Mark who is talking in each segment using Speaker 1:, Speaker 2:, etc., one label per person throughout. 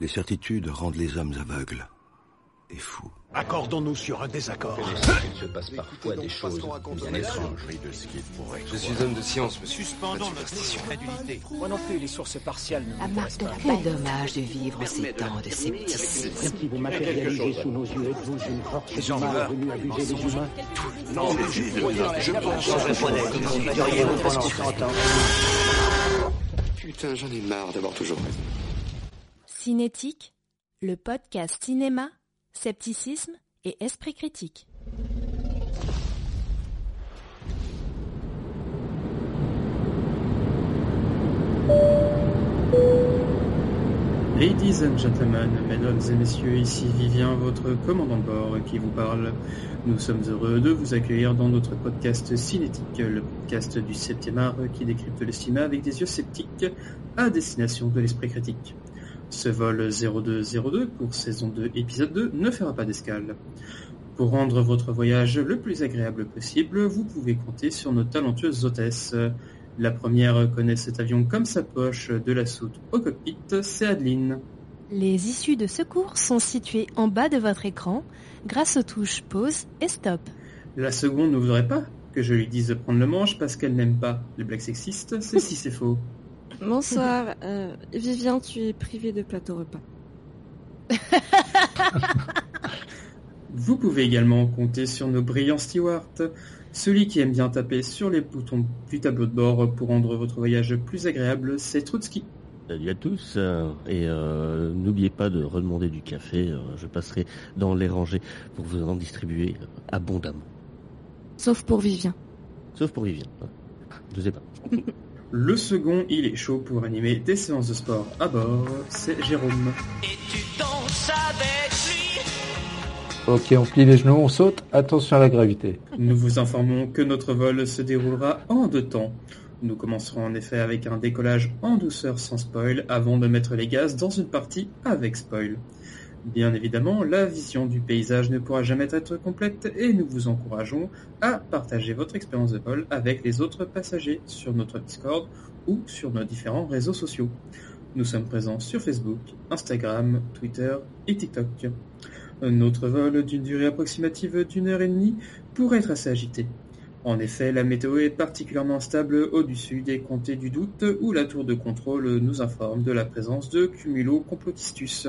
Speaker 1: Les certitudes rendent les hommes aveugles et fous.
Speaker 2: Accordons-nous sur un désaccord.
Speaker 3: Il se passe parfois des choses bien étranges.
Speaker 4: Je suis homme de science, monsieur.
Speaker 2: Suspendons notre crédulité. Moi non plus, les sources partiales ne
Speaker 5: À
Speaker 2: m'intéressent pas.
Speaker 5: Quel dommage de vivre ces temps de scepticisme.
Speaker 6: Si vous matérialisez sous nos yeux, êtes-vous une force du mal venue abuser les humains
Speaker 2: Non, mais je
Speaker 4: Putain, j'en ai marre d'avoir toujours raison.
Speaker 7: Cinétique, le podcast cinéma, scepticisme et esprit critique.
Speaker 8: Ladies and gentlemen, mesdames et messieurs, ici Vivien, votre commandant de bord qui vous parle. Nous sommes heureux de vous accueillir dans notre podcast Cinétique, le podcast du 7e art qui décrypte le cinéma avec des yeux sceptiques à destination de l'esprit critique. Ce vol 0202 pour saison 2 épisode 2 ne fera pas d'escale. Pour rendre votre voyage le plus agréable possible, vous pouvez compter sur nos talentueuses hôtesses. La première connaît cet avion comme sa poche de la soute au cockpit, c'est Adeline.
Speaker 7: Les issues de secours sont situées en bas de votre écran grâce aux touches pause et stop.
Speaker 8: La seconde ne voudrait pas que je lui dise de prendre le manche parce qu'elle n'aime pas les blagues sexistes, c'est si c'est faux.
Speaker 9: Bonsoir, euh, Vivien, tu es privé de plateau repas.
Speaker 8: Vous pouvez également compter sur nos brillants stewards, celui qui aime bien taper sur les boutons du tableau de bord pour rendre votre voyage plus agréable, c'est Trotsky.
Speaker 3: Salut à tous euh, et euh, n'oubliez pas de redemander du café. euh, je passerai dans les rangées pour vous en distribuer abondamment.
Speaker 9: Sauf pour Vivien.
Speaker 3: Sauf pour Vivien. hein. Je sais pas.
Speaker 8: Le second, il est chaud pour animer des séances de sport à bord, c'est Jérôme.
Speaker 10: Ok, on plie les genoux, on saute, attention à la gravité.
Speaker 8: Nous vous informons que notre vol se déroulera en deux temps. Nous commencerons en effet avec un décollage en douceur sans spoil avant de mettre les gaz dans une partie avec spoil. Bien évidemment, la vision du paysage ne pourra jamais être complète et nous vous encourageons à partager votre expérience de vol avec les autres passagers sur notre Discord ou sur nos différents réseaux sociaux. Nous sommes présents sur Facebook, Instagram, Twitter et TikTok. Notre vol d'une durée approximative d'une heure et demie pourrait être assez agité. En effet, la météo est particulièrement stable au-dessus des comtés du doute où la tour de contrôle nous informe de la présence de cumulo complotistus.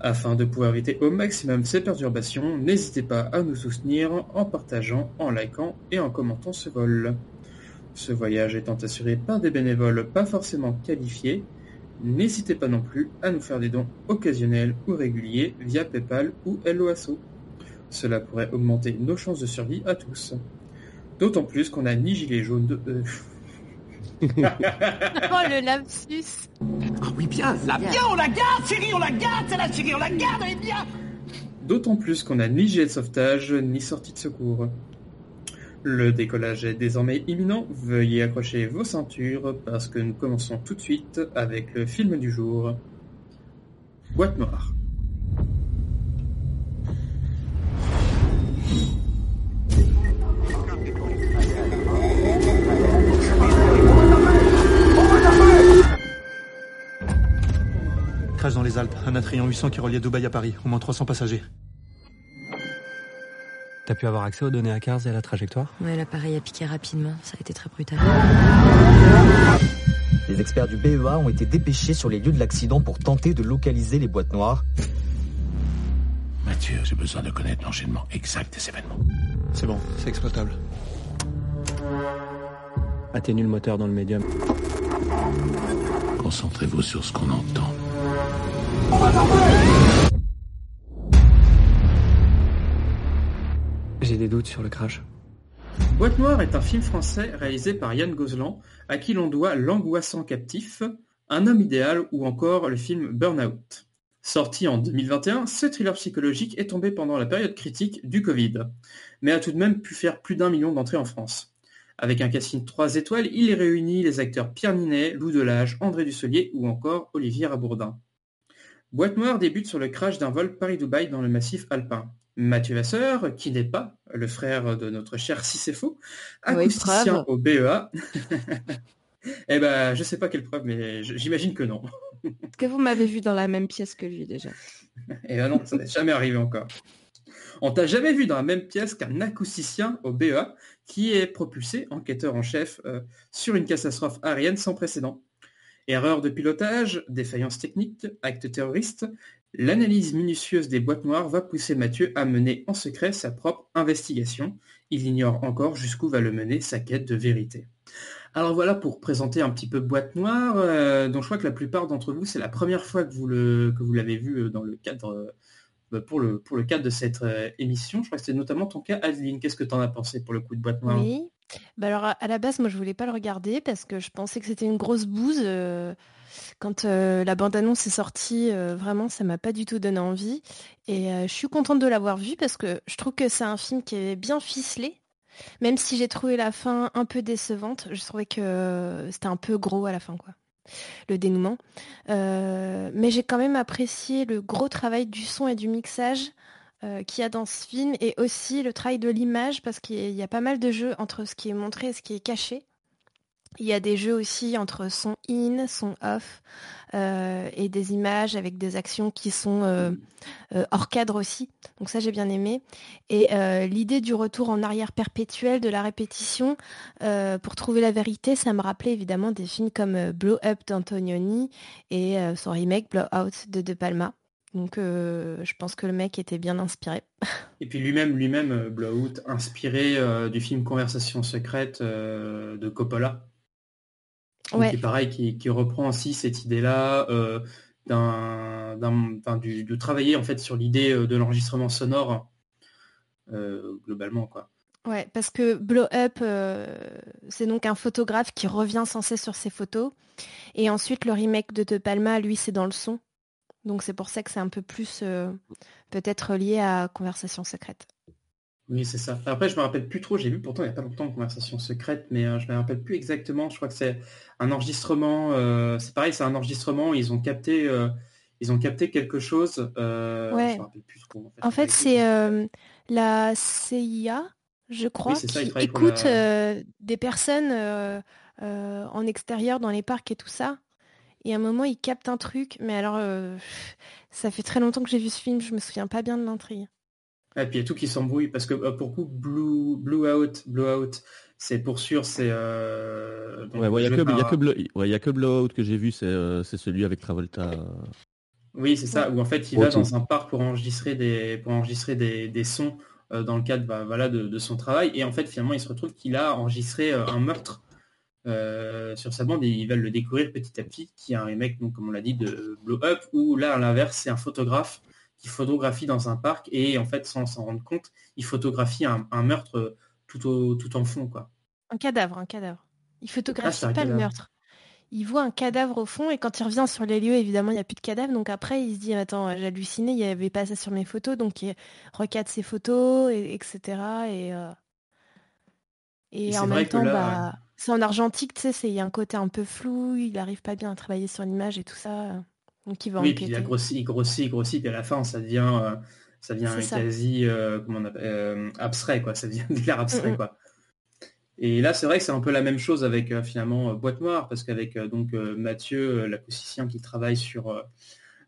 Speaker 8: Afin de pouvoir éviter au maximum ces perturbations, n'hésitez pas à nous soutenir en partageant, en likant et en commentant ce vol. Ce voyage étant assuré par des bénévoles pas forcément qualifiés, n'hésitez pas non plus à nous faire des dons occasionnels ou réguliers via PayPal ou LOASO. Cela pourrait augmenter nos chances de survie à tous. D'autant plus qu'on a ni gilet jaune de... euh,
Speaker 7: Oh le lapsus
Speaker 2: Ah oui, bien, la bien, on la garde, chérie, on la garde, c'est la chérie, on la garde, elle est bien.
Speaker 8: D'autant plus qu'on a ni gilet de sauvetage, ni sortie de secours. Le décollage est désormais imminent, veuillez accrocher vos ceintures parce que nous commençons tout de suite avec le film du jour. Boîte noire.
Speaker 11: Dans les Alpes, un Atrion 800 qui reliait Dubaï à Paris, au moins 300 passagers.
Speaker 12: T'as pu avoir accès aux données à Cars et à la trajectoire?
Speaker 5: Ouais, l'appareil a piqué rapidement, ça a été très brutal.
Speaker 13: Les experts du BEA ont été dépêchés sur les lieux de l'accident pour tenter de localiser les boîtes noires.
Speaker 2: Mathieu, j'ai besoin de connaître l'enchaînement exact des événements.
Speaker 11: C'est bon, c'est exploitable.
Speaker 12: Atténue le moteur dans le médium.
Speaker 2: Concentrez-vous sur ce qu'on entend.
Speaker 12: J'ai des doutes sur le crash.
Speaker 8: Boîte Noire est un film français réalisé par Yann Gozlan, à qui l'on doit L'angoissant captif, Un homme idéal ou encore le film Burnout. Sorti en 2021, ce thriller psychologique est tombé pendant la période critique du Covid, mais a tout de même pu faire plus d'un million d'entrées en France. Avec un casting 3 étoiles, il réunit les acteurs Pierre Ninet, Lou Delage, André Dusselier ou encore Olivier Rabourdin. Boîte Noire débute sur le crash d'un vol Paris-Dubaï dans le massif alpin. Mathieu Vasseur, qui n'est pas le frère de notre cher Cicéfo, acousticien au BEA. eh ben, je sais pas quelle preuve, mais j'imagine que non.
Speaker 9: Est-ce que vous m'avez vu dans la même pièce que lui déjà?
Speaker 8: Et ben non, ça n'est jamais arrivé encore. On t'a jamais vu dans la même pièce qu'un acousticien au BEA qui est propulsé, enquêteur en chef, euh, sur une catastrophe aérienne sans précédent. Erreur de pilotage, défaillance technique, acte terroriste, l'analyse minutieuse des boîtes noires va pousser Mathieu à mener en secret sa propre investigation. Il ignore encore jusqu'où va le mener sa quête de vérité. Alors voilà pour présenter un petit peu Boîte Noire, euh, dont je crois que la plupart d'entre vous, c'est la première fois que vous l'avez vu euh, dans le cadre euh, bah, pour le cadre de cette émission. Je crois que c'était notamment ton cas, Adeline. Qu'est-ce que tu en as pensé pour le coup de Boîte Noire?
Speaker 7: Bah alors à la base, moi je voulais pas le regarder parce que je pensais que c'était une grosse bouse. euh, quand euh, la bande-annonce est sortie, euh, vraiment, ça m'a pas du tout donné envie. Et je suis contente de l'avoir vu parce que je trouve que c'est un film qui est bien ficelé. Même si j'ai trouvé la fin un peu décevante, je trouvais que c'était un peu gros à la fin, quoi. Le dénouement. Mais j'ai quand même apprécié le gros travail du son et du mixage euh, qu'il y a dans ce film et aussi le travail de l'image parce qu'il y a- pas mal de jeux entre ce qui est montré et ce qui est caché. Il y a des jeux aussi entre son in, son off euh, et des images avec des actions qui sont euh, hors cadre aussi. Donc ça j'ai bien aimé. Et l'idée du retour en arrière perpétuel, de la répétition pour trouver la vérité, ça me rappelait évidemment des films comme Blow Up d'Antonioni et son remake Blow Out de De Palma. Donc euh, je pense que le mec était bien inspiré.
Speaker 8: Et puis lui-même, lui-même, euh, Blowout, inspiré euh, du film Conversation secrète euh, de Coppola. Donc,
Speaker 7: Ouais.
Speaker 8: Qui est pareil, qui, qui reprend aussi cette idée-là d'un, du- de travailler en fait sur l'idée de l'enregistrement sonore globalement quoi.
Speaker 7: Ouais, parce que Blow Up, euh, c'est donc un photographe qui revient sans cesse sur ses photos. Et ensuite, le remake de De Palma, lui, c'est dans le son. Donc c'est pour ça que c'est un peu plus euh, peut-être lié à Conversation secrète.
Speaker 8: Oui, c'est ça. Après, je me rappelle plus trop. J'ai vu pourtant il y a pas longtemps Conversation secrète, mais euh, je me rappelle plus exactement. Je crois que c'est un enregistrement. euh, c'est pareil, c'est un enregistrement. Ils ont capté, euh, ils ont capté quelque chose.
Speaker 7: Ouais.
Speaker 8: Je me rappelle plus trop.
Speaker 7: En fait, c'est la CIA, je crois,
Speaker 8: ça,
Speaker 7: qui écoute
Speaker 8: la-
Speaker 7: des personnes en extérieur dans les parcs et tout ça. Et à un moment, ils captent un truc. Mais alors, euh, ça fait très longtemps que j'ai vu ce film. Je me souviens pas bien de l'intrigue.
Speaker 8: Et puis il y a tout qui s'embrouille parce que euh, pour coup, Blue, Blue Out, Blue Out, c'est pour sûr, c'est. Euh, donc,
Speaker 3: Ouais, ouais, il y a
Speaker 8: joué
Speaker 3: que, il y a
Speaker 8: par-
Speaker 3: que, Blow- ouais, il y a que Blowout que j'ai vu, c'est euh, c'est celui avec Travolta.
Speaker 8: Oui, c'est ça, où en fait il va dans un parc pour enregistrer des, pour enregistrer des, des sons euh, dans le cadre bah, voilà, de, de son travail. Et en fait, finalement, il se retrouve qu'il a enregistré euh, un meurtre euh, sur sa bande et ils veulent le découvrir petit à petit, qui est un remake, donc, comme on l'a dit, de Blow Up, où là, à l'inverse, c'est un photographe qui photographie dans un parc et en fait, sans s'en rendre compte, il photographie un, un meurtre euh, tout, au, tout en fond. Quoi.
Speaker 7: Un cadavre, un cadavre. Il
Speaker 8: Ah,
Speaker 7: photographie
Speaker 8: un
Speaker 7: pas le meurtre. Il voit un cadavre au fond et quand il revient sur les lieux, évidemment, il n'y a plus de cadavre. Donc après, il se dit, attends, j'ai halluciné, il n'y avait pas ça sur mes photos. Donc il recadre ses photos, et, etc. Et, euh, et, en même temps,
Speaker 8: là,
Speaker 7: bah, c'est en argentique, tu sais, il y a un côté un peu flou, il n'arrive pas bien à travailler sur l'image et tout ça. Donc il va
Speaker 8: Oui, puis il a grossi, il grossit, il grossit, puis à la fin, ça devient, euh, ça devient
Speaker 7: ça.
Speaker 8: quasi euh, comment on appelle, euh, abstrait, quoi. Ça devient abstrait,
Speaker 7: Mm,
Speaker 8: quoi. Et là, c'est vrai que c'est un peu la même chose avec finalement Boîte Noire, parce qu'avec donc Mathieu, l'acousticien qui travaille sur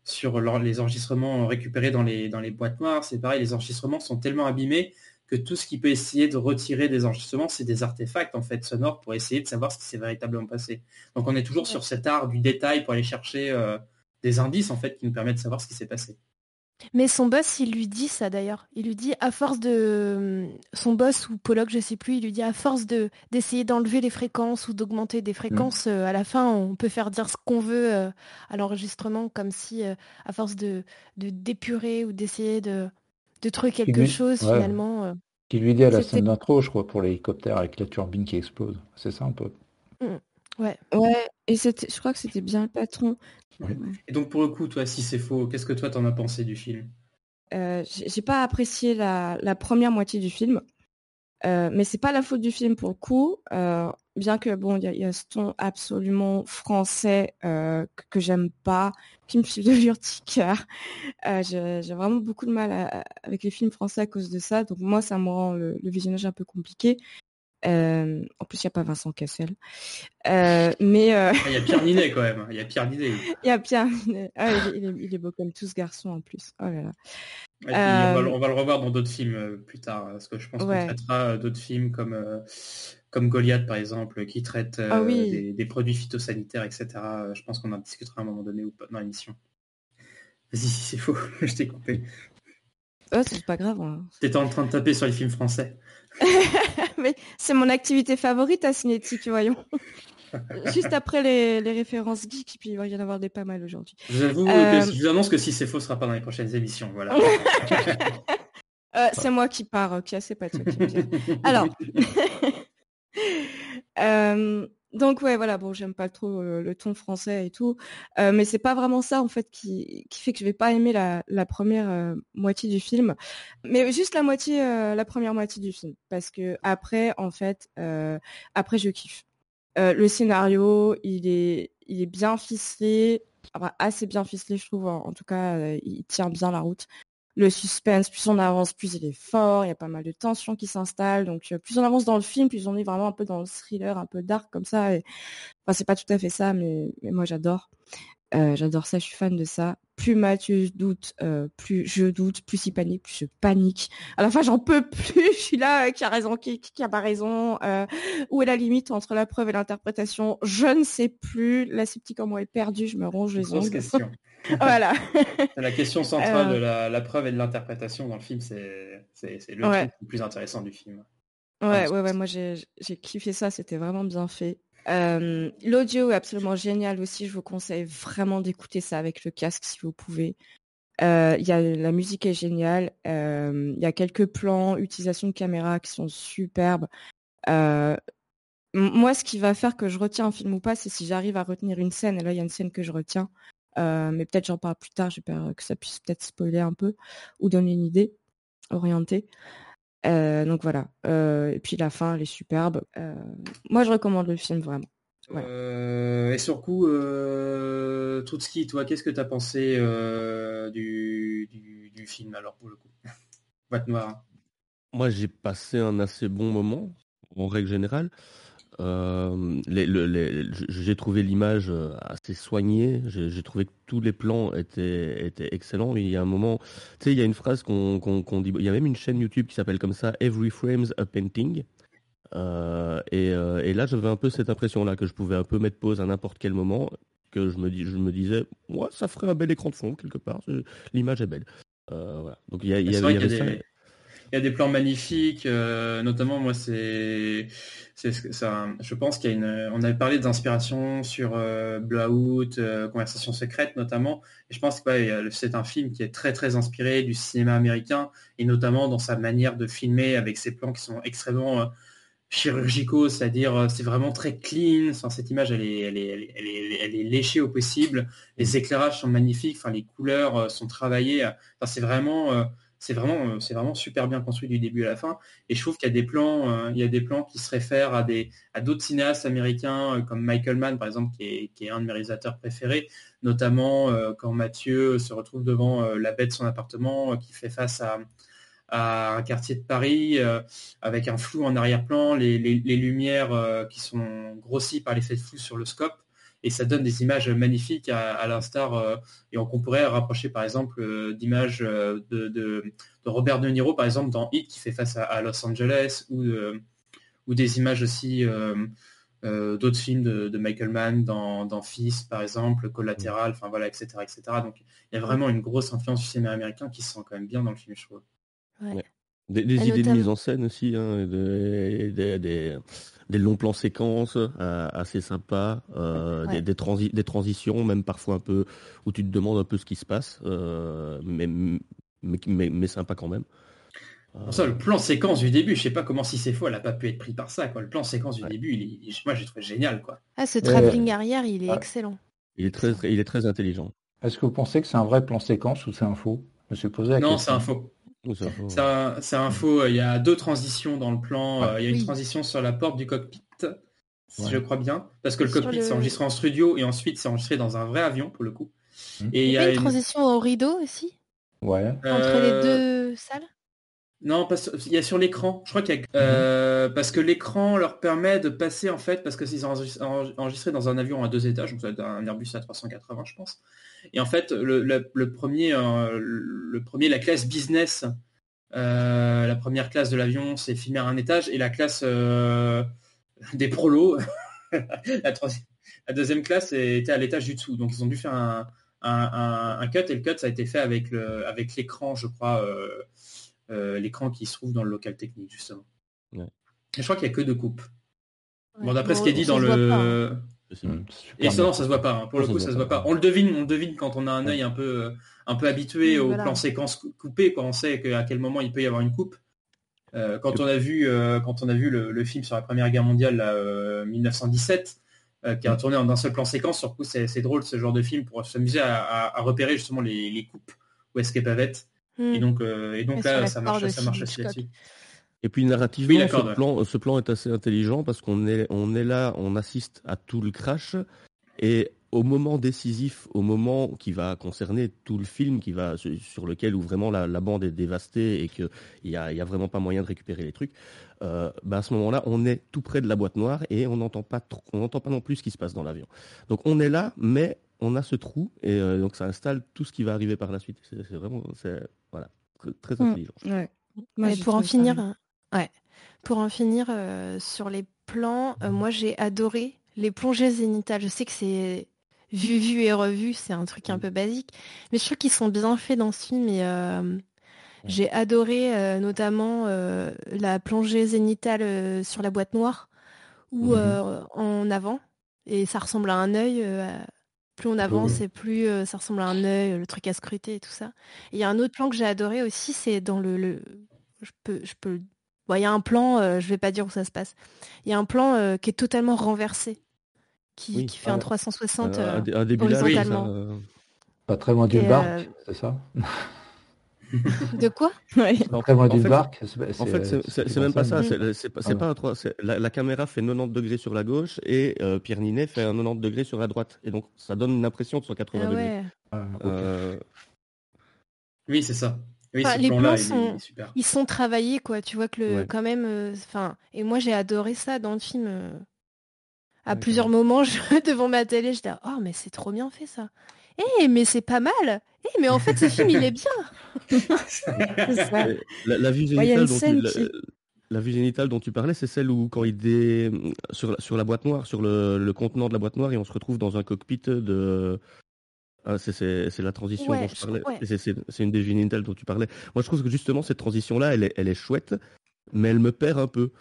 Speaker 8: sur les enregistrements récupérés dans les dans les boîtes noires, c'est pareil, les enregistrements sont tellement abîmés que tout ce qui peut essayer de retirer des enregistrements, c'est des artefacts en fait sonores pour essayer de savoir ce qui s'est véritablement passé. Donc on est toujours sur cet art du détail pour aller chercher euh, des indices en fait qui nous permettent de savoir ce qui s'est passé.
Speaker 7: Mais son boss, il lui dit ça d'ailleurs. Il lui dit à force de son boss ou Pollock, je sais plus, il lui dit à force de d'essayer d'enlever les fréquences ou d'augmenter des fréquences, euh, à la fin on peut faire dire ce qu'on veut euh, à l'enregistrement, comme si euh, à force de, de d'épurer ou d'essayer de de trouver quelque
Speaker 10: lui-
Speaker 7: chose
Speaker 10: ouais.
Speaker 7: finalement. euh,
Speaker 10: Qui lui dit à la scène d'intro, je crois, pour l'hélicoptère avec la turbine qui explose. C'est ça un peu.
Speaker 7: Ouais.
Speaker 9: Ouais, et c'était, je crois que c'était bien le patron.
Speaker 8: Et donc pour le coup, toi, si c'est faux, qu'est-ce que toi t'en as pensé du film?
Speaker 9: Euh, j'ai j'ai pas apprécié la, la première moitié du film, Euh, mais c'est pas la faute du film pour le coup. Euh, bien que bon, il y, a- il y a ce ton absolument français euh, que, que j'aime pas, qui me file de l'urticaire. Euh, j'ai vraiment beaucoup de mal à- à- avec les films français à cause de ça. Donc moi, ça me rend le, le visionnage un peu compliqué. Euh, en plus, il n'y a pas Vincent Cassel. Mais
Speaker 8: ah, il y a Pierre Ninet quand même. Il y a Pierre Ninet.
Speaker 9: Il y a Pierre Ninet. Ah, il, est, il, est, beau comme tous garçons en plus. Oh là là.
Speaker 8: on, va, on, va, le revoir dans d'autres films plus tard, parce que je pense ouais. qu'on traitera d'autres films comme comme Goliath par exemple, qui traite
Speaker 9: ah, oui.
Speaker 8: des, des, produits phytosanitaires, etc. Je pense qu'on en discutera à un moment donné ou pas dans l'émission. Vas-y, si c'est faux, je t'ai coupé.
Speaker 9: Oh, c'est pas grave. Hein.
Speaker 8: T'étais en train de taper sur les films français.
Speaker 9: Mais c'est mon activité favorite à Cinétique, voyons. Juste après les, les, références geeks, puis il va y en avoir des pas mal aujourd'hui.
Speaker 8: Je, euh... je vous annonce que si c'est faux, ce sera pas dans les prochaines émissions. Voilà.
Speaker 9: euh, c'est moi qui pars, qui assez pas toi qui Alors. euh, donc ouais voilà bon j'aime pas trop euh, le ton français et tout. Euh, mais c'est pas vraiment ça en fait qui, fait que je vais pas aimer la, la première moitié du film. Mais juste la moitié la première moitié du film. Parce que après en fait après je kiffe. Le scénario il est il est bien ficelé assez bien ficelé je trouve. En tout cas il tient bien la route le suspense, plus on avance, plus il est fort, il y a pas mal de tensions qui s'installent. Donc euh, plus on avance dans le film, plus on est vraiment un peu dans le thriller, un peu dark comme ça. Et... Enfin, c'est pas tout à fait ça, mais, mais moi j'adore. Euh, j'adore ça, je suis fan de ça. Plus Mathieu doute, euh, plus je doute, plus il panique, plus je panique. À la fin, j'en peux plus. Je suis là, euh, qui a raison, qui, qui a pas raison. Où est la limite entre la preuve et l'interprétation? Je ne sais plus. La sceptique en moi est perdue. Je me ronge les ongles.
Speaker 8: question.
Speaker 9: voilà.
Speaker 8: la question centrale de la, la, preuve et de l'interprétation dans le film, c'est le
Speaker 9: ouais.
Speaker 8: truc le plus intéressant du film.
Speaker 9: Ouais, ouais, ouais. Moi, j'ai kiffé ça. C'était vraiment bien fait. Euh, L'audio est absolument génial aussi. Je vous conseille vraiment d'écouter ça avec le casque si vous pouvez. Euh, y a, la musique est géniale. Il euh, y a quelques plans, utilisation de caméra qui sont superbes. Euh, moi, ce qui va faire que je retiens un film ou pas, c'est si j'arrive à retenir une scène. Et là, il y a une scène que je retiens. Mais peut-être j'en parle plus tard. J'ai peur que ça puisse peut-être spoiler un peu ou donner une idée orientée. Euh, donc voilà. Euh, et puis la fin, elle est superbe. Euh, moi, je recommande le film vraiment. Ouais.
Speaker 8: et sur coup, euh, Troutski, toi, qu'est-ce que tu as pensé du, du, du, film alors pour le coup? Boîte noire.
Speaker 3: Moi, j'ai passé un assez bon moment en règle générale. Euh, les, les, les, j'ai trouvé l'image euh, assez soignée. J'ai trouvé que tous les plans étaient, étaient excellents. Il y a un moment, tu sais, il y a une phrase qu'on qu qu dit. Il y a même une chaîne YouTube qui s'appelle comme ça, Every Frame's a Painting. Euh, et, euh, et, là, j'avais un peu cette impression-là que je pouvais un peu mettre pause à n'importe quel moment, que je me, dis, je me disais, ouais, ça ferait un bel écran de fond quelque part. L'image est belle. voilà. Donc il y, a, y, avait, il y avait.
Speaker 8: Des... Il y a des plans magnifiques, euh, notamment moi c'est, c'est ça. Je pense qu'il y a une. On avait parlé d'inspiration sur euh, Blowout, euh, Conversation secrète notamment. Et je pense que c'est un film qui est très très inspiré du cinéma américain et notamment dans sa manière de filmer avec ces plans qui sont extrêmement chirurgicaux, c'est-à-dire c'est vraiment très clean. Enfin, cette image, elle est, elle est, elle est, elle est, elle est léchée au possible. Les éclairages sont magnifiques. Enfin, les couleurs sont travaillées. Enfin, c'est vraiment c'est vraiment, c'est vraiment super bien construit du début à la fin. Et je trouve qu'il y a des plans, euh, il y a des plans qui se réfèrent à des, à d'autres cinéastes américains euh, comme Michael Mann par exemple, qui est, qui est, un de mes réalisateurs préférés, notamment euh, quand Mathieu se retrouve devant euh, la baie de son appartement, euh, qui fait face à, à un quartier de Paris avec un flou en arrière-plan, les, les, les lumières qui sont grossies par l'effet de flou sur le scope et ça donne des images magnifiques à, à l'instar euh, et on pourrait rapprocher par exemple euh, d'images de, de, de, Robert De Niro par exemple dans Hit qui fait face à, à Los Angeles ou, ou des images aussi euh, d'autres films de, de, Michael Mann dans, dans Fils par exemple, Collatéral, enfin voilà, etc., etc. Donc il y a vraiment une grosse influence du cinéma américain qui se sent quand même bien dans le film, je trouve.
Speaker 7: Ouais.
Speaker 3: Des, des idées de mise en scène aussi, hein, des, des, des, des, longs plans séquences euh, assez sympas, euh, ouais. des, transi des, transitions, même parfois un peu où tu te demandes un peu ce qui se passe, euh, mais, mais, mais, mais, sympa quand même.
Speaker 8: Ça, le plan séquence du début, je sais pas comment si c'est faux, elle a pas pu être pris par ça. Quoi. Le plan séquence du ouais. début, il, moi j'ai trouvé génial. Quoi.
Speaker 7: Ah, ce travelling arrière, il est ah. excellent.
Speaker 3: Il est très, il est très intelligent.
Speaker 10: Est-ce que vous pensez que c'est un vrai plan séquence ou c'est un faux? Je me suis posé la
Speaker 8: non,
Speaker 10: question.
Speaker 8: Non, c'est un faux. C'est un, un, faux. Il y a deux transitions dans le plan. Ah, il y a oui. une transition sur la porte du cockpit, si ouais. je crois bien, parce que le cockpit le... c'est enregistré en studio et ensuite c'est enregistré dans un vrai avion pour le coup.
Speaker 7: Mmh. Et il y a une, une transition au rideau aussi?
Speaker 10: Ouais.
Speaker 7: Entre euh... les deux salles?
Speaker 8: Non, sur- il y a sur l'écran. Je crois qu'il y a euh, parce que l'écran leur permet de passer en fait parce que c'est enregistré enregistré dans un avion à deux étages, donc ça doit être un Airbus A380, je pense. Et en fait, le, le- le premier, euh, le premier, la classe business, euh, la première classe de l'avion, c'est filmé à un étage, et la classe euh, des prolos, la, troisième- la deuxième classe était à l'étage du dessous. Donc ils ont dû faire un, un- un- un cut, et le cut ça a été fait avec le, avec l'écran, je crois, euh, euh, l'écran qui se trouve dans le local technique justement.
Speaker 3: Ouais.
Speaker 8: Et je crois qu'il n'y a que deux coupes. Bon, d'après ce qui est dit dans le.
Speaker 10: Hum,
Speaker 8: Et ça, non, ça se voit pas. hein. Pour le
Speaker 3: Ça
Speaker 8: coup, ça se
Speaker 3: voit
Speaker 8: pas. On le devine, on le devine quand on a un œil un peu, euh, un peu habitué au
Speaker 7: voilà.
Speaker 8: plan séquence cou- coupé, quand on sait que- à quel moment il peut y avoir une coupe. Euh, quand on a vu, euh, quand on a vu le, le film sur la Première Guerre mondiale, là, euh, 1917, euh, qui a tourné en un seul plan séquence, sur le coup, c'est c'est drôle ce genre de film pour s'amuser à, à- à repérer justement les, les coupes où est-ce qu'elles peuvent être.
Speaker 7: Hmm.
Speaker 8: Et donc, euh, et donc
Speaker 7: Et
Speaker 8: là, ça marche, ça marche
Speaker 7: Hitchcock.
Speaker 8: là-dessus.
Speaker 3: Et puis narrativement,
Speaker 8: Oui,
Speaker 3: ce, plan, ce plan est assez intelligent parce qu'on est, on est là, on assiste à tout le crash et au moment décisif, au moment qui va concerner tout le film, qui va sur lequel où vraiment la, la bande est dévastée et qu'il y a, il y a vraiment pas moyen de récupérer les trucs, euh, bah à ce moment-là, on est tout près de la boîte noire et on n'entend pas, trop- on n'entend pas non plus ce qui se passe dans l'avion. Donc on est là, mais on a ce trou et euh, donc ça installe tout ce qui va arriver par la suite. C'est c'est vraiment, c'est voilà, très, très
Speaker 9: Mm.
Speaker 3: intelligent.
Speaker 9: Ouais. Moi,
Speaker 7: pour en finir, ouais, pour en finir euh, sur les plans, euh, moi j'ai adoré les plongées zénitales. Je sais que c'est vu, vu et revu, c'est un truc un peu basique, mais je trouve qu'ils sont bien faits dans ce film et euh, j'ai adoré notamment la plongée zénitale sur la boîte noire ou
Speaker 10: Mhm.
Speaker 7: euh, en avant et ça ressemble à un œil. plus on avance et plus ça ressemble à un œil, le truc à scruter et tout ça. Il y a un autre plan que j'ai adoré aussi, c'est dans le, le- je peux, je peux. Bon, il y a un plan, euh, je vais pas dire où ça se passe. Il y a un plan euh, qui est totalement renversé, qui,
Speaker 3: Oui.
Speaker 7: qui fait un
Speaker 10: Ah.
Speaker 7: 360
Speaker 3: Un-
Speaker 7: euh,
Speaker 3: un, dé- un début là, oui, ça,
Speaker 7: horizontalement.
Speaker 3: euh,
Speaker 10: Pas très loin du
Speaker 7: Et,
Speaker 10: barque,
Speaker 7: euh,
Speaker 10: c'est ça?
Speaker 7: De quoi?
Speaker 9: Ouais.
Speaker 3: En
Speaker 10: Très loin
Speaker 3: en
Speaker 10: du
Speaker 3: fait,
Speaker 10: barque.
Speaker 3: En fait, c'est- même pas ça. C'est c'est pas, c'est
Speaker 10: Ah
Speaker 3: pas
Speaker 10: ouais.
Speaker 3: un 3. c'est- La, la caméra fait 90 degrés sur la gauche et euh, Pierre Ninet fait un 90 degrés sur la droite. Et donc, ça donne une impression de 180
Speaker 7: Ah
Speaker 3: degrés.
Speaker 7: ouais.
Speaker 10: Ah.
Speaker 3: Euh,
Speaker 8: Oui, c'est ça. Oui,
Speaker 7: Enfin,
Speaker 8: ce
Speaker 7: les plans
Speaker 8: il est-
Speaker 7: sont-
Speaker 8: il est super.
Speaker 7: Ils sont travaillés, quoi. Tu vois que le,
Speaker 3: Ouais.
Speaker 7: quand même, euh, enfin, et moi j'ai adoré ça dans le film. euh. À
Speaker 10: Ouais,
Speaker 7: plusieurs moments, je, devant ma télé, j'étais, oh mais c'est trop bien fait ça. Eh mais c'est pas mal. Eh mais en fait ce film il est bien.
Speaker 9: Ça.
Speaker 3: et la, la vue génitale dont tu, la,
Speaker 9: qui-
Speaker 3: la vue génitale dont tu parlais, c'est celle où quand il dé sur la, sur la boîte noire, sur le, le contenant de la boîte noire, et on se retrouve dans un cockpit de. Ah, c'est- la transition
Speaker 7: Ouais,
Speaker 3: dont je parlais.
Speaker 7: ouais.
Speaker 3: C'est une des dont tu parlais. Moi, je trouve que justement cette transition-là, elle est, elle est chouette, mais elle me perd un peu.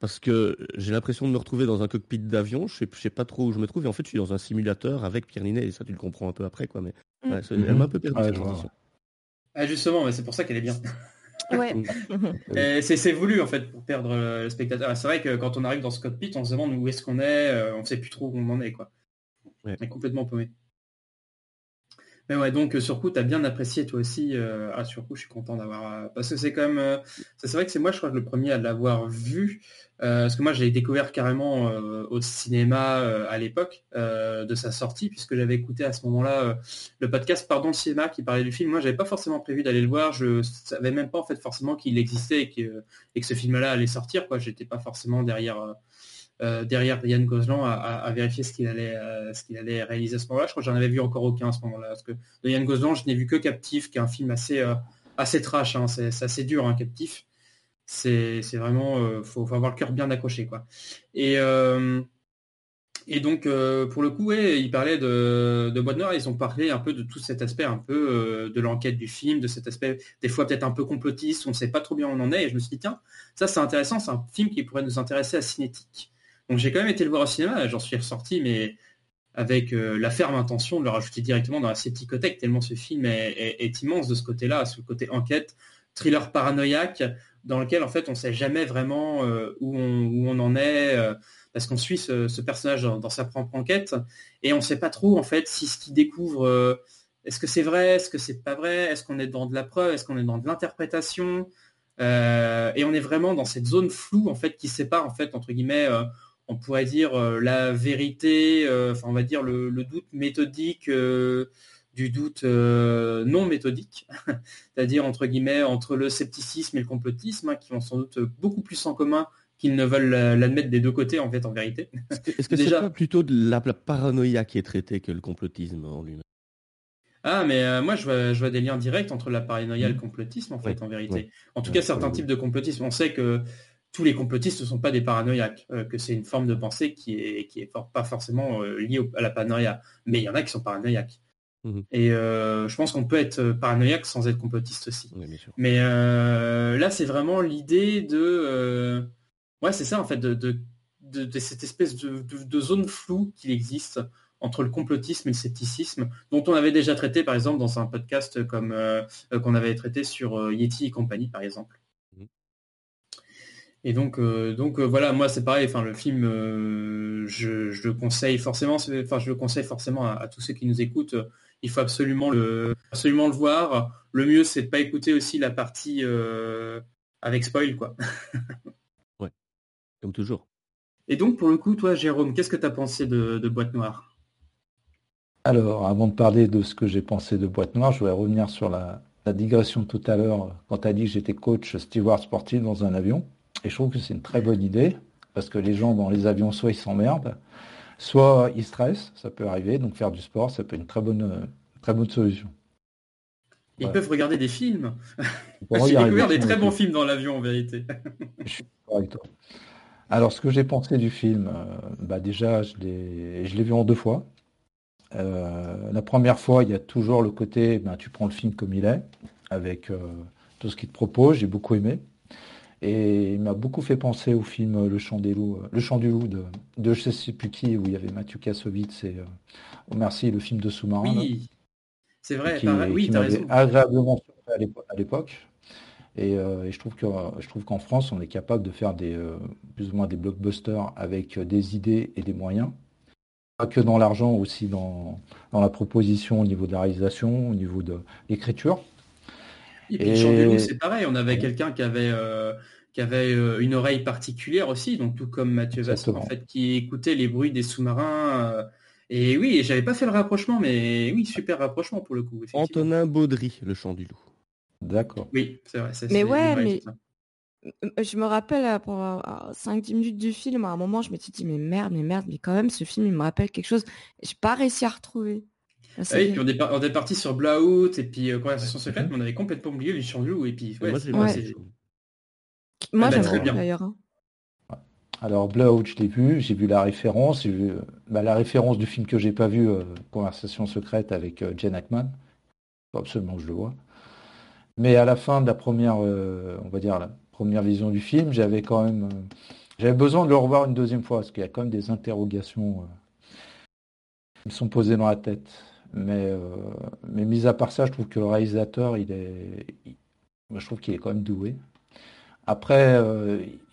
Speaker 3: Parce que j'ai l'impression de me retrouver dans un cockpit d'avion, je sais, je sais pas trop où je me trouve, et en fait je suis dans un simulateur avec Pierre Ninet, et ça tu le comprends un peu après, quoi. Mais
Speaker 7: Mm.
Speaker 3: ouais, elle m'a un peu perdu cette transition.
Speaker 8: Ah, justement, mais c'est pour ça qu'elle est bien.
Speaker 7: Ouais.
Speaker 8: Et C'est c'est voulu en fait pour perdre euh, le spectateur. C'est vrai que quand on arrive dans ce cockpit, on se demande où est-ce qu'on est, euh, on sait plus trop où on en est quoi.
Speaker 3: Ouais.
Speaker 8: On est complètement paumé. Mais ouais, donc euh, coup, t'as bien apprécié toi aussi. euh, Ah, sur coup, je suis content d'avoir. euh, Parce que c'est quand même. euh, C'est vrai que c'est moi, je crois, le premier à l'avoir vu. parce que moi, je l'ai découvert carrément au cinéma à l'époque de sa sortie, puisque j'avais écouté à ce moment-là le podcast Pardon le cinéma qui parlait du film. Moi, j'avais pas forcément prévu d'aller le voir. Je savais même pas en fait forcément qu'il existait et que, et que ce film-là allait sortir. Quoi, j'étais pas forcément derrière. Euh, derrière Ryan Gosling à, vérifier ce qu'il allait, euh, allait réaliser à ce moment-là. Je crois que j'en avais vu encore aucun à ce moment-là. Parce que de Ryan Gosling, je n'ai vu que Captif, qui est un film assez, euh, assez trash. hein. C'est assez dur, hein, Captif. C'est vraiment, faut, faut avoir le cœur bien accroché, quoi. Et et donc, pour le coup, ouais, ils parlaient de, de Noire, ils ont parlé un peu de tout cet aspect un peu de l'enquête du film, de cet aspect des fois peut-être un peu complotiste, on ne sait pas trop bien où on en est, et je me suis dit, tiens, ça c'est intéressant, c'est un film qui pourrait nous intéresser à Cinétique. Donc j'ai quand même été le voir au cinéma, j'en suis ressorti, mais avec euh, la ferme intention de le rajouter directement dans la septicothèque, tellement ce film est, immense de ce côté-là, ce côté enquête, thriller paranoïaque, dans lequel en fait on ne sait jamais vraiment euh, où, on, en est, euh, parce qu'on suit ce, personnage dans, dans sa propre enquête, et on ne sait pas trop en fait si ce qu'il découvre, est-ce que c'est vrai, est-ce que c'est pas vrai, est-ce qu'on est dans de la preuve, est-ce qu'on est dans de l'interprétation, et on est vraiment dans cette zone floue en fait qui sépare en fait entre guillemets on pourrait dire euh, la vérité, euh, enfin on va dire le, le doute méthodique euh, du doute non méthodique, c'est-à-dire entre guillemets entre le scepticisme et le complotisme, hein, qui ont sans doute beaucoup plus en commun qu'ils ne veulent l'admettre des deux côtés en fait en vérité.
Speaker 3: Est-ce que c'est pas plutôt de la, la, paranoïa qui est traitée que le complotisme en lui-même?
Speaker 8: Ah, mais euh, moi, je vois, je vois, des liens directs entre la paranoïa et le mmh. complotisme, en fait, en vérité. En tout cas, certains types de complotisme. On sait que tous les complotistes ne sont pas des paranoïaques, euh, que c'est une forme de pensée qui est, qui est pas forcément euh, liée à la paranoïa. Mais il y en a qui sont paranoïaques. Mmh. Et je pense qu'on peut être paranoïaque sans être complotiste aussi. mais là, c'est vraiment l'idée de... ouais, c'est ça, en fait, de, de, de cette espèce de, zone floue qu'il existe entre le complotisme et le scepticisme, dont on avait déjà traité par exemple dans un podcast comme euh, euh, qu'on avait traité sur euh, Yeti et compagnie par exemple. Et donc, donc voilà, moi c'est pareil. Enfin, le film, je, le conseille forcément. Enfin, je le conseille forcément à, tous ceux qui nous écoutent. Il faut absolument le, absolument le voir. Le mieux, c'est de pas écouter aussi la partie avec spoil, quoi.
Speaker 3: ouais, comme toujours.
Speaker 8: Et donc, pour le coup, toi, Jérôme, qu'est-ce que tu as pensé de Boîte Noire?
Speaker 10: Alors, avant de parler de ce que j'ai pensé de Boîte Noire, je voudrais revenir sur la, digression tout à l'heure quand tu as dit que j'étais coach steward sportif dans un avion. Et je trouve que c'est une très bonne idée, parce que les gens dans les avions, soit ils s'emmerdent, soit ils stressent, ça peut arriver, donc faire du sport, ça peut être une très bonne, très bonne solution.
Speaker 8: Ils peuvent regarder des films. J'ai découvert des, très bons films dans l'avion en vérité.
Speaker 10: je suis avec toi. Alors ce que j'ai pensé du film, euh, bah déjà je l'ai vu en deux fois. Euh, la première fois, il y a toujours le côté, ben, tu prends le film comme il est, avec euh, tout ce qu'il te propose, j'ai beaucoup aimé. Et il m'a beaucoup fait penser au film Le Chant des loups, Le Chant du loup de, de je sais plus qui, où il y avait Mathieu Kassovitz et euh, Merci, le film de sous-marin.
Speaker 8: Oui, c'est vrai, qui, oui, raison.
Speaker 10: agréablement à l'époque. Et, je trouve que je trouve qu'en France, on est capable de faire des plus ou moins des blockbusters avec des idées et des moyens pas que dans l'argent, aussi dans, dans, la proposition au niveau de la réalisation, au niveau de l'écriture.
Speaker 8: Et puis et... c'est pareil, on avait quelqu'un qui avait, euh, qui avait euh, une oreille particulière aussi, donc tout comme Mathieu Vasson, en fait, qui écoutait les bruits des sous-marins. Euh, et oui, j'avais pas fait le rapprochement, mais oui, super rapprochement pour le coup.
Speaker 3: Antonin Baudry, le chant du loup.
Speaker 10: D'accord.
Speaker 8: Oui, c'est vrai.
Speaker 9: Mais ouais, mais je me rappelle, pour 5-10 minutes du film, à un moment, je me suis dit: «Mais merde, mais merde, mais quand même, ce film, il me rappelle quelque chose». J'ai pas réussi à retrouver.
Speaker 8: Ah oui, puis on est on est parti sur Blowout et puis, euh, Conversation secrète, mais on avait complètement oublié Les Chants et puis ouais,
Speaker 3: Moi,
Speaker 8: c'est
Speaker 3: moi,
Speaker 9: Moi, bah, très bien. d'ailleurs, hein.
Speaker 10: Alors Blowout, je l'ai vu, j'ai vu la référence, vu, bah, la référence du film que j'ai pas vu, euh, Conversation secrète avec, Jen Hackman. Faut absolument que je le vois. Mais à la fin de la première, on va dire, première vision du film, j'avais quand même euh, j'avais besoin de le revoir une deuxième fois parce qu'il y a quand même des interrogations euh, qui me sont posées dans la tête. Mais, euh, mais mis à part ça, je trouve que le réalisateur, il est, je trouve qu'il est quand même doué. Après,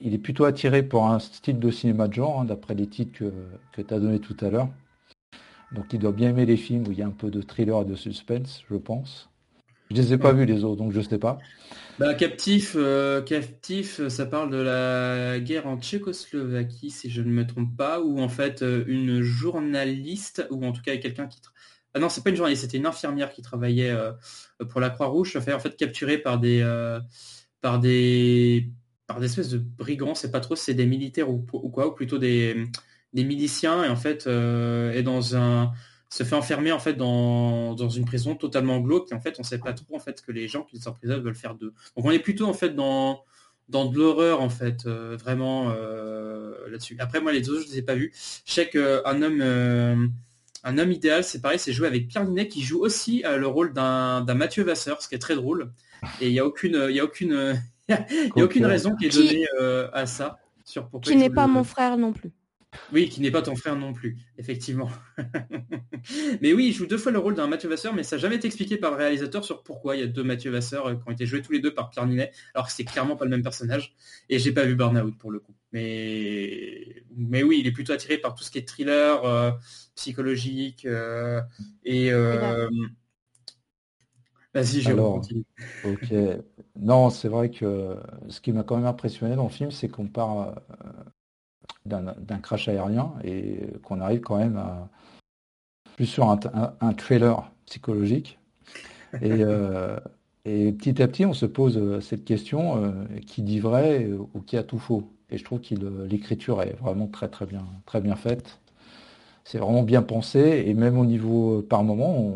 Speaker 10: il est plutôt attiré pour un style de cinéma de genre, hein, d'après les titres que, que tu as donné tout à l'heure. Donc il doit bien aimer les films où il y a un peu de thriller et de suspense, je pense. Je ne les ai pas vus les autres, donc je ne sais pas.
Speaker 8: Bah, captif, euh, captif, ça parle de la guerre en Tchécoslovaquie, si je ne me trompe pas, où en fait euh, une journaliste, ou en tout cas quelqu'un qui... Ah non, c'est pas une journaliste, c'était une infirmière qui travaillait euh, pour la Croix-Rouge, se fait en fait capturée par des... par des par des espèces de brigands, c'est pas trop, c'est des militaires ou, quoi, ou plutôt des, des miliciens, et en fait est dans un se fait enfermer en fait dans, une prison totalement glauque et en fait on sait pas trop en fait que les gens qui sont en prison veulent faire d'eux. Donc on est plutôt en fait dans dans de l'horreur en fait euh, vraiment euh, là-dessus. Après moi les autres je les ai pas vus. Je sais qu'un homme euh, un homme idéal c'est pareil c'est joué avec Pierre Ninet qui joue aussi le rôle d'un Mathieu Vasseur ce qui est très drôle. Et il y a aucune il y a aucune il y a aucune raison qui est donnée à ça sur
Speaker 9: pourquoi qui n'est pas mon frère non plus.
Speaker 8: Oui, qui n'est pas ton frère non plus, effectivement. mais oui, il joue deux fois le rôle d'un Mathieu Vasseur, mais ça n'a jamais été expliqué par le réalisateur sur pourquoi il y a deux Mathieu Vasseur euh, qui ont été joués tous les deux par Pierre Ninet, alors que c'est clairement pas le même personnage. Et j'ai pas vu Burnout pour le coup. Mais, mais oui, il est plutôt attiré par tout ce qui est thriller, euh, psychologique euh, et. Vas-y, j'ai
Speaker 10: Ok. Non, c'est vrai que ce qui m'a quand même impressionné dans le film, c'est qu'on part d'un crash aérien et qu'on arrive quand même à, plus sur un, un- un trailer psychologique. Et, euh, et petit à petit, on se pose euh, cette question euh, qui dit vrai ou qui a tout faux. Et je trouve que l'écriture est vraiment très très bien, très bien faite. C'est vraiment bien pensé et même au niveau, par moment,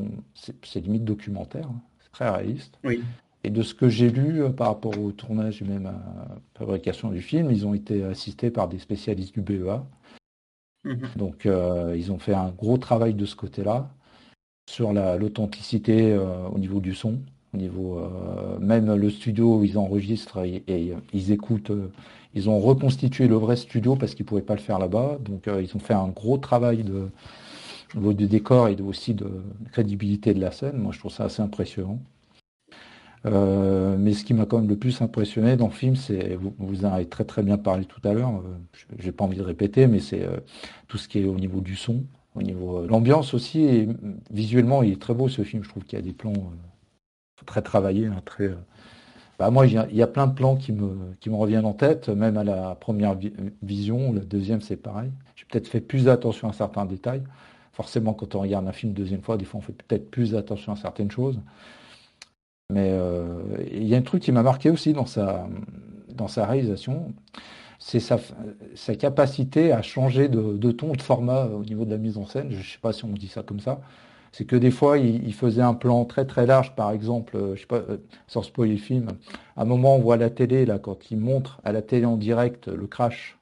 Speaker 10: c'est limite documentaire. hein. C'est très réaliste.
Speaker 8: Oui.
Speaker 10: Et de ce que j'ai lu euh, par rapport au tournage et même à la fabrication du film, ils ont été assistés par des spécialistes du BEA.
Speaker 8: Mhm.
Speaker 10: Donc euh, ils ont fait un gros travail de ce côté-là, sur la- l'authenticité euh, au niveau du son, au niveau euh, même le studio où ils enregistrent et, et ils écoutent, ils ont reconstitué le vrai studio parce qu'ils ne pouvaient pas le faire là-bas. Donc ils ont fait un gros travail de, au niveau du décor et de- aussi de crédibilité de la scène. Moi je trouve ça assez impressionnant. Euh, mais ce qui m'a quand même le plus impressionné dans le film, c'est, vous, en avez très très bien parlé tout à l'heure, euh, j'ai pas envie de répéter, mais c'est euh, tout ce qui est au niveau du son, au niveau euh, l'ambiance aussi, visuellement il est très beau ce film, je trouve qu'il y a des plans très travaillés, hein, très... bah, moi il y, a, plein de plans qui me, qui me reviennent en tête, même à la première vi- vision, la deuxième c'est pareil. J'ai peut-être fait plus attention à certains détails. Forcément quand on regarde un film deuxième fois, des fois on fait peut-être plus attention à certaines choses. Mais euh, il y a un truc qui m'a marqué aussi dans sa, dans sa réalisation, c'est sa, sa capacité à changer de, de ton, de format au niveau de la mise en scène. Je ne sais pas si on dit ça comme ça. C'est que des fois, il, il faisait un plan très très large, par exemple, euh, je sais pas, euh, sans spoiler le film. À un moment, on voit la télé, là, quand il montre à la télé en direct le crash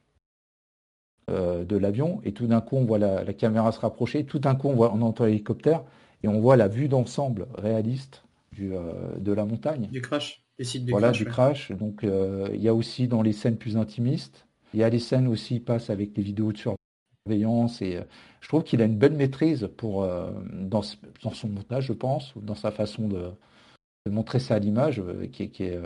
Speaker 10: de l'avion, et tout d'un coup, on voit la, la caméra se rapprocher, tout d'un coup, on, voit, on entend l'hélicoptère, et on voit la vue d'ensemble réaliste du, euh, de la montagne.
Speaker 8: Du crash, des sites du
Speaker 10: Voilà,
Speaker 8: crash.
Speaker 10: du
Speaker 8: ouais.
Speaker 10: crash. Donc, euh, il y a aussi dans les scènes plus intimistes, il y a les scènes aussi qui passent avec les vidéos de surveillance. Et euh, je trouve qu'il a une belle maîtrise pour, dans, son montage, je pense, ou dans sa façon de, de montrer ça à l'image, qui, est- qui est,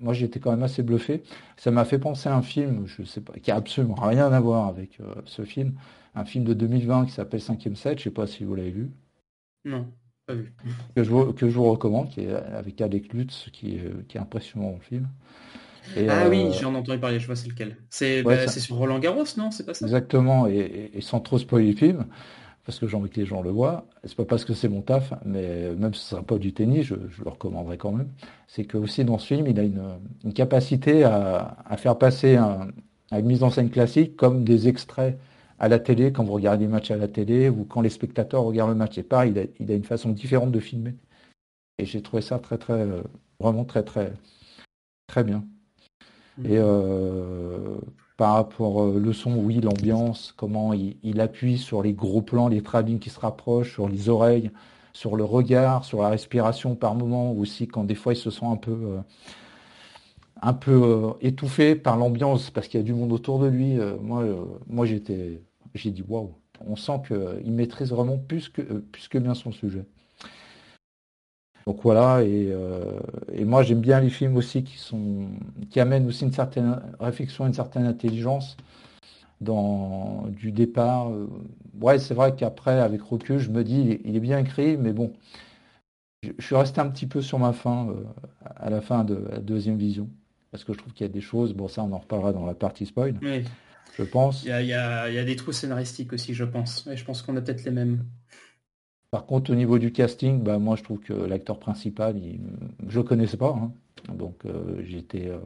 Speaker 10: moi j'étais quand même assez bluffé. Ça m'a fait penser à un film, je sais pas, qui a absolument rien à voir avec euh, ce film, un film de 2020 qui s'appelle Cinquième Set, je sais pas si vous l'avez vu
Speaker 8: Non, pas vu.
Speaker 10: que je, vous- que je vous recommande, qui est avec Alec Lutz, qui est, qui est impressionnant dans le film. Et,
Speaker 8: ah
Speaker 10: euh,
Speaker 8: oui, j'en ai entendu parler, je vois c'est lequel. C'est
Speaker 10: Ouais,
Speaker 8: bah,
Speaker 10: ça-
Speaker 8: sur Roland Garros, non C'est pas ça?
Speaker 10: Exactement, et, sans trop spoiler le film, parce que j'ai envie que les gens le voient, c'est pas parce que c'est mon taf, mais même si ce sera pas du tennis, je, je le recommanderai quand même, c'est que aussi dans ce film, il a une, une capacité à, à faire passer un, à une mise en scène classique comme des extraits à la télé, quand vous regardez des matchs à la télé, ou quand les spectateurs regardent le match. C'est pareil, il a, il a une façon différente de filmer. Et j'ai trouvé ça très, très, euh, vraiment très, très, très bien. Et euh, par rapport euh, le son, oui, l'ambiance, comment il, il appuie sur les gros plans, les travelling qui se rapprochent, sur les oreilles, sur le regard, sur la respiration par moment, aussi quand des fois il se sent un peu, euh, un peu euh, étouffé par l'ambiance parce qu'il y a du monde autour de lui. Euh, moi, euh, moi j'étais, j'ai dit waouh. On sent qu'il maîtrise vraiment plus que, plus que bien son sujet. Donc voilà, et, moi j'aime bien les films aussi qui sont qui amènent aussi une certaine réflexion, une certaine intelligence dans du départ. Ouais, c'est vrai qu'après, avec recul, je me dis il est, bien écrit, mais bon, je, suis resté un petit peu sur ma fin à la fin de la deuxième vision, parce que je trouve qu'il y a des choses, bon ça on en reparlera dans la partie spoil,
Speaker 8: Oui.
Speaker 10: je pense.
Speaker 8: Il y a, il y a- il y a des trous scénaristiques aussi, je pense. Et je pense qu'on a peut-être les mêmes.
Speaker 10: Par contre, au niveau du casting, bah, moi je trouve que l'acteur principal, il- je le connaissais pas, hein. donc euh, j'étais euh,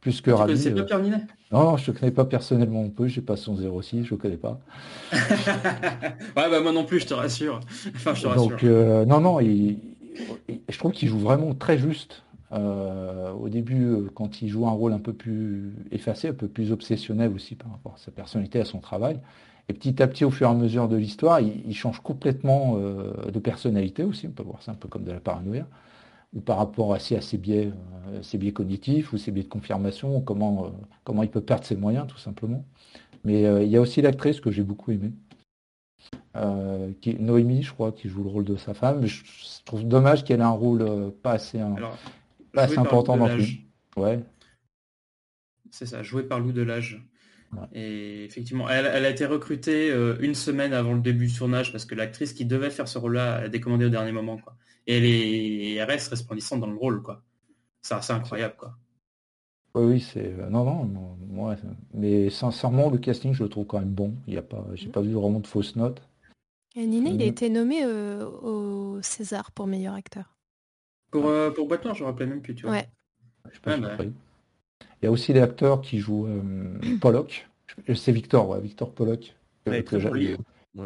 Speaker 10: plus que
Speaker 8: Tu
Speaker 10: ravi.
Speaker 8: connaissais pas
Speaker 10: euh.
Speaker 8: Pierre Ninet?
Speaker 10: Non, je ne connais pas personnellement un peu, j'ai pas son 06, je ne connais pas.
Speaker 8: Ouais, bah moi non plus, je te rassure. Enfin, je te rassure.
Speaker 10: Donc euh, non, non, il- je trouve qu'il joue vraiment très juste. Euh, au début, euh, quand il joue un rôle un peu plus effacé, un peu plus obsessionnel aussi par rapport à sa personnalité, à son travail. Et petit à petit, au fur et à mesure de l'histoire, il, change complètement euh, de personnalité aussi. On peut voir ça un peu comme de la paranoïa, ou par rapport ses- à ses biais, euh, ses biais cognitifs ou ses biais de confirmation, comment, euh, comment il peut perdre ses moyens, tout simplement. Mais il y a aussi l'actrice que j'ai beaucoup aimée, Noémie, je crois, qui joue le rôle de sa femme. Je, je trouve dommage qu'elle ait un rôle pas assez,
Speaker 8: Alors,
Speaker 10: pas assez important
Speaker 8: Lou
Speaker 10: dans le
Speaker 8: Delage.
Speaker 10: film. Ouais.
Speaker 8: C'est ça, joué par Lou Delage. Et effectivement, elle, elle a été recrutée euh, une semaine avant le début du tournage parce que l'actrice qui devait faire ce rôle-là a décommandé au dernier moment. Quoi. Et elle, est, elle reste resplendissante dans le rôle. quoi. C'est assez incroyable. quoi.
Speaker 10: Oui, oui, c'est euh, non, non, non, moi, euh, mais sincèrement, le casting, je le trouve quand même bon. Il y a pas, j'ai pas vu vraiment de fausses notes.
Speaker 7: Et Ninet, il a été nommé euh, au César pour meilleur acteur.
Speaker 8: Pour, euh, pour Boîte Noire, je me rappelais même plus, tu vois.
Speaker 7: Ouais.
Speaker 10: Je sais pas,
Speaker 8: Ouais,
Speaker 10: j'ai
Speaker 8: bah.
Speaker 10: Il y a aussi l'acteur qui joue euh, Pollock. Je- C'est Victor, ouais, Victor Pollock.
Speaker 3: Ouais, très
Speaker 10: j'a-
Speaker 8: Olivier,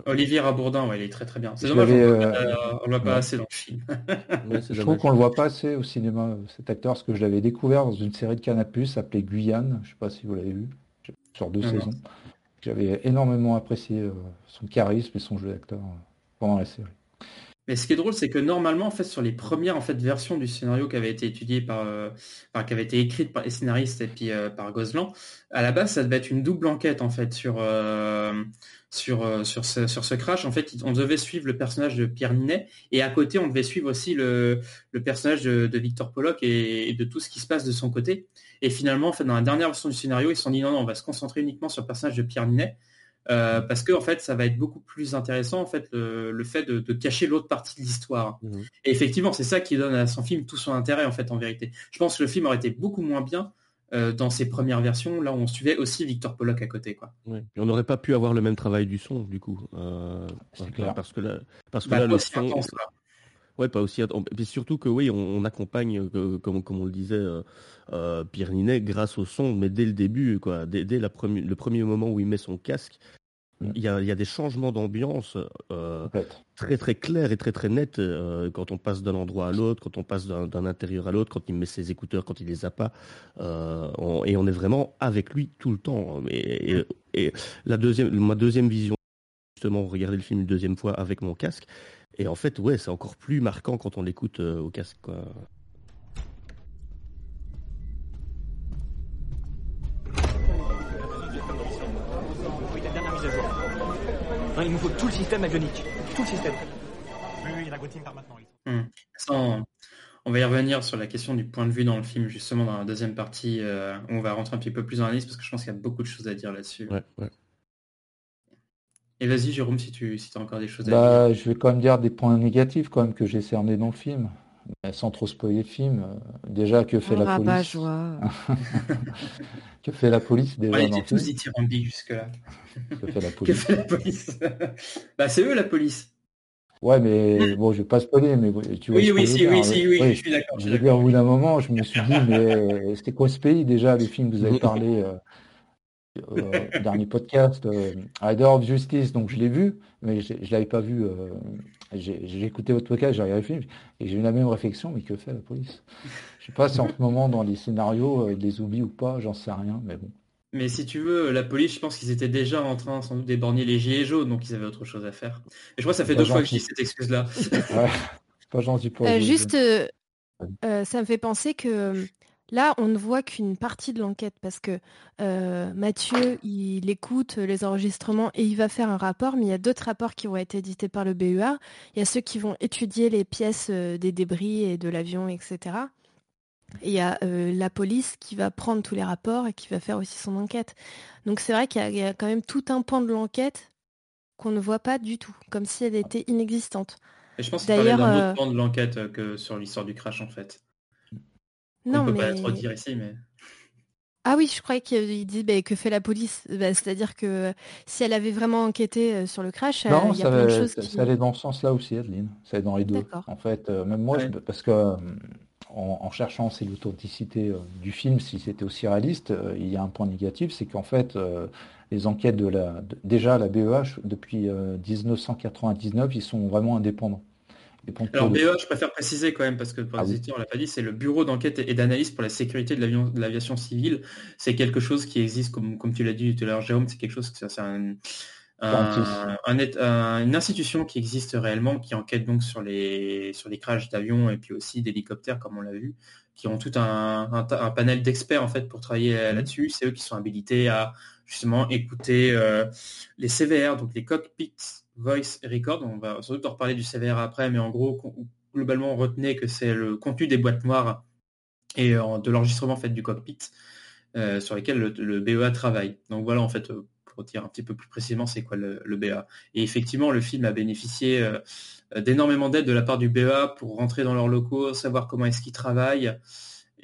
Speaker 8: Olivier Rabourdin, ouais, il est très très bien. C'est dommage, on
Speaker 10: l'avais,
Speaker 8: le voit
Speaker 10: euh,
Speaker 8: pas- on le voit pas
Speaker 10: ouais.
Speaker 8: assez dans le film.
Speaker 10: Je trouve qu'on le voit pas assez au cinéma, euh, cet acteur, parce que je l'avais découvert dans une série de Canapus appelée Guyane. Je sais pas si vous l'avez vu, sur deux saisons. J'avais énormément apprécié euh, son charisme et son jeu d'acteur euh, pendant la série.
Speaker 8: Mais ce qui est drôle, c'est que normalement, en fait, sur les premières en fait versions du scénario qui avait été étudié par, euh, qui avait été écrite par les scénaristes et puis euh, par Gozlan, à la base, ça devait être une double enquête en fait sur euh, sur sur ce sur ce crash. En fait, on devait suivre le personnage de Pierre Ninet et à côté, on devait suivre aussi le le personnage de, Victor Pollock et, et de tout ce qui se passe de son côté. Et finalement, en fait, dans la dernière version du scénario, ils se sont dit non, non, on va se concentrer uniquement sur le personnage de Pierre Ninet. Euh, parce que en fait ça va être beaucoup plus intéressant en fait le, le fait de, de cacher l'autre partie de l'histoire
Speaker 3: Mhm.
Speaker 8: et effectivement c'est ça qui donne à son film tout son intérêt en fait en vérité je pense que le film aurait été beaucoup moins bien euh, dans ses premières versions là où on suivait aussi Victor Pollock à côté quoi.
Speaker 3: Et on n'aurait pas pu avoir le même travail du son, du coup. Euh. Parce que là, parce que
Speaker 8: Bah,
Speaker 3: là le son.
Speaker 8: intense.
Speaker 3: Ouais, pas aussi. Et surtout que oui, on, on accompagne, euh, comme, comme on le disait, euh, euh, Pierre Ninet grâce au son, mais dès le début, quoi. Dès, dès la premi- le premier moment où il met son casque, il y a, il y a des changements d'ambiance euh, très très clairs et très très nets euh, quand on passe d'un endroit à l'autre, quand on passe d'un d'un intérieur à l'autre, quand il met ses écouteurs, quand il les a pas, euh, on- et on est vraiment avec lui tout le temps. Et, et- et la deuxième, ma deuxième vision, justement, regarder le film une deuxième fois avec mon casque, et en fait, ouais, c'est encore plus marquant quand on l'écoute euh, au casque. Quoi.
Speaker 11: Non, il nous faut tout le système avionique. Tout le système. Oui, oui, la Gotim part maintenant.
Speaker 8: Hmm. Ça, on, on va y revenir sur la question du point de vue dans le film justement dans la deuxième partie euh, où on va rentrer un petit peu plus dans l'analyse parce que je pense qu'il y a beaucoup de choses à dire là-dessus
Speaker 3: Ouais, ouais.
Speaker 8: Et vas-y Jérôme si tu si as encore des choses à dire
Speaker 10: Bah, je vais quand même dire des points négatifs quand même que j'ai cernés dans le film, mais sans trop spoiler le film. euh, Déjà, que fait
Speaker 9: Oh,
Speaker 10: la police
Speaker 9: rabat-joie.
Speaker 10: Que fait la police déjà
Speaker 8: on
Speaker 10: dans
Speaker 8: était tous dithyrambiques jusque là
Speaker 10: Que fait la police
Speaker 8: fait la police bah c'est eux la police
Speaker 10: Ouais, mais bon, je vais pas spoiler, mais tu vois
Speaker 8: Oui, oui, si, oui,
Speaker 10: dire.
Speaker 8: si, oui, je suis d'accord, je
Speaker 10: veux dire, au bout d'un moment, je me suis dit, mais c'était quoi ce pays déjà, le film que vous avez parlé euh, euh, dernier podcast, euh, Rider of Justice, donc je l'ai vu, mais je, je l'avais pas vu. euh, j'ai écouté votre podcast, j'ai regardé le film, et j'ai eu la même réflexion, mais que fait la police? Je sais pas si en ce moment, dans les scénarios, euh, ils les oublient ou pas, j'en sais rien, mais bon.
Speaker 8: Mais si tu veux, la police, je pense qu'ils étaient déjà en train sans doute d'éborgner les gilets jaunes, donc ils avaient autre chose à faire. Et je crois que ça fait deux fois que je dis cette excuse-là.
Speaker 10: Ouais, pas gentil pour
Speaker 7: Euh, juste, ça me fait penser que euh, là, on ne voit qu'une partie de l'enquête parce que euh, Mathieu, il écoute les enregistrements et il va faire un rapport, mais il y a d'autres rapports qui vont être édités par le BEA. Il y a ceux qui vont étudier les pièces euh, des débris et de l'avion, etc. Et il y a euh, la police qui va prendre tous les rapports et qui va faire aussi son enquête. Donc c'est vrai qu'il y, a- il y a quand même tout un pan de l'enquête qu'on ne voit pas du tout, comme si elle était inexistante.
Speaker 8: Et je pense
Speaker 7: D'ailleurs,
Speaker 8: d'un
Speaker 7: euh,
Speaker 8: autre pan de l'enquête que sur l'histoire du crash en fait.
Speaker 7: Non,
Speaker 8: On ne peut
Speaker 7: mais...
Speaker 8: pas trop dire ici, mais.
Speaker 7: Ah oui, je croyais qu'il dit bah, que fait la police? Bah, C'est-à-dire que si elle avait vraiment enquêté euh, sur le crash, euh,
Speaker 10: Non,
Speaker 7: il y a
Speaker 10: ça,
Speaker 7: plein de choses
Speaker 10: ça-
Speaker 7: qui...
Speaker 10: ça allait dans ce sens-là aussi, Adeline. Ça allait dans les deux.
Speaker 7: D'accord.
Speaker 10: En fait, euh, même moi,
Speaker 8: Ouais.
Speaker 10: je- parce que euh, en, en cherchant c'est l'authenticité euh, du film, si c'était aussi réaliste, euh, il y a un point négatif, c'est qu'en fait, euh, les enquêtes de la, de- déjà la BEH depuis euh, 1999, ils sont vraiment indépendants.
Speaker 8: Alors BEA, je préfère préciser quand même, parce que pour
Speaker 10: Ah
Speaker 8: les
Speaker 10: oui.
Speaker 8: auditeurs, on l'a pas dit, c'est le bureau d'enquête et d'analyse pour la sécurité de l'aviation civile. C'est quelque chose qui existe, comme, comme tu l'as dit tout à l'heure, Jérôme, c'est quelque chose, c'est un, un- un une institution qui existe réellement, qui enquête donc sur les, sur les crashs d'avions et puis aussi d'hélicoptères, comme on l'a vu, qui ont tout un, panel d'experts en fait pour travailler euh, là-dessus. C'est eux qui sont habilités à justement écouter euh, les CVR, donc les cockpit voice record. On va sans doute en reparler du CVR après, mais en gros, globalement, on retenait que c'est le contenu des boîtes noires et euh, de l'enregistrement fait du cockpit euh, sur lesquels le, le BEA travaille. Donc voilà, en fait, euh, pour dire un petit peu plus précisément, c'est quoi le, le BEA. Et effectivement, le film a bénéficié euh, d'énormément d'aide de la part du BEA pour rentrer dans leurs locaux, savoir comment est-ce qu'ils travaillent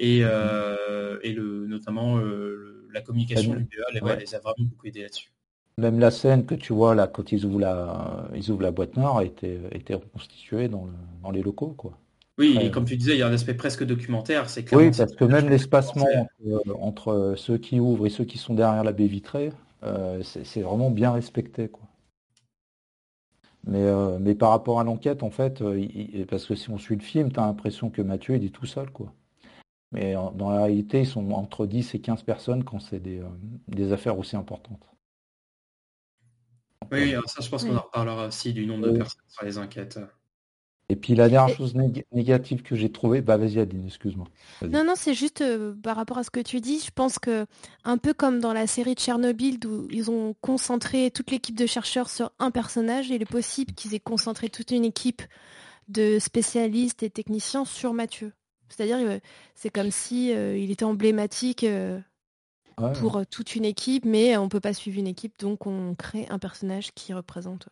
Speaker 8: et, euh, et le, notamment la communication du BEA les,
Speaker 10: ouais.
Speaker 8: les a vraiment beaucoup aidé là-dessus.
Speaker 10: Même la scène que tu vois là, quand ils ouvrent la, ils ouvrent la boîte noire, a été, été reconstituée dans, le- dans les locaux, quoi.
Speaker 8: Oui,
Speaker 10: Après,
Speaker 8: et comme tu disais, il y a un aspect presque documentaire. C'est
Speaker 10: Oui, parce que même l'espacement
Speaker 8: français.
Speaker 10: entre, entre ceux qui ouvrent et ceux qui sont derrière la baie vitrée, euh, c'est vraiment bien respecté, quoi. Mais, euh, mais par rapport à l'enquête, en fait, euh, il- parce que si on suit le film, tu as l'impression que Mathieu, il est tout seul, quoi. Mais en- dans la réalité, ils sont entre 10 et 15 personnes quand c'est des, euh, des affaires aussi importantes.
Speaker 8: Oui, ça, je pense qu'on en reparlera aussi du nombre de
Speaker 10: Oui.
Speaker 8: personnes sur les enquêtes.
Speaker 10: Et puis la dernière chose nég- négative que j'ai trouvée, bah vas-y Adeline, excuse-moi.
Speaker 7: Non, non, c'est juste euh, par rapport à ce que tu dis, je pense que un peu comme dans la série de Tchernobyl où ils ont concentré toute l'équipe de chercheurs sur un personnage, il est possible qu'ils aient concentré toute une équipe de spécialistes et techniciens sur Mathieu. C'est-à-dire, euh, c'est comme si euh, il était emblématique euh,
Speaker 10: Ouais,
Speaker 7: pour euh, toute une équipe, mais on peut pas suivre une équipe, donc on crée un personnage qui représente.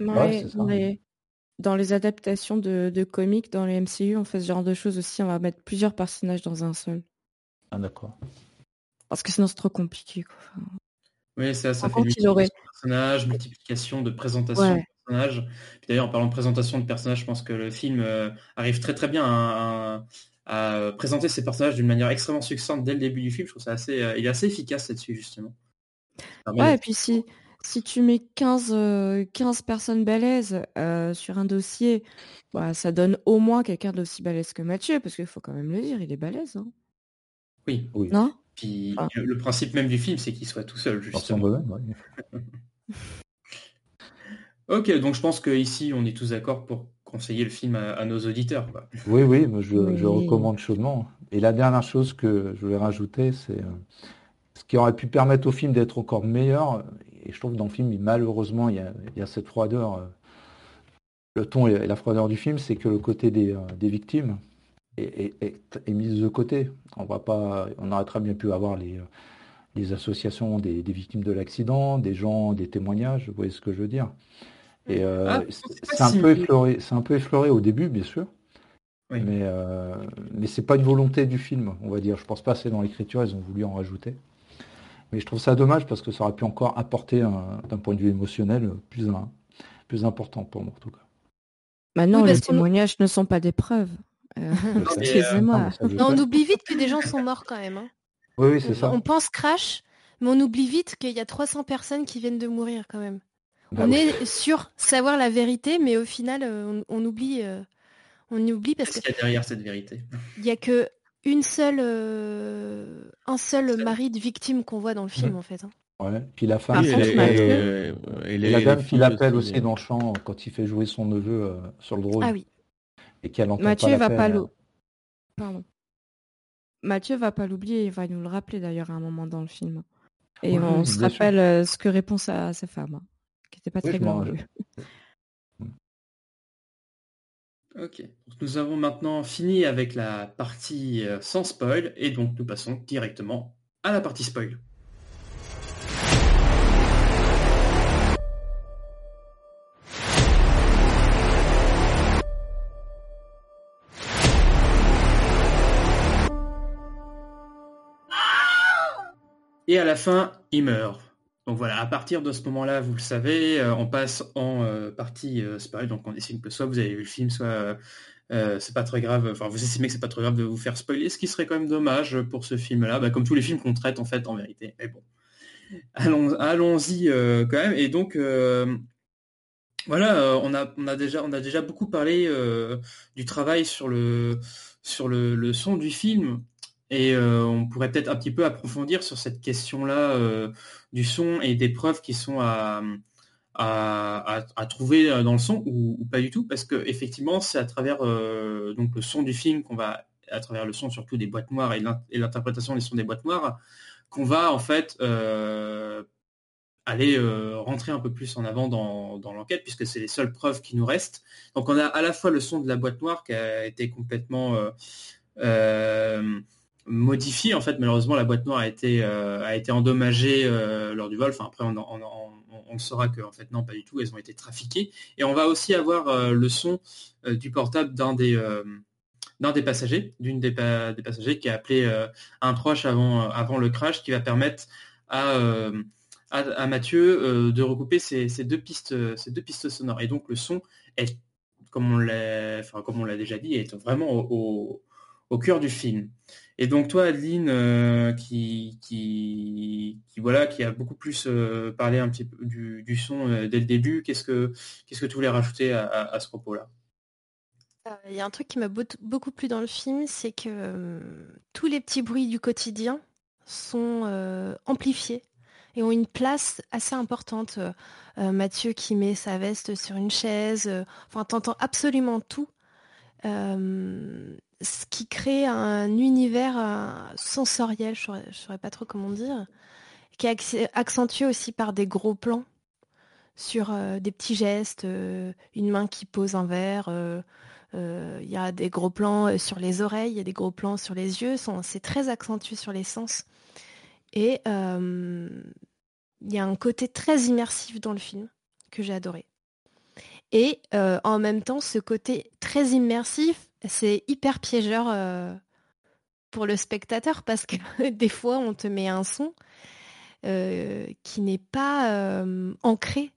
Speaker 10: Ouais,
Speaker 9: Ouais,
Speaker 10: c'est ça.
Speaker 9: dans, les, dans les adaptations de, de comics, dans les MCU, on fait ce genre de choses aussi. On va mettre plusieurs personnages dans un seul.
Speaker 10: Ah, d'accord.
Speaker 9: Parce que sinon, c'est trop compliqué. Quoi.
Speaker 8: Oui, ça, ça fait multiplication
Speaker 9: aurait-
Speaker 8: de personnages, multiplication de présentation
Speaker 9: Ouais.
Speaker 8: de personnages. Puis D'ailleurs, en parlant de présentation de personnages, je pense que le film euh, arrive très très bien à, à- présenter ses personnages d'une manière extrêmement succincte dès le début du film. Je trouve ça assez, euh, il est assez efficace là-dessus justement. Permet
Speaker 9: Ouais, et puis si, si tu mets 15, euh, 15 personnes balèzes euh, sur un dossier, bah, ça donne au moins quelqu'un d'aussi balèze que Mathieu, parce qu'il faut quand même le dire, il est balèze. hein.
Speaker 8: Oui.
Speaker 10: Oui.
Speaker 9: Non?
Speaker 8: Puis
Speaker 9: Ah.
Speaker 8: le principe même du film, c'est qu'il soit tout seul justement.
Speaker 10: ouais.
Speaker 8: Ok, donc je pense qu'ici on est tous d'accord pour conseiller le film à, à nos auditeurs. quoi.
Speaker 10: Oui, oui, moi, je, je recommande chaudement. Et la dernière chose que je voulais rajouter, c'est euh, ce qui aurait pu permettre au film d'être encore meilleur. Et je trouve que dans le film, malheureusement, il y a, il y a cette froideur. euh, le ton et la froideur du film, c'est que le côté des, euh, des victimes est, est- est- est mis de côté. On va pas, on aurait très bien pu avoir les, les associations des, des victimes de l'accident, des gens, des témoignages, vous voyez ce que je veux dire. Et euh,
Speaker 8: Ah,
Speaker 10: c'est un
Speaker 8: si-
Speaker 10: peu effleuré, c'est un peu effleuré au début, bien sûr.
Speaker 8: Oui.
Speaker 10: Mais, euh, mais c'est pas une volonté du film, on va dire. Je pense pas que c'est dans l'écriture, ils ont voulu en rajouter. Mais je trouve ça dommage parce que ça aurait pu encore apporter un- d'un point de vue émotionnel plus, un- plus important pour moi en tout cas.
Speaker 9: Maintenant,
Speaker 7: Oui,
Speaker 9: les témoignages ne sont pas des preuves. Euh. Excusez-moi.
Speaker 10: Non,
Speaker 7: on oublie vite que des gens sont morts quand même. hein.
Speaker 10: Oui, oui, c'est ça.
Speaker 7: on pense crash, mais on oublie vite qu'il y a 300 personnes qui viennent de mourir quand même.
Speaker 10: Bah
Speaker 7: on
Speaker 10: oui.
Speaker 7: est sûr savoir la vérité, mais au final, euh, on, on oublie, euh, on oublie parce
Speaker 8: Qu'est-ce
Speaker 7: que
Speaker 8: y a derrière cette vérité?
Speaker 7: Il y a que une seule, euh, un seul mari de victime qu'on voit dans le film en fait. hein.
Speaker 10: Ouais. Puis la femme,
Speaker 9: Par
Speaker 3: et les-
Speaker 10: la
Speaker 3: les
Speaker 10: dame qui
Speaker 3: filles
Speaker 10: l'appelle
Speaker 3: aussi,
Speaker 10: dans le champ quand il fait jouer son neveu euh, sur le drone
Speaker 7: Ah oui.
Speaker 10: et qu'elle entend
Speaker 9: Mathieu
Speaker 10: pas
Speaker 9: va pas
Speaker 10: l'appel.
Speaker 9: l'ou- Pardon. Mathieu va pas l'oublier, il va nous le rappeler d'ailleurs à un moment dans le film. Et
Speaker 10: Oui,
Speaker 9: on se
Speaker 10: bien sûr.
Speaker 9: rappelle euh, ce que répond sa, sa femme, hein, qui était pas
Speaker 10: Oui,
Speaker 9: très glorieux.
Speaker 8: Ok. Donc, nous avons maintenant fini avec la partie euh, sans spoil et donc nous passons directement à la partie spoil. Et à la fin, il meurt. Donc voilà, à partir de ce moment-là, vous le savez, euh, on passe en euh, partie euh, spoil. Donc on estime que soit vous avez vu le film, soit euh, c'est pas très grave. Enfin, vous estimez que c'est pas très grave de vous faire spoiler, ce qui serait quand même dommage pour ce film-là, bah, comme tous les films qu'on traite en fait en vérité. Mais bon, allons, allons-y quand même. Et donc voilà, on a, déjà, beaucoup parlé du travail sur le son du film. Et euh, on pourrait peut-être un petit peu approfondir sur cette question-là euh, du son et des preuves qui sont à, trouver dans le son ou, pas du tout, parce que effectivement c'est à travers euh, donc le son du film qu'on va, à travers le son surtout des boîtes noires et l'in- et l'interprétation des sons des boîtes noires, qu'on va en fait euh, aller euh, rentrer un peu plus en avant dans l'enquête, puisque c'est les seules preuves qui nous restent. Donc on a à la fois le son de la boîte noire qui a été complètement modifié. En fait, malheureusement, la boîte noire a été, euh, a été endommagée euh, lors du vol. Enfin, après, on, on, on, saura que en fait, non, pas du tout. Elles ont été trafiquées. Et on va aussi avoir euh, le son du portable d'un des d'un des passagers, d'une des, des passagers qui a appelé un proche avant, avant le crash, qui va permettre à, à, Mathieu de recouper ces, deux pistes, ces deux pistes sonores. Et donc le son est, comme on l'a, enfin déjà dit, est vraiment au, au cœur du film. Et donc toi, Adeline, euh, qui, voilà, qui a beaucoup plus euh, parlé un petit peu du, son euh, dès le début, qu'est-ce que, tu voulais rajouter à, ce propos-là?
Speaker 7: Il y a un truc qui m'a beau- beaucoup plu dans le film, c'est que tous les petits bruits du quotidien sont amplifiés et ont une place assez importante. Mathieu qui met sa veste sur une chaise, enfin t'entends absolument tout. Ce qui crée un univers euh, sensoriel, je je saurais pas trop comment dire, qui est acc- accentué aussi par des gros plans sur euh, des petits gestes, euh, une main qui pose un verre, il y a des gros plans sur les oreilles, il y a des gros plans sur les yeux, c'est très accentué sur les sens. Et il y a un côté très immersif dans le film que j'ai adoré. Et en même temps, ce côté très immersif, c'est hyper piégeur euh, pour le spectateur parce que des fois, on te met un son euh, qui n'est pas euh, ancré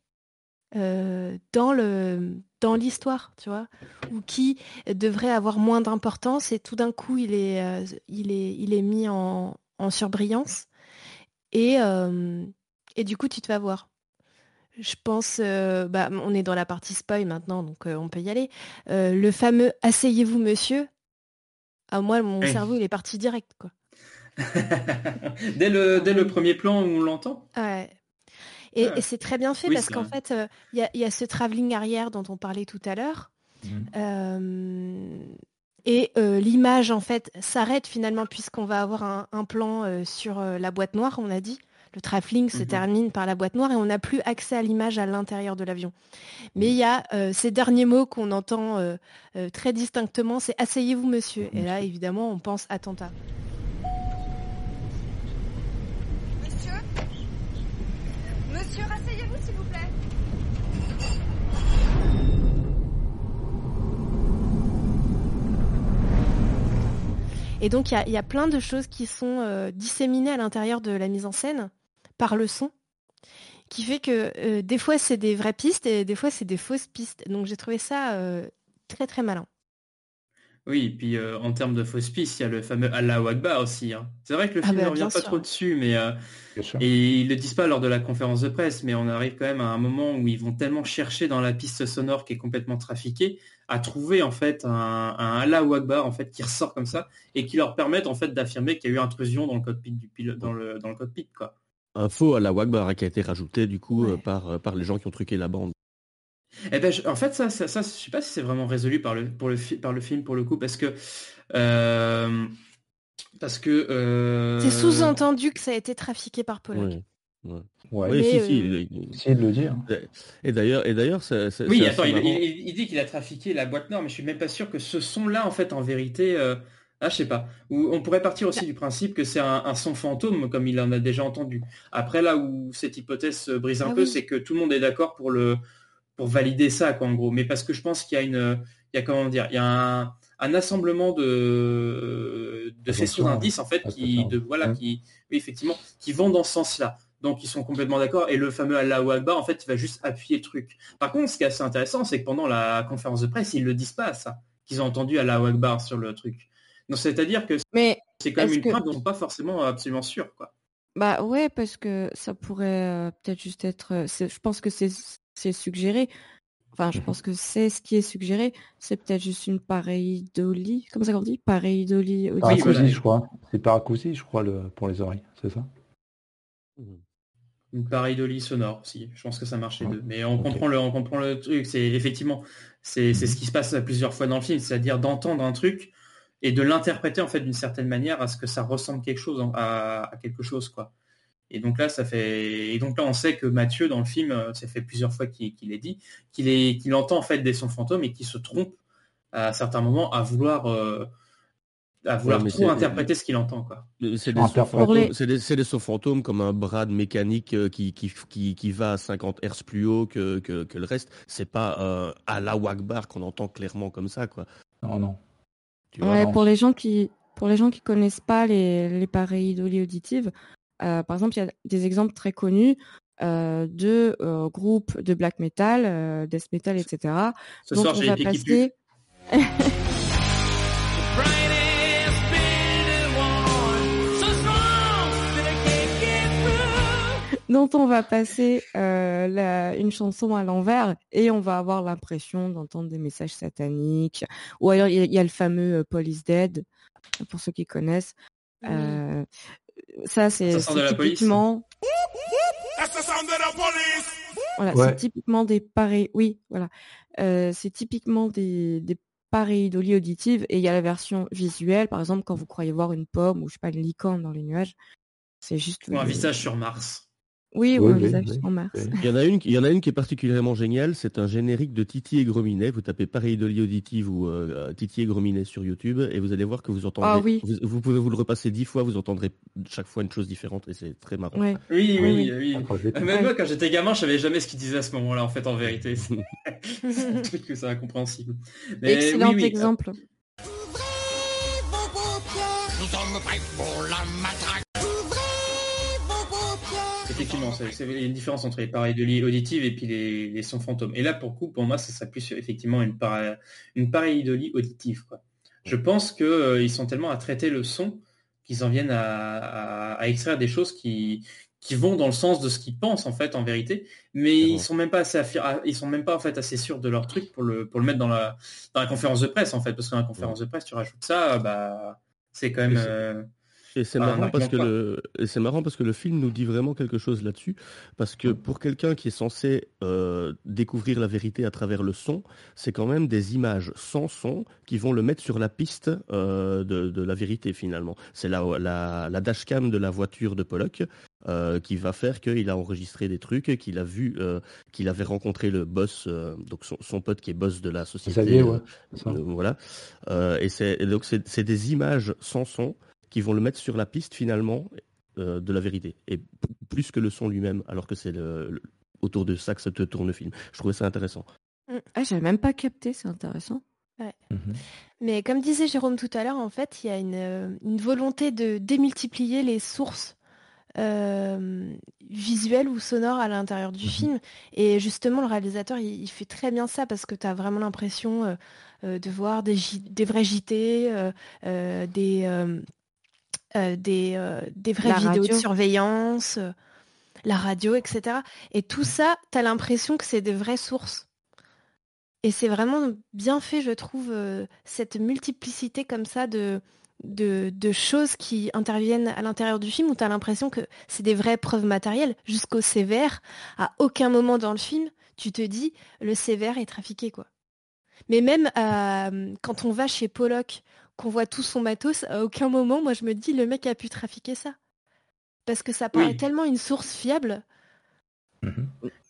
Speaker 7: dans l'histoire, tu vois, ou qui devrait avoir moins d'importance et tout d'un coup il est mis en, surbrillance et et du coup tu te vas voir. Je pense, euh, bah, on est dans la partie spoil maintenant, donc euh, on peut y aller. Euh, le fameux asseyez-vous monsieur. À moi, mon
Speaker 8: Oui.
Speaker 7: cerveau il est parti direct quoi.
Speaker 8: dès, le, dès le premier plan où on l'entend
Speaker 7: Ouais. Et,
Speaker 8: Ah.
Speaker 7: et c'est très bien fait
Speaker 8: Oui,
Speaker 7: parce qu'en fait, il y, a, il y a ce travelling arrière dont on parlait tout à l'heure. Euh, et euh, l'image, en fait, s'arrête finalement puisqu'on va avoir un, un plan euh, sur euh, la boîte noire, on a dit. Le travelling se
Speaker 14: Mhm.
Speaker 7: termine par la boîte noire et on n'a plus accès à l'image à l'intérieur de l'avion. Mais il y a euh, ces derniers mots qu'on entend euh, euh, très distinctement, c'est asseyez-vous monsieur. Et là, évidemment, on pense attentat.
Speaker 14: Monsieur? Monsieur, rasseyez-vous s'il vous plaît.
Speaker 7: Et donc, il y a, il y a plein de choses qui sont euh, disséminées à l'intérieur de la mise en scène par le son, qui fait que euh, des fois, c'est des vraies pistes et des fois, c'est des fausses pistes. Donc, j'ai trouvé ça euh, très, très malin.
Speaker 8: Oui, et puis euh, en termes de fausses pistes, il y a le fameux Allahu Akbar aussi. hein. C'est vrai que le
Speaker 7: Ah
Speaker 8: film
Speaker 7: bah,
Speaker 8: ne revient
Speaker 7: bien
Speaker 8: pas
Speaker 7: sûr.
Speaker 8: trop dessus, mais euh, et ils le disent pas lors de la conférence de presse, mais on arrive quand même à un moment où ils vont tellement chercher dans la piste sonore qui est complètement trafiquée à trouver en fait un, un Allahu Akbar en fait qui ressort comme ça et qui leur permettent en fait d'affirmer qu'il y a eu intrusion dans le cockpit du pilote, dans le dans le cockpit quoi.
Speaker 3: Un faux à la Wagbar qui a été rajouté du coup euh, par, euh, par les gens qui ont truqué la bande.
Speaker 8: Eh ben, je- en fait, ça, ça, ça, je sais pas si c'est vraiment résolu par le, pour le, fi- par le film pour le coup, parce que, euh, parce que. euh,
Speaker 7: C'est sous-entendu que ça a été trafiqué par Pollock.
Speaker 3: Ouais. Ouais.
Speaker 10: Ouais.
Speaker 3: Oui, si,
Speaker 7: euh,
Speaker 3: si, il- il-
Speaker 10: Essayez de le dire.
Speaker 3: Et d'ailleurs, et d'ailleurs,
Speaker 8: Oui, attends, il, il- il dit qu'il a trafiqué la boîte noire, mais je suis même pas sûr que ce son-là, en fait, en vérité, euh, ah, je sais pas. Ou on pourrait partir aussi du principe que c'est un, un son fantôme, comme il en a déjà entendu. Après, là où cette hypothèse se brise un
Speaker 7: Ah
Speaker 8: peu,
Speaker 7: oui.
Speaker 8: c'est que tout le monde est d'accord pour le, pour valider ça, quoi, en gros. Mais parce que je pense qu'il y a une, il y a comment dire, il y a un, un assemblement de, de faisceaux d'indices, en fait, qui,
Speaker 10: attention.
Speaker 8: de, voilà,
Speaker 10: Ouais.
Speaker 8: qui, oui, effectivement, qui vont dans ce sens-là. Donc ils sont complètement d'accord. Et le fameux Allahu Akbar, en fait, il va juste appuyer le truc. Par contre, ce qui est assez intéressant, c'est que pendant la conférence de presse, ils le disent pas ça, qu'ils ont entendu Allahu Akbar sur le truc. Donc c'est-à-dire que
Speaker 9: Mais
Speaker 8: c'est quand même une
Speaker 9: que-
Speaker 8: preuve dont pas forcément absolument sûrs, quoi.
Speaker 9: Bah ouais, parce que ça pourrait euh, peut-être juste être. euh, je pense que c'est c'est suggéré. Enfin, je pense que c'est ce qui est suggéré. C'est peut-être juste une pareidolie. Comment ça qu'on dit? Pareidolie auditive.
Speaker 10: Paracousi,
Speaker 8: voilà.
Speaker 10: je crois. C'est paracousi, je crois, le, pour les oreilles, c'est ça?
Speaker 8: Une pareidolie sonore aussi. Je pense que ça marche les
Speaker 10: Ouais.
Speaker 8: deux. Mais on comprend le, on comprend le truc. C'est effectivement, c'est c'est ce qui se passe plusieurs fois dans le film, c'est-à-dire d'entendre un truc et de l'interpréter en fait d'une certaine manière à ce que ça ressemble quelque chose en- à, à quelque chose quoi. Et donc là, ça fait. Et donc là, on sait que Mathieu dans le film, euh, ça fait plusieurs fois qu'il est dit qu'il est qu'il entend en fait des sons fantômes et qu'il se trompe à certains moments à vouloir euh, à vouloir trop interpréter ce qu'il entend quoi.
Speaker 3: C'est des, sauts
Speaker 10: Interpol.
Speaker 3: fantômes,
Speaker 9: les-
Speaker 3: des, c'est des sauts fantômes comme un bras de mécanique euh, qui, qui, qui, qui va à 50 Hz plus haut que, que, que le reste. C'est pas euh, à la Wagbar qu'on entend clairement comme ça, quoi.
Speaker 10: Non, non.
Speaker 3: Tu vois
Speaker 9: Ouais,
Speaker 10: non.
Speaker 9: pour les gens qui pour les gens qui connaissent pas les, les pareilles auditives, euh, par exemple, il y a des exemples très connus euh, de euh, groupes de black metal, death metal, etc.
Speaker 8: Ce
Speaker 9: dont
Speaker 8: soir,
Speaker 9: on
Speaker 8: j'ai
Speaker 9: va
Speaker 8: les pieds qui
Speaker 9: dont on va passer euh, la- une chanson à l'envers et on va avoir l'impression d'entendre des messages sataniques. Ou alors il y, a- il y a le fameux euh, Police Dead, pour ceux qui connaissent. Euh, ça c'est typiquement voilà,
Speaker 10: Ouais.
Speaker 9: c'est typiquement des pareils. Oui, voilà, Euh, c'est typiquement des, des pareidolie auditives et il y a la version visuelle, par exemple quand vous croyez voir une pomme ou je sais pas une licorne dans les nuages, c'est juste
Speaker 8: Ou un visage sur Mars.
Speaker 9: Oui, ou
Speaker 3: Oui,
Speaker 9: sur Mars.
Speaker 3: Il y en a une, il y en a une qui est particulièrement géniale. C'est un générique de Titi et Grominet. Vous tapez pareidolie auditive ou euh, Titi et Grominet sur YouTube et vous allez voir que vous entendrez.
Speaker 9: Ah oui.
Speaker 3: vous, vous pouvez vous le repasser dix fois, vous entendrez chaque fois une chose différente et c'est très marrant.
Speaker 9: Ouais.
Speaker 8: Oui,
Speaker 9: Oui,
Speaker 8: oui,
Speaker 9: oui.
Speaker 8: oui. Même moi, quand j'étais gamin, je savais jamais ce qu'il disait à ce moment-là, en fait, en vérité. C'est un truc que c'est incompréhensible. Mais
Speaker 9: Excellent
Speaker 8: oui, oui,
Speaker 9: exemple.
Speaker 2: Nous sommes prêts pour la matraque.
Speaker 8: Effectivement, il y a une différence entre les pareidolie auditives et puis les, les sons fantômes. Et là, pour coup, pour moi, ça serait plus effectivement une, para, une pareidolie auditive. Quoi. Je pense qu'ils sont tellement à traiter le son qu'ils en viennent à, à- à extraire des choses qui, qui vont dans le sens de ce qu'ils pensent en fait en vérité, mais ils sont même pas assez affir- ah, ils sont même pas en fait assez sûrs de leur truc pour le pour le mettre dans la dans la conférence de presse en fait parce que dans la conférence de presse tu rajoutes ça bah c'est quand même
Speaker 3: Et c'est-
Speaker 8: un
Speaker 3: marrant parce que le et c'est marrant parce que le film nous dit vraiment quelque chose là-dessus parce que pour quelqu'un qui est censé euh, découvrir la vérité à travers le son, c'est quand même des images sans son qui vont le mettre sur la piste euh, de, de la vérité finalement. C'est la, la la dashcam de la voiture de Pollock euh, qui va faire qu'il a enregistré des trucs, qu'il a vu, euh, qu'il avait rencontré le boss, euh, donc son, son pote qui est boss de la société.
Speaker 10: Ouais,
Speaker 3: euh,
Speaker 10: c'est ça.
Speaker 3: euh, voilà. Euh, et c'est et donc c'est c'est des images sans son qui vont le mettre sur la piste finalement euh, de la vérité et plus que le son lui-même, alors que c'est le, le- autour de ça que se tourne le film. Je trouvais ça intéressant.
Speaker 9: Ah, j'avais même pas capté, c'est intéressant.
Speaker 7: Ouais. Mais comme disait Jérôme tout à l'heure, en fait, il y a une, euh, une volonté de démultiplier les sources euh, visuelles ou sonores à l'intérieur du film. Et justement, le réalisateur, il, il fait très bien ça parce que tu as vraiment l'impression euh, de voir des, vrais JT, euh, euh, des, euh, euh, des, euh, des vraies
Speaker 9: La
Speaker 7: vidéos de surveillance, euh, la radio, etc. Et tout ça, tu as l'impression que c'est des vraies sources. Et c'est vraiment bien fait, je trouve, cette multiplicité comme ça de, de, de choses qui interviennent à l'intérieur du film où tu as l'impression que c'est des vraies preuves matérielles. Jusqu'au sévère, à aucun moment dans le film, tu te dis le sévère est trafiqué, quoi. Mais même euh, quand on va chez Pollock, qu'on voit tout son matos, à aucun moment, moi, je me dis le mec a pu trafiquer ça. Parce que ça paraît
Speaker 8: Oui.
Speaker 7: tellement une source fiable.
Speaker 8: Mais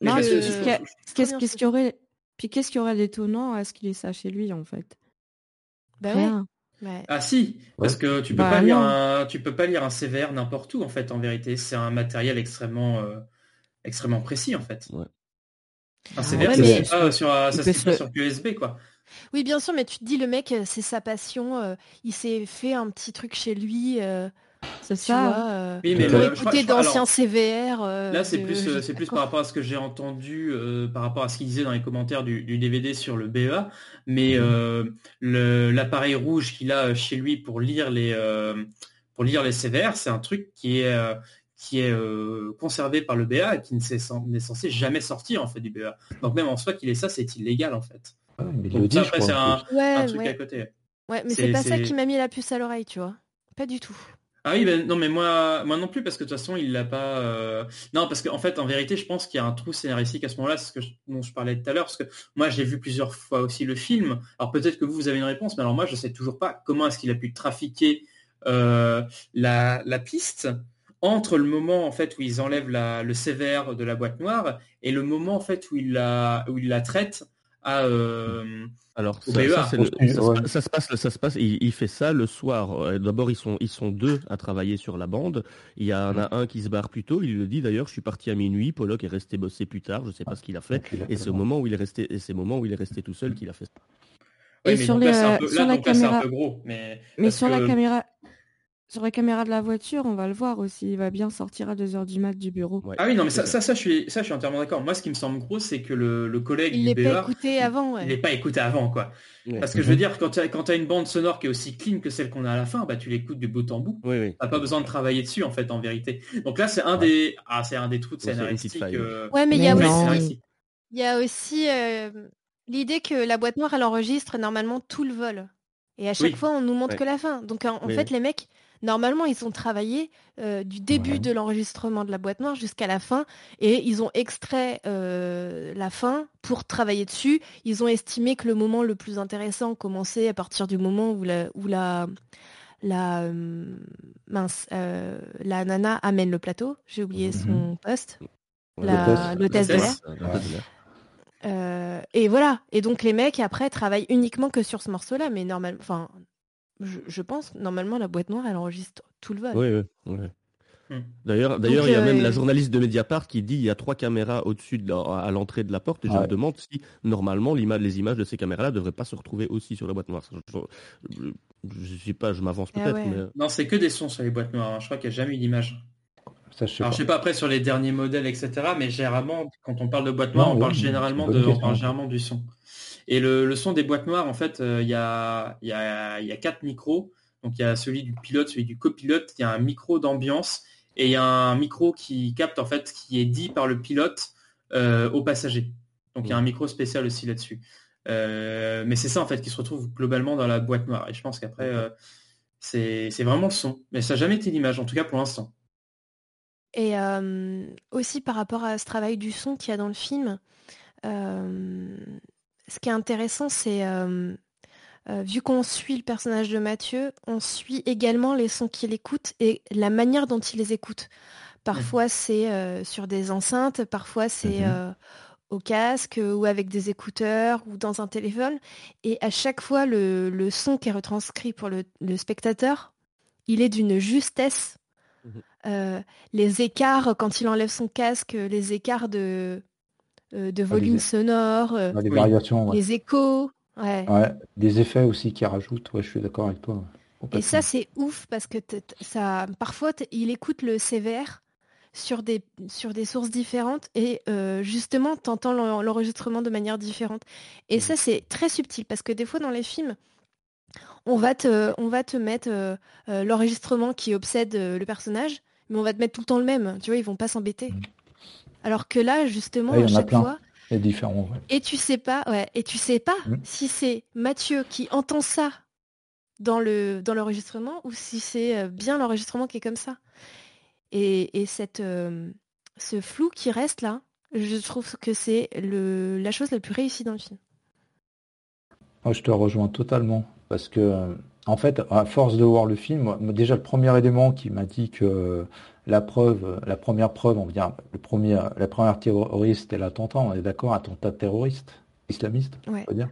Speaker 9: Non,
Speaker 8: parce
Speaker 9: mais
Speaker 8: que-
Speaker 9: qu'est-ce qu'il y aurait Puis qu'est-ce qu'il y aurait d'étonnant à ce qu'il ait ça chez lui en fait?
Speaker 7: Bah ouais.
Speaker 8: Ah si, parce que tu peux
Speaker 9: Bah
Speaker 8: pas lire un, tu peux pas lire un sévère n'importe où en fait. En vérité, c'est un matériel extrêmement, euh, extrêmement précis en fait.
Speaker 3: Ouais.
Speaker 8: Un sévère,
Speaker 7: ouais,
Speaker 8: ça
Speaker 7: mais-
Speaker 8: se fait pas sur, un-
Speaker 9: il
Speaker 8: ça se fait pas
Speaker 9: se-
Speaker 8: sur USB quoi.
Speaker 7: Oui, bien sûr, mais tu te dis, le mec, euh, c'est sa passion. euh, il s'est fait un petit truc chez lui. euh,
Speaker 9: C'est ça.
Speaker 7: vois, euh,
Speaker 8: Oui, mais
Speaker 7: pour écouter d'anciens CVR. euh,
Speaker 8: Là, c'est plus, c'est par rapport à ce que j'ai entendu, euh, par rapport à ce qu'il disait dans les commentaires du, du DVD sur le BEA. Mais euh, le- l'appareil rouge qu'il a chez lui pour lire les, euh, pour lire les sévères, c'est un truc qui est, euh, qui est euh, conservé par le BA et qui n'est censé jamais sortir en fait du BA. Donc même en soi qu'il ait ça, c'est illégal en fait. Donc ça, après, c'est
Speaker 10: en
Speaker 8: un,
Speaker 10: plus.
Speaker 7: Ouais,
Speaker 8: un truc
Speaker 7: ouais.
Speaker 8: à côté.
Speaker 7: Ouais, mais
Speaker 8: C'est-
Speaker 7: c'est pas ça qui m'a mis la puce à l'oreille, tu vois. Pas du tout.
Speaker 8: Ah oui, ben non, mais moi, moi non plus, parce que de toute façon, il l'a pas. euh, Non, parce qu'en fait, en vérité, je pense qu'il y a un trou scénaristique à ce moment-là, c'est ce que je- dont je parlais tout à l'heure, parce que moi, j'ai vu plusieurs fois aussi le film. Alors peut-être que vous, vous avez une réponse, mais alors moi, je sais toujours pas comment est-ce qu'il a pu trafiquer euh, la, la piste entre le moment en fait où ils enlèvent la, le sévère de la boîte noire et le moment en fait où il la, où il la traite à. euh,
Speaker 3: Alors
Speaker 8: Au
Speaker 3: ça,
Speaker 8: BEA.
Speaker 3: ça, c'est le-
Speaker 10: Ouais.
Speaker 3: ça se passe- ça se passe, ça se passe. Il, il fait ça le soir. Euh, D'abord, ils sont, ils sont deux à travailler sur la bande. Il y en a un qui se barre plus tôt. Il le dit d'ailleurs. Je suis parti à minuit. Pollock est resté bosser plus tard. Je sais pas ce qu'il a fait. Et c'est au moment où il est resté, et c'est au moment où il est resté tout seul qu'il a fait ça.
Speaker 8: ouais,
Speaker 9: Et
Speaker 8: mais
Speaker 9: sur
Speaker 8: donc là,
Speaker 9: les,
Speaker 8: c'est un
Speaker 9: euh,
Speaker 8: peu,
Speaker 9: sur
Speaker 8: là,
Speaker 9: la
Speaker 8: donc là, c'est un
Speaker 9: caméra-
Speaker 8: peu gros, mais.
Speaker 9: Sur la caméra, sur les caméras de la voiture, on va le voir aussi. Il va bien sortir à 2h du mat du bureau.
Speaker 8: Ah oui, non, mais ça, ça, ça, je suis, ça, je suis entièrement d'accord. Moi, ce qui me semble gros, c'est que le, le collègue
Speaker 7: Il
Speaker 8: du
Speaker 7: l'est pas écouté avant, ouais.
Speaker 8: il n'est pas écouté avant, quoi. Parce que je veux dire, quand tu as, quand as une bande sonore qui est aussi clean que celle qu'on a à la fin, bah, tu l'écoutes du bout en bout.
Speaker 3: Oui, oui.
Speaker 8: T'as pas besoin de travailler dessus, en fait, en vérité. Donc là, c'est un des, ah, c'est un des trous de scénaristique. euh,
Speaker 7: Ouais, mais il y a aussi- y a aussi euh, l'idée que la boîte noire, elle enregistre normalement tout le vol. Et à chaque
Speaker 8: Oui.
Speaker 7: fois, on nous montre
Speaker 3: Ouais.
Speaker 7: que la fin. Donc en, en
Speaker 3: Oui,
Speaker 7: fait, les mecs, normalement, ils ont travaillé euh, du début
Speaker 10: Ouais.
Speaker 7: de l'enregistrement de la boîte noire jusqu'à la fin. Et ils ont extrait euh, la fin pour travailler dessus. Ils ont estimé que le moment le plus intéressant commençait à partir du moment où la, où la, la, euh, mince, la nana amène le plateau. J'ai oublié son poste. La- L'hôtesse de l'air.
Speaker 8: L'hôtesse.
Speaker 3: L'hôtesse de l'air.
Speaker 7: Euh, et voilà. Et donc les mecs après travaillent uniquement que sur ce morceau-là, mais normalement, enfin, je, je pense normalement la boîte noire elle enregistre tout le vol.
Speaker 3: Oui, oui, oui.
Speaker 8: Hmm.
Speaker 3: D'ailleurs, d'ailleurs, il y a
Speaker 7: euh,
Speaker 3: même la journaliste de Mediapart qui dit il y a trois caméras au-dessus de la- à l'entrée de la porte et je
Speaker 10: Ouais.
Speaker 3: me demande si normalement les images de ces caméras-là ne devraient pas se retrouver aussi sur la boîte noire. Je, je, je sais pas, je m'avance
Speaker 7: Ah
Speaker 3: peut-être,
Speaker 7: ouais.
Speaker 3: mais
Speaker 8: Non, c'est que des sons sur les boîtes noires. hein. Je crois qu'il n'y a jamais eu d'image.
Speaker 10: Ça, je sais
Speaker 8: Alors,
Speaker 10: pas.
Speaker 8: je sais pas après sur les derniers modèles, etc. Mais généralement, quand on parle de boîte noire,
Speaker 10: Non,
Speaker 8: on parle de, généralement du son. Et le, le son des boîtes noires, en fait, euh, il y, a, il y, a, il y a quatre micros. Donc il y a celui du pilote, celui du copilote, il y a un micro d'ambiance et il y a un micro qui capte en fait ce qui est dit par le pilote euh, aux passagers. Donc il y a un micro spécial aussi là-dessus. Euh, mais c'est ça en fait qui se retrouve globalement dans la boîte noire. Et je pense qu'après euh, c'est c'est vraiment le son. Mais ça n'a jamais été l'image, en tout cas pour l'instant.
Speaker 7: Et euh, aussi par rapport à ce travail du son qu'il y a dans le film, euh, ce qui est intéressant, c'est euh, euh, vu qu'on suit le personnage de Mathieu, on suit également les sons qu'il écoute et la manière dont il les écoute. Parfois c'est euh, sur des enceintes, parfois c'est
Speaker 10: Mhm.
Speaker 7: au casque ou avec des écouteurs ou dans un téléphone. Et à chaque fois, le, le son qui est retranscrit pour le, le spectateur, il est d'une justesse. Euh, les écarts, quand il enlève son casque, les écarts de, de volume
Speaker 10: les-
Speaker 7: sonore, euh,
Speaker 10: Ouais, les variations, ouais.
Speaker 7: les échos. Ouais.
Speaker 10: Ouais, des effets aussi qui rajoutent. Ouais, je suis d'accord avec toi.
Speaker 7: Et ça, c'est ouf parce que ça, parfois, il écoute le sévère sur des, sur des sources différentes et euh, justement, tu entends l'enregistrement de manière différente. Et ça, c'est très subtil parce que des fois, dans les films, on va te, on va te mettre euh, euh, l'enregistrement qui obsède euh, le personnage, mais on va te mettre tout le temps le même. Tu vois, ils vont pas s'embêter. Alors que là, justement,
Speaker 10: il
Speaker 7: à chaque fois,
Speaker 10: ouais.
Speaker 7: et tu sais pas, ouais, et tu sais pas
Speaker 10: Mm.
Speaker 7: si c'est Mathieu qui entend ça dans le dans l'enregistrement ou si c'est euh, bien l'enregistrement qui est comme ça. Et, et cette euh, ce flou qui reste là, je trouve que c'est le la chose la plus réussie dans le film.
Speaker 10: Moi, je te rejoins totalement. Parce que, euh, en fait, à force de voir le film, déjà le premier élément qui m'a dit que la preuve, la première preuve, on va dire, le premier, la première terroriste, c'était l'attentat, on est d'accord, attentat terroriste, islamiste,
Speaker 7: Ouais.
Speaker 10: on va dire.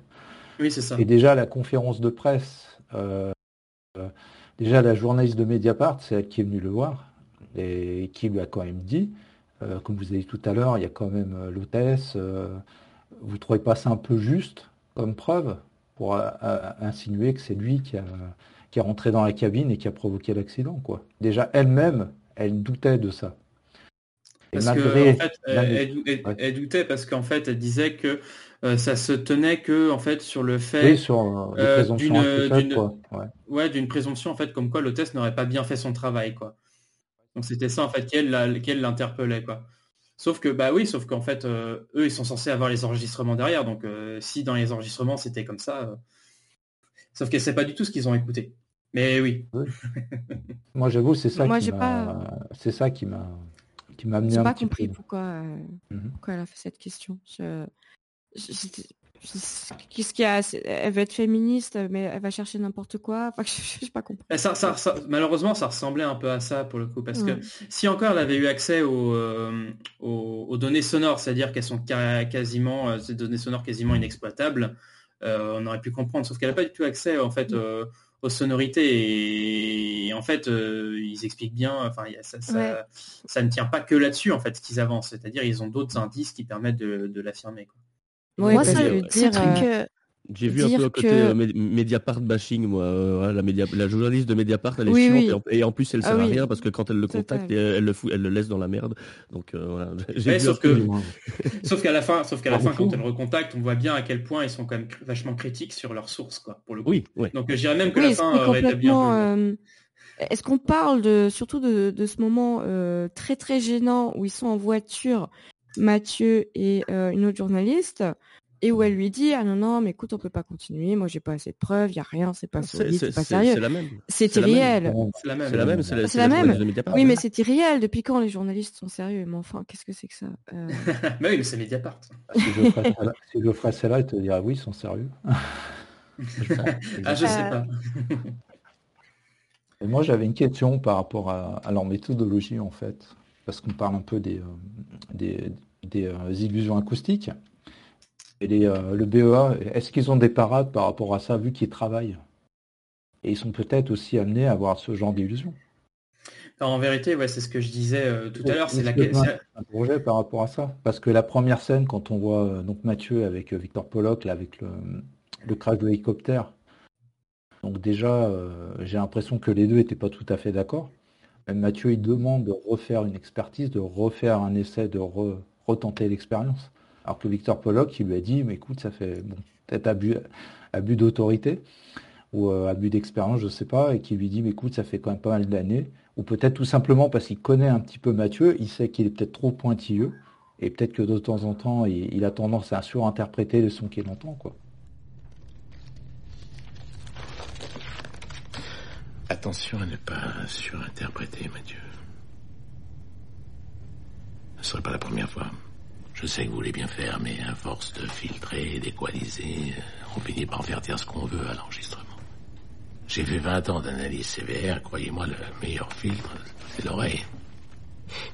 Speaker 8: Oui, c'est ça.
Speaker 10: Et déjà, la conférence de presse, euh, euh, déjà la journaliste de Mediapart, c'est elle qui est venue le voir, et qui lui a quand même dit, euh, comme vous avez dit tout à l'heure, il y a quand même euh, l'hôtesse, euh, vous trouvez pas ça un peu juste comme preuve pour insinuer que c'est lui qui a, qui est rentré dans la cabine et qui a provoqué l'accident, quoi. Déjà, elle-même, elle doutait de ça. Et
Speaker 8: Parce
Speaker 10: malgré
Speaker 8: que en fait, elle,
Speaker 10: Ouais.
Speaker 8: doutait parce qu'en fait, elle disait que euh, ça se tenait que en fait sur le fait
Speaker 10: Oui, sur euh,
Speaker 8: euh, d'une-.
Speaker 10: Ouais.
Speaker 8: ouais, présomption en fait comme quoi l'hôtesse n'aurait pas bien fait son travail quoi. Donc c'était ça en fait qu'elle la- qu'elle l'interpellait quoi. Sauf que bah oui, sauf qu'en fait euh, eux ils sont censés avoir les enregistrements derrière donc si dans les enregistrements c'était comme ça, sauf qu'elle sait pas du tout ce qu'ils ont écouté. Mais oui.
Speaker 10: Moi, j'avoue, c'est ça
Speaker 9: Moi,
Speaker 10: qui
Speaker 9: pas-
Speaker 10: c'est ça qui m'a, qui m'a amené
Speaker 9: J'ai
Speaker 10: un
Speaker 9: pas
Speaker 10: petit
Speaker 9: compris
Speaker 10: peu.
Speaker 9: pourquoi, euh,
Speaker 10: Mhm.
Speaker 9: pourquoi elle a fait cette question. Je- je- j'étais- je- Qu'est-ce qu'il y a? Elle veut être féministe, mais elle va chercher n'importe quoi. Enfin, je n'ai pas compris.
Speaker 8: Ça, ça- ça- malheureusement, ça ressemblait un peu à ça pour le coup, parce
Speaker 9: Ouais.
Speaker 8: que si encore elle avait eu accès aux, euh, aux, aux données sonores, c'est-à-dire qu'elles sont quasiment, euh, ces données sonores quasiment inexploitables, euh, on aurait pu comprendre. Sauf qu'elle n'a pas du tout accès en fait euh, aux sonorités et, en fait euh, ils expliquent bien. Enfin, ça, ça-
Speaker 7: Ouais.
Speaker 8: ça ne tient pas que là-dessus en fait ce qu'ils avancent, c'est-à-dire ils ont d'autres indices qui permettent de, de l'affirmer.
Speaker 7: Moi, ça, ce
Speaker 9: dire,
Speaker 7: truc,
Speaker 3: J'ai vu un
Speaker 9: dire
Speaker 3: peu un côté
Speaker 9: que-
Speaker 3: euh, Mediapart bashing, moi. euh, la, média... la journaliste de Mediapart, elle est
Speaker 9: Oui,
Speaker 3: chiante
Speaker 9: oui.
Speaker 3: et, en... plus elle
Speaker 9: Ah
Speaker 3: sert à
Speaker 9: oui.
Speaker 3: rien parce que quand elle le contacte, elle, elle le fout, elle le laisse dans la merde. Donc euh, voilà. J'ai
Speaker 8: Ouais,
Speaker 3: vu
Speaker 8: sauf que, qu'à la fin, sauf qu'à la
Speaker 10: Ah,
Speaker 8: fin, quand elle recontacte, on voit bien à quel point ils sont quand même vachement critiques sur leurs sources, quoi, pour le coup.
Speaker 3: Oui, ouais.
Speaker 8: Donc, euh, je dirais même que
Speaker 9: Oui,
Speaker 8: la fin
Speaker 9: complètement.
Speaker 8: peu. le-
Speaker 9: euh, Est-ce qu'on parle de surtout de, de ce moment euh, très très gênant où ils sont en voiture, Mathieu et euh, une autre journaliste, et où elle lui dit ah non non mais écoute on peut pas continuer, moi j'ai pas assez de preuves, il y a rien, c'est pas solide,
Speaker 3: c'est-
Speaker 9: pas sérieux.
Speaker 3: c'est la même.
Speaker 9: C'était
Speaker 3: C'est la même.
Speaker 9: réel.
Speaker 8: C'est la même.
Speaker 3: C'est la même. C'est la,
Speaker 9: C'est
Speaker 3: c'est
Speaker 9: la
Speaker 3: la
Speaker 9: même.
Speaker 3: journaliste de Mediapart.
Speaker 9: Oui mais c'est irréel. Depuis quand les journalistes sont sérieux? Mais enfin qu'est-ce que c'est que ça Euh,
Speaker 8: bah oui, mais c'est Mediapart.
Speaker 10: Si celle-là, elle te dirait oui, ils sont sérieux.
Speaker 8: Ah, je sais
Speaker 9: Euh,
Speaker 8: pas.
Speaker 10: Et moi, j'avais une question par rapport à, à leur méthodologie, en fait, parce qu'on parle un peu des, euh, des, des, euh, illusions acoustiques. Et les, euh, le BEA, est-ce qu'ils ont des parades par rapport à ça, vu qu'ils travaillent? Et ils sont peut-être aussi amenés à avoir ce genre d'illusions.
Speaker 8: Alors, en vérité, ouais, c'est ce que je disais euh, tout à l'heure, c'est la,
Speaker 10: un projet par rapport à ça? Parce que la première scène, quand on voit euh, donc Mathieu avec Victor Pollock, là, avec le, le crash de l'hélicoptère, donc déjà, j'ai l'impression que les deux n'étaient pas tout à fait d'accord. Même Mathieu, il demande de refaire une expertise, de refaire un essai, de re- retenter l'expérience. Alors que Victor Pollock, il lui a dit, mais écoute, ça fait bon, peut-être abus, d'autorité ou euh, abus d'expérience, je sais pas, et qui lui dit, mais écoute, ça fait quand même pas mal d'années. Ou peut-être tout simplement parce qu'il connaît un petit peu Mathieu, il sait qu'il est peut-être trop pointilleux, et peut-être que de temps en temps, il, a tendance à surinterpréter les sons qu'il entend, quoi.
Speaker 15: Attention à ne pas surinterpréter, Mathieu. Ce ne serait pas la première fois. Je sais que vous voulez bien faire, mais à force de filtrer, d'équaliser, euh, on finit par faire dire ce qu'on veut à l'enregistrement. J'ai fait 20 ans d'analyse sévère, croyez-moi, le meilleur filtre, c'est l'oreille.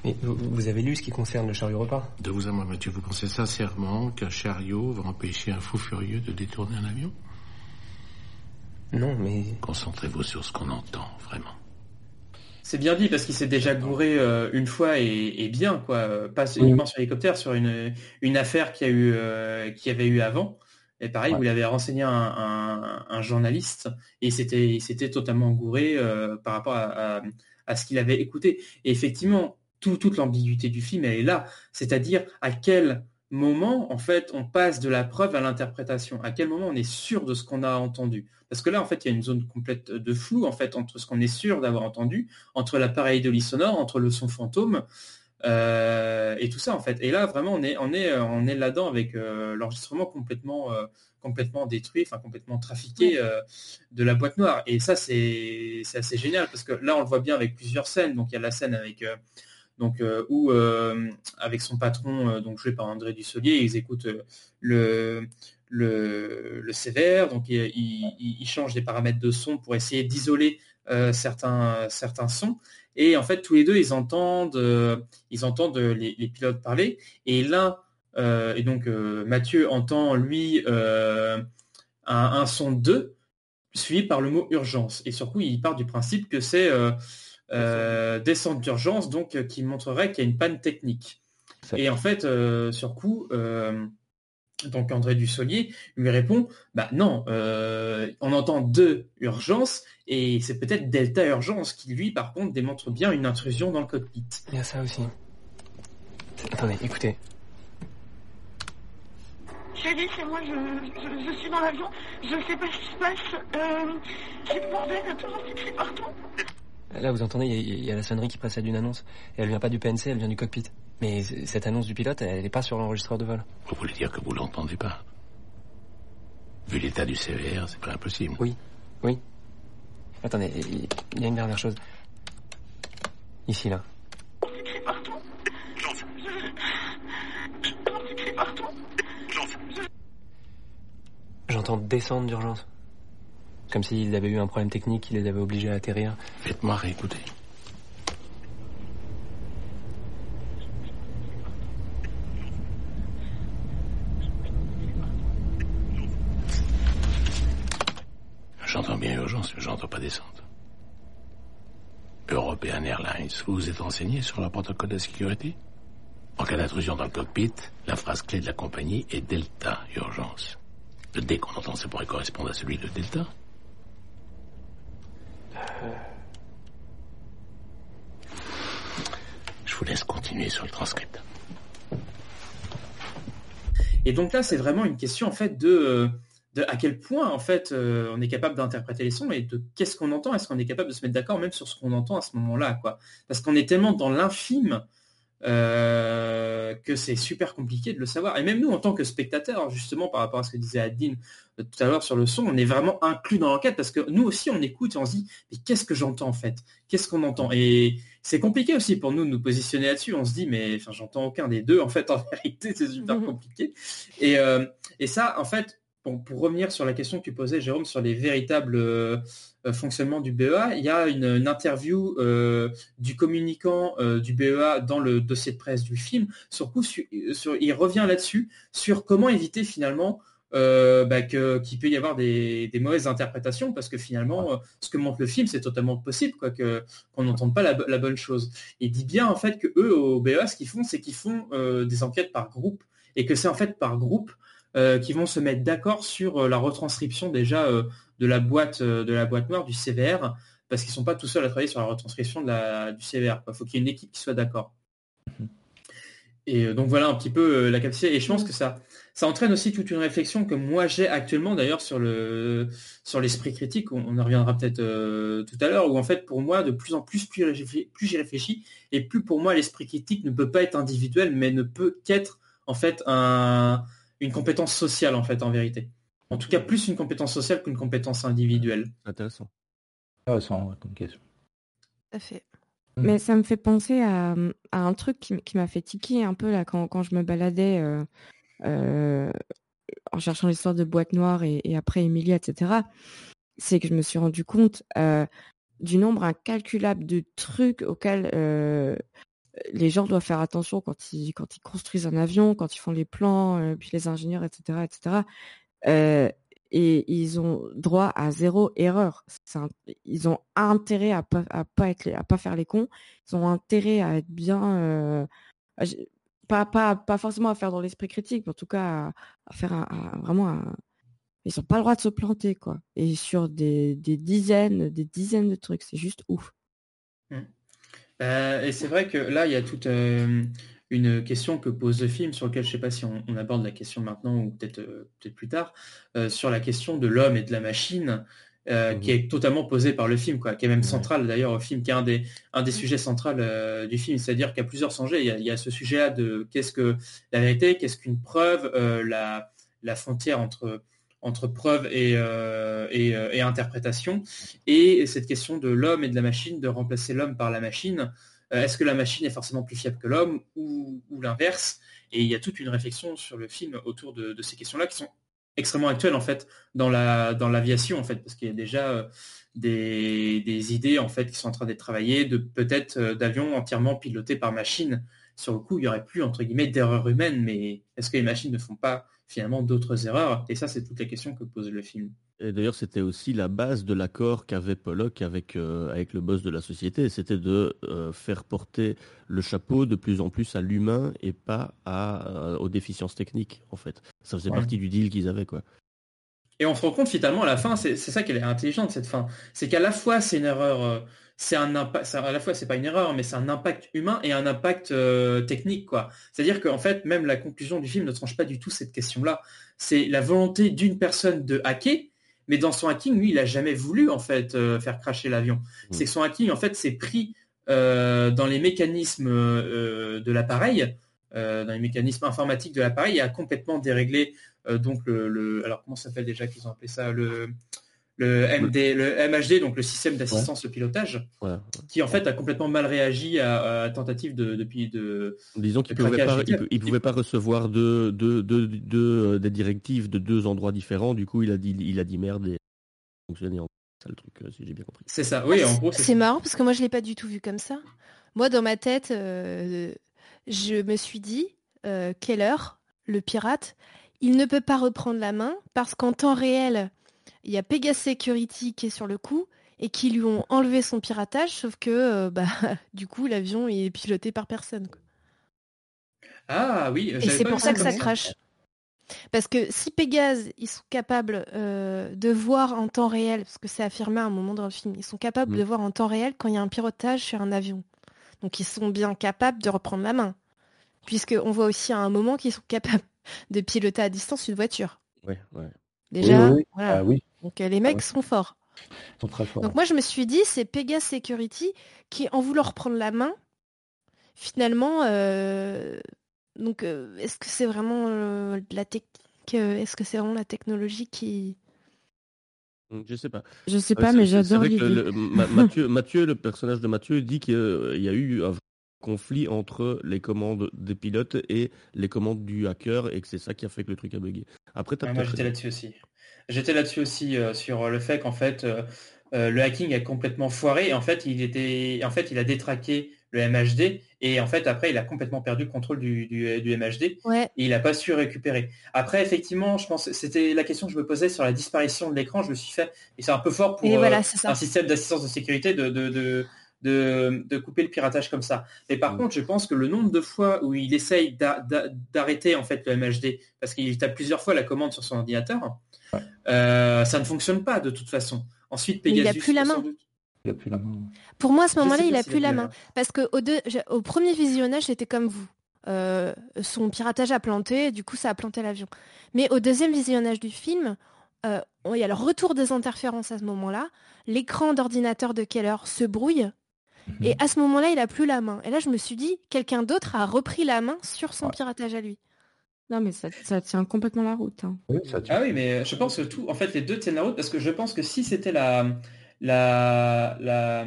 Speaker 12: Mais vous, vous avez lu ce qui concerne le chariot repas?
Speaker 15: De vous à moi, Mathieu, vous pensez sincèrement qu'un chariot va empêcher un fou furieux de détourner un avion?
Speaker 12: Non, mais
Speaker 15: Concentrez-vous sur ce qu'on entend, vraiment.
Speaker 8: C'est bien dit parce qu'il s'est déjà gouré euh, une fois et, et bien quoi, pas uniquement sur l'hélicoptère, sur une, une affaire qui a eu euh, qui avait eu avant. Et pareil,
Speaker 10: Ouais.
Speaker 8: où il avait renseigné un, un- un journaliste et c'était il s'était totalement gouré euh, par rapport à, à- à ce qu'il avait écouté. Et effectivement, tout- toute l'ambiguïté du film, elle est là. C'est-à-dire à quel moment, en fait, on passe de la preuve à l'interprétation. À quel moment on est sûr de ce qu'on a entendu? Parce que là, en fait, il y a une zone complète de flou, en fait, entre ce qu'on est sûr d'avoir entendu, entre l'appareil de sonore, entre le son fantôme, euh, et tout ça, en fait. Et là, vraiment, on est, on est, on est là-dedans avec euh, l'enregistrement complètement, euh, complètement détruit, enfin complètement trafiqué euh, de la boîte noire. Et ça, c'est assez génial parce que là, on le voit bien avec plusieurs scènes. Donc, il y a la scène avec euh, donc euh, où euh, avec son patron, euh, donc joué par André Dussolier, ils écoutent le le, sévère, donc il, il, il change des paramètres de son pour essayer d'isoler certains sons. Et en fait, tous les deux, ils entendent ils les, les pilotes parler. Et l'un et donc Mathieu entend lui un, un son 2 suivi par le mot urgence. Et surtout, il part du principe que c'est euh, descente d'urgence, donc euh, qui montrerait qu'il y a une panne technique. Et en fait, euh, sur coup, euh, donc André Dussolier lui répond, bah non, euh, on entend deux urgences et c'est peut-être delta urgence qui lui, par contre, démontre bien une intrusion dans le cockpit.
Speaker 12: il y a ça aussi. Attendez, écoutez.
Speaker 14: Chérie, c'est moi, je, je, je suis dans l'avion, je sais pas ce qui se passe. Euh, j'ai bordel, il y a toujours des cris partout.
Speaker 12: Là, vous entendez, il y, a- il y a la sonnerie qui précède une annonce. Et elle vient pas du PNC, elle vient du cockpit. Mais cette annonce du pilote, elle n'est pas sur l'enregistreur de vol.
Speaker 15: Vous voulez dire que vous l'entendez pas? Vu l'état du CVR, c'est pas impossible.
Speaker 12: Oui, oui. Attendez, il y a une dernière chose. Ici, là.
Speaker 14: Partout. Partout.
Speaker 12: J'entends descendre d'urgence. Comme s'ils avaient eu un problème technique qui les avait obligés à atterrir.
Speaker 15: Faites-moi réécouter. J'entends bien urgence, mais j'entends pas descente. European Airlines, vous vous êtes renseigné sur leur protocole de sécurité? En cas d'intrusion dans le cockpit, la phrase clé de la compagnie est Delta Urgence. Le D qu'on entend, ça pourrait correspondre à celui de Delta. Je vous laisse continuer sur le transcript.
Speaker 8: Et donc là, c'est vraiment une question en fait de, euh, à quel point en fait euh, on est capable d'interpréter les sons et de qu'est-ce qu'on entend. Est-ce qu'on est capable de se mettre d'accord même sur ce qu'on entend à ce moment-là, Parce qu'on est tellement dans l'infime euh, que c'est super compliqué de le savoir. Et même nous, en tant que spectateurs, justement, par rapport à ce que disait Adine euh, tout à l'heure sur le son, on est vraiment inclus dans l'enquête parce que nous aussi, on écoute et on se dit, mais qu'est-ce que j'entends en fait? Qu'est-ce qu'on entend? Et c'est compliqué aussi pour nous de nous positionner là-dessus. On se dit, mais j'entends aucun des deux. En fait, en vérité, c'est super compliqué. Et, euh, et ça, en fait, Bon, pour revenir sur la question que tu posais, Jérôme, sur les véritables euh, fonctionnements du BEA, il y a une, une interview euh, du communicant euh, du BEA dans le dossier de presse du film. Sur coup, sur, sur- il revient là-dessus sur comment éviter finalement euh, bah, qu'il peut y avoir des, des mauvaises interprétations, parce que finalement, euh, ce que montre le film, c'est totalement possible, quoi, que qu'on n'entende pas la, la bonne chose. Il dit bien en fait que eux au BEA, ce qu'ils font, c'est qu'ils font euh, des enquêtes par groupe, et que c'est en fait par groupe euh, qui vont se mettre d'accord sur euh, la retranscription déjà euh, de la boîte euh, de la boîte noire du CVR parce qu'ils sont pas tout seuls à travailler sur la retranscription de la, du CVR. Il faut qu'il y ait une équipe qui soit d'accord. Et euh, donc voilà un petit peu euh, la capacité. Et je pense que ça, ça entraîne aussi toute une réflexion que moi j'ai actuellement d'ailleurs sur le sur l'esprit critique. On, en reviendra peut-être euh, tout à l'heure. Où en fait pour moi de plus en plus plus j'y réfléchis et plus pour moi l'esprit critique ne peut pas être individuel mais ne peut qu'être en fait un, une compétence sociale en fait en vérité. En tout cas plus une compétence sociale qu'une compétence individuelle.
Speaker 3: Intéressant.
Speaker 10: Intéressant, comme question.
Speaker 7: Tout à fait.
Speaker 9: Mais ça me fait penser à, à un truc qui, qui m'a fait tiquer un peu là quand, quand je me baladais euh, euh, en cherchant l'histoire de Boîte Noire et, et après Emilia, etc. C'est que je me suis rendu compte euh, du nombre incalculable de trucs auxquels euh, les gens doivent faire attention quand ils, construisent un avion, quand ils font les plans, euh, puis les ingénieurs, etc. etc. Euh, et ils ont droit à zéro erreur. Ils ont intérêt à pas à pas faire les cons. Ils ont intérêt à être bien, euh, pas forcément à faire dans l'esprit critique, mais en tout cas à, faire vraiment un. Ils ont pas le droit de se planter quoi. Et sur des dizaines des dizaines de trucs, c'est juste ouf.
Speaker 8: Euh, et c'est vrai que là, il y a toute euh, une question que pose le film sur lequel je sais pas si on, on aborde la question maintenant ou peut-être euh, peut-être plus tard, sur la question de l'homme et de la machine, euh, qui est totalement posée par le film, quoi, qui est même centrale d'ailleurs au film, qui est un des, un des sujets centraux du film, c'est-à-dire qu'il y a plusieurs sujets. Il y a, il y a ce sujet-là de qu'est-ce que la vérité, qu'est-ce qu'une preuve, la, la frontière entre entre preuve et, euh, et, euh, et interprétation, et cette question de l'homme et de la machine, de remplacer l'homme par la machine. Euh, Est-ce que la machine est forcément plus fiable que l'homme ou, l'inverse? Et il y a toute une réflexion sur le film autour de, ces questions-là qui sont extrêmement actuelles en fait dans la dans l'aviation en fait parce qu'il y a déjà des, des idées en fait qui sont en train d'être travaillées de peut-être d'avions entièrement pilotés par machine sur le coup il y aurait plus entre guillemets d'erreurs humaines mais est-ce que les machines ne font pas finalement d'autres erreurs? Et ça c'est toute la question que pose le film
Speaker 3: Et d'ailleurs, c'était aussi la base de l'accord qu'avait Pollock avec, euh, avec le boss de la société. C'était de euh, faire porter le chapeau de plus en plus à l'humain et pas à, euh, aux déficiences techniques, en fait. Ça faisait
Speaker 8: Ouais.
Speaker 3: partie du deal qu'ils avaient, quoi.
Speaker 8: Et on se rend compte finalement à la fin, c'est ça qui est intelligent de cette fin, c'est qu'à la fois c'est une erreur, c'est un impact, à la fois c'est pas une erreur, mais c'est un impact humain et un impact euh, technique quoi. C'est-à-dire qu'en fait même la conclusion du film ne tranche pas du tout cette question-là. C'est la volonté d'une personne de hacker, mais dans son hacking lui il a jamais voulu en fait euh, faire cracher l'avion. C'est que son hacking en fait s'est pris euh, dans les mécanismes de l'appareil, dans les mécanismes informatiques de l'appareil et a complètement déréglé donc le, le- alors comment ça s'appelle déjà qu'ils ont appelé ça le le MD le MHD donc le système d'assistance au pilotage qui en fait a complètement mal réagi à, à la tentative de depuis de
Speaker 3: Disons qu'il ne pouvait, pas- il
Speaker 8: câble.
Speaker 3: pou- il pouvait pas recevoir deux, deux- deux- deux, euh, des directives de deux endroits différents. Du coup, il a dit, il a dit merde et fonctionné en ça le truc, euh, si j'ai bien compris.
Speaker 8: c'est ça oui en gros c'est
Speaker 7: C'est marrant parce que moi je l'ai pas du tout vu comme ça. Moi dans ma tête, euh, je me suis dit, euh, Keller, le pirate, il ne peut pas reprendre la main parce qu'en temps réel, il y a Pegasus Security qui est sur le coup et qui lui ont enlevé son piratage, sauf que euh, bah, du coup l'avion est piloté par personne. quoi.
Speaker 8: ah oui
Speaker 7: Et
Speaker 8: j'avais
Speaker 7: c'est pour ça que ça crache. Parce que si Pégase, ils sont capables euh, de voir en temps réel, parce que c'est affirmé à un moment dans le film, ils sont capables
Speaker 3: Mm.
Speaker 7: de voir en temps réel quand il y a un pilotage sur un avion. Donc ils sont bien capables de reprendre la main. Puisqu'on voit aussi à un moment qu'ils sont capables de piloter à distance une voiture.
Speaker 3: Ouais, ouais.
Speaker 7: Déjà,
Speaker 10: Oui, oui, oui.
Speaker 7: voilà.
Speaker 10: Ah oui.
Speaker 7: Donc euh, les mecs
Speaker 10: ouais.
Speaker 7: sont forts.
Speaker 10: Ils sont très forts.
Speaker 7: Donc moi je me suis dit, c'est Pegasus Security qui, en voulant reprendre la main, finalement, euh, donc euh, est-ce que c'est vraiment euh, de la technique, euh, est-ce que c'est vraiment la technologie qui...
Speaker 3: Je sais pas.
Speaker 9: Je sais
Speaker 3: Euh,
Speaker 9: pas, mais j'adore l'idée.
Speaker 3: Mathieu, Mathieu, le personnage de Mathieu, dit qu'il y a eu un conflit entre les commandes des pilotes et les commandes du hacker et que c'est ça qui a fait que le truc a bugué. Après, t'as
Speaker 8: Ouais, moi j'étais là-dessus aussi. J'étais là-dessus aussi euh, sur le fait qu'en fait euh, euh, le hacking a complètement foiré et en fait il était en fait il a détraqué le MHD et en fait après il a complètement perdu le contrôle du, du, du MHD
Speaker 7: Ouais.
Speaker 8: et il n'a pas su récupérer. Après effectivement je pense c'était la question que je me posais sur la disparition de l'écran, je me suis fait et c'est un peu fort pour
Speaker 7: voilà,
Speaker 8: euh, un système d'assistance de sécurité de, de, de, de, de couper le piratage comme ça. Mais par contre je pense que le nombre de fois où il essaye d'a- d'a- d'arrêter en fait le MHD parce qu'il tape plusieurs fois la commande sur son ordinateur, euh, ça ne fonctionne pas de toute façon. Ensuite
Speaker 7: Mais il a plus la main.
Speaker 8: doute.
Speaker 10: Il a plus la main.
Speaker 7: Pour moi, à ce moment-là, il
Speaker 8: pas
Speaker 7: a
Speaker 8: s'il
Speaker 7: plus la main. Parce que au, deux- je- au premier visionnage, j'étais comme vous. Euh, son piratage a planté, du coup, ça a planté l'avion. Mais au deuxième visionnage du film, euh, il y a le retour des interférences à ce moment-là. L'écran d'ordinateur de Keller se brouille. Et à ce moment-là, il a plus la main. Et là, je me suis dit, quelqu'un d'autre a repris la main sur son piratage à lui.
Speaker 9: Non, mais ça, ça tient complètement la route. hein.
Speaker 10: Oui, ça tient.
Speaker 8: Ah oui, mais je pense que tout, en fait, les deux tiennent la route parce que je pense que si c'était la, la, la,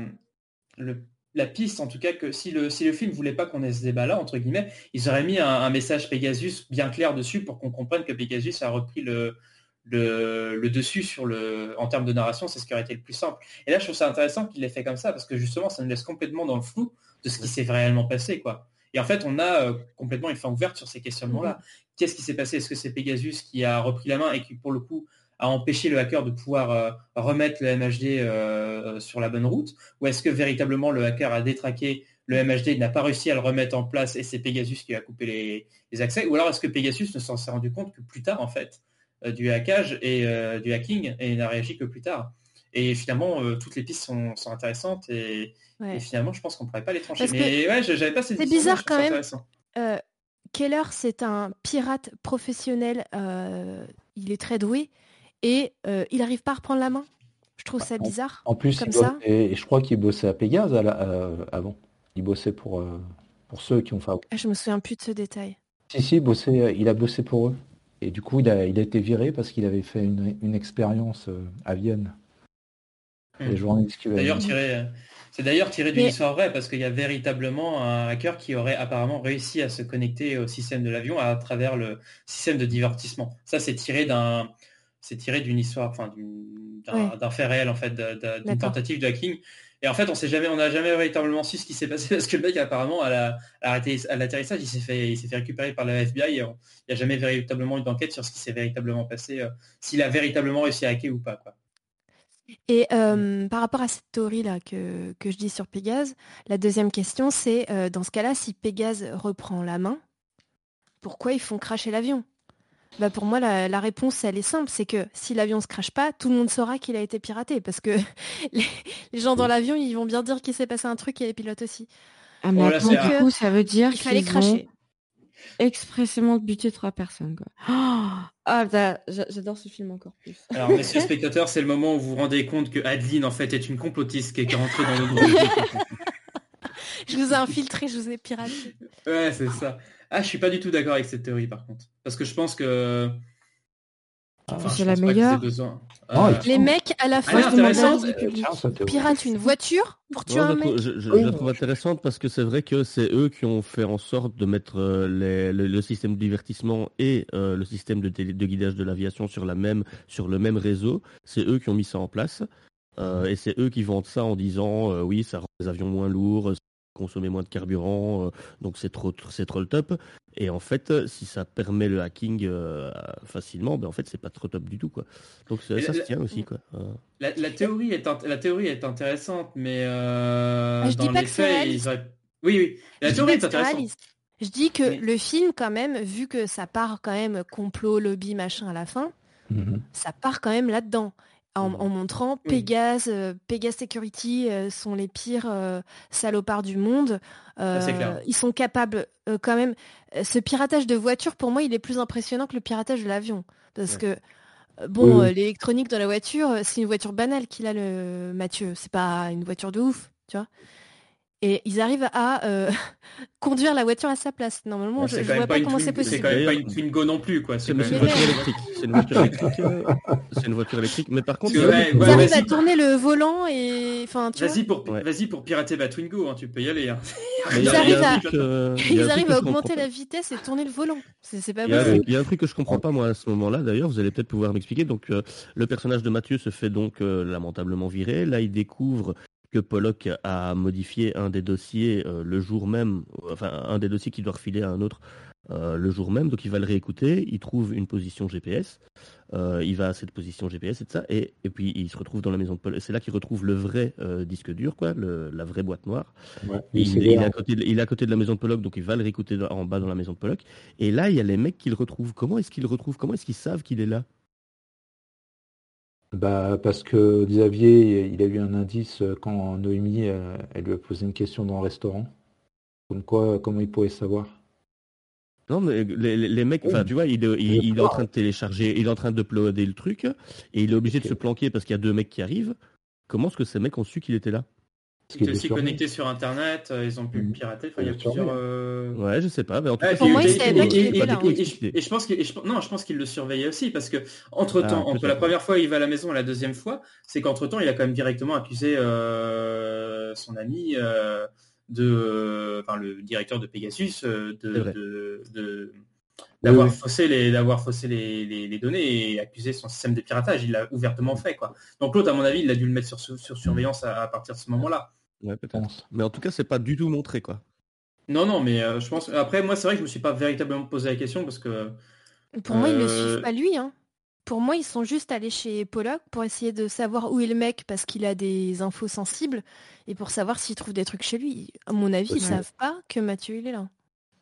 Speaker 8: le- la piste, en tout cas, que si le, si le film voulait pas qu'on ait ce débat-là, entre guillemets, ils auraient mis un, un message Pegasus bien clair dessus pour qu'on comprenne que Pegasus a repris le, le, le dessus sur le, en termes de narration, c'est ce qui aurait été le plus simple. Et là, je trouve ça intéressant qu'il l'ait fait comme ça parce que justement, ça nous laisse complètement dans le flou de ce qui s'est réellement passé, quoi. Et en fait, on a euh, complètement une fin ouverte sur ces questionnements-là. Qu'est-ce qui s'est passé? Est-ce que c'est Pegasus qui a repris la main et qui, pour le coup, a empêché le hacker de pouvoir euh, remettre le MHD euh, sur la bonne route? Ou est-ce que véritablement le hacker a détraqué le MHD, n'a pas réussi à le remettre en place et c'est Pegasus qui a coupé les, les accès? Ou alors est-ce que Pegasus ne s'en s'est rendu compte que plus tard, en fait, euh, du hackage et du hacking et n'a réagi que plus tard? Et finalement, euh, toutes les pistes sont, sont intéressantes et,
Speaker 7: Ouais.
Speaker 8: et finalement, je pense qu'on ne pourrait pas les trancher.
Speaker 7: Parce
Speaker 8: Mais ouais, j'avais pas cette
Speaker 7: C'est bizarre quand même. Euh, Keller, c'est un pirate professionnel. euh, il est très doué. Et euh, il n'arrive pas à reprendre la main. Je trouve ça bizarre.
Speaker 10: En plus,
Speaker 7: comme ça.
Speaker 10: et je crois qu'il bossait à Pégase à la- euh, avant. Il bossait pour, euh, pour ceux qui ont fait.
Speaker 7: Ah, je me souviens plus de ce détail.
Speaker 10: Si, si, il, bossait- il a bossé pour eux. Et du coup, il a, il a été viré parce qu'il avait fait une, une expérience à Vienne. Les journalistes qui
Speaker 8: D'ailleurs, tiré, euh, c'est d'ailleurs tiré d'une histoire vraie parce qu'il y a véritablement un hacker qui aurait apparemment réussi à se connecter au système de l'avion à travers le système de divertissement. Ça, c'est tiré d'un, c'est tiré d'une histoire, enfin d'un
Speaker 7: Ouais.
Speaker 8: fait réel en fait, d'une tentative de hacking. Et en fait, on sait jamais, on n'a jamais véritablement su ce qui s'est passé parce que le mec apparemment à la- l'atterrissage, il s'est fait, il s'est fait récupérer par la FBI. Et on- il n'y a jamais véritablement eu d'enquête sur ce qui s'est véritablement passé, euh, s'il a véritablement réussi à hacker ou pas. Quoi.
Speaker 7: Et euh, par rapport à cette théorie-là que, que je dis sur Pégase, la deuxième question, c'est euh, dans ce cas-là, si Pégase reprend la main, pourquoi ils font cracher l'avion? Bah Pour moi, la, la réponse, elle est simple. C'est que si l'avion se crache pas, tout le monde saura qu'il a été piraté. Parce que les, les gens dans l'avion, ils vont bien dire qu'il s'est passé un truc et les pilotes aussi.
Speaker 9: Ah, mais
Speaker 8: Oh là,
Speaker 9: attends,
Speaker 8: c'est
Speaker 9: du
Speaker 8: un-
Speaker 9: coup, ça veut dire
Speaker 7: Il fallait cracher.
Speaker 9: ont expressément buté trois personnes. Quoi. Ah, putain, j'a- j'adore ce film encore plus.
Speaker 8: Alors, messieurs spectateurs, c'est le moment où vous vous rendez compte que Adeline, en fait, est une complotiste qui est rentrée dans le groupe.
Speaker 7: Je vous ai infiltré, je vous ai piraté.
Speaker 8: ouais, c'est ça. Ah, je suis pas du tout d'accord avec cette théorie, par contre. Parce que je pense que... Enfin,
Speaker 9: c'est la meilleure.
Speaker 10: Ah,
Speaker 8: Euh,
Speaker 7: Les mecs, à la fin
Speaker 8: est
Speaker 7: de piratent une voiture pour tuer un mec.
Speaker 3: je- je- je la trouve intéressante parce que c'est vrai que c'est eux qui ont fait en sorte de mettre euh, les- le, le système de divertissement et euh, le système de, télé- de guidage de l'aviation sur, la même, sur le même réseau. C'est eux qui ont mis ça en place. Euh, et c'est eux qui vendent ça en disant euh, oui, ça rend les avions moins lourds, consommer moins de carburant, euh, donc c'est trop, c'est trop le top. Et en fait, euh, si ça permet le hacking euh, facilement, ben en fait, c'est pas trop top du tout, quoi. Donc ça,
Speaker 8: Et
Speaker 3: ça
Speaker 8: la-
Speaker 3: se tient aussi, quoi. Euh,
Speaker 8: La, la théorie est la théorie est intéressante, mais euh,
Speaker 7: Ah, je
Speaker 8: dans
Speaker 7: dis pas
Speaker 8: les
Speaker 7: que c'est
Speaker 8: faits,
Speaker 7: réaliste.
Speaker 8: ils auraient- Oui, oui. La
Speaker 7: Je
Speaker 8: théorie est intéressante.
Speaker 7: réaliste. Je dis que le film, quand même, vu que ça part quand même complot, lobby, machin à la fin,
Speaker 10: Mhm.
Speaker 7: ça part quand même là-dedans. En, en montrant Pégase, euh, Pégase Security euh, sont les pires euh, salopards du monde. Euh,
Speaker 8: Ça, c'est clair.
Speaker 7: ils sont capables euh, quand même. Ce piratage de voiture, pour moi, il est plus impressionnant que le piratage de l'avion. Parce que, bon,
Speaker 10: Oui,
Speaker 7: euh, l'électronique dans la voiture, c'est une voiture banale qu'il a, le Mathieu. C'est pas une voiture de ouf, tu vois. Et ils arrivent à euh, conduire la voiture à sa place. Normalement, je,
Speaker 8: même
Speaker 7: vois pas comment c'est possible.
Speaker 8: C'est quand même pas une Twingo non plus, quoi.
Speaker 3: C'est une voiture électrique. C'est une voiture électrique. euh, C'est une voiture électrique. Mais par contre,
Speaker 7: Ils
Speaker 8: ouais,
Speaker 7: arrivent à tourner le volant et, enfin, tu vois.
Speaker 8: Vas-y pour,
Speaker 3: Ouais.
Speaker 8: vas-y pour pirater ma Twingo, hein, tu peux y aller. hein.
Speaker 7: Ils arrivent à-
Speaker 3: euh,
Speaker 7: augmenter la vitesse et tourner le volant. C'est pas
Speaker 3: Il y, a un
Speaker 7: possible.
Speaker 3: truc, il y a un truc que je comprends pas moi à ce moment-là d'ailleurs, vous allez peut-être pouvoir m'expliquer. Donc le personnage de Mathieu se fait donc lamentablement virer. Là il découvre que Pollock a modifié un des dossiers euh, le jour même, enfin un des dossiers qu'il doit refiler à un autre euh, le jour même. Donc il va le réécouter, il trouve une position GPS, euh, il va à cette position GPS et tout ça, et, et puis il se retrouve dans la maison de Pollock. C'est là qu'il retrouve le vrai euh, disque dur, quoi, le- la vraie boîte noire.
Speaker 10: Ouais.
Speaker 3: Il, est à côté de, il est à côté de la maison de Pollock, donc il va le réécouter en bas dans la maison de Pollock. Et là, il y a les mecs qui le retrouvent. Comment est-ce qu'ils le retrouvent? Comment est-ce qu'ils savent qu'il est là?
Speaker 10: Bah, parce que Xavier, il a eu un indice euh, quand Noémie, euh, elle lui a posé une question dans le restaurant. Comme quoi, comment il pourrait savoir?
Speaker 3: Non, mais les, mecs, enfin, tu vois, il, est- il- il est en train de télécharger, il est en train d'uploader le truc, et il est obligé de se planquer parce qu'il y a deux mecs qui arrivent. Comment est-ce que ces mecs ont su qu'il était là?
Speaker 8: Ils étaient aussi connectés sur Internet, euh, ils ont pu le pirater. Enfin, il y a plusieurs. euh,
Speaker 3: Ouais, je sais pas, mais en tout
Speaker 8: Ouais,
Speaker 3: cas,
Speaker 8: et-
Speaker 3: c'est-
Speaker 8: et-
Speaker 7: moi, il
Speaker 8: et-
Speaker 7: pas qu'il était là,
Speaker 8: je- pense qu'il, et je- non, je pense qu'il le surveillait aussi parce que entre temps,
Speaker 3: Ah,
Speaker 8: entre la première fois il va à la maison et la deuxième fois, c'est qu'entre temps il a quand même directement accusé euh, son ami euh, de, enfin le directeur de Pegasus de,
Speaker 3: vrai.
Speaker 8: de- de- d'avoir
Speaker 10: Oui, oui.
Speaker 8: faussé les, d'avoir faussé les, les- les données et accusé son système de piratage. Il l'a ouvertement fait quoi. Donc l'autre, à mon avis, il a dû le mettre sur, sur surveillance à, à partir de ce moment-là.
Speaker 3: Ouais, peut-être. Mais en tout cas, c'est pas du tout montré, quoi.
Speaker 8: Non, non, mais euh, je pense. Après, moi, c'est vrai que je me suis pas véritablement posé la question parce que.
Speaker 7: Pour moi, ils le
Speaker 8: Euh,
Speaker 7: suivent pas lui. Hein. Pour moi, ils sont juste allés chez Pollock pour essayer de savoir où est le mec parce qu'il a des infos sensibles et pour savoir s'il trouve des trucs chez lui. À mon avis, ils savent pas que Mathieu il est là.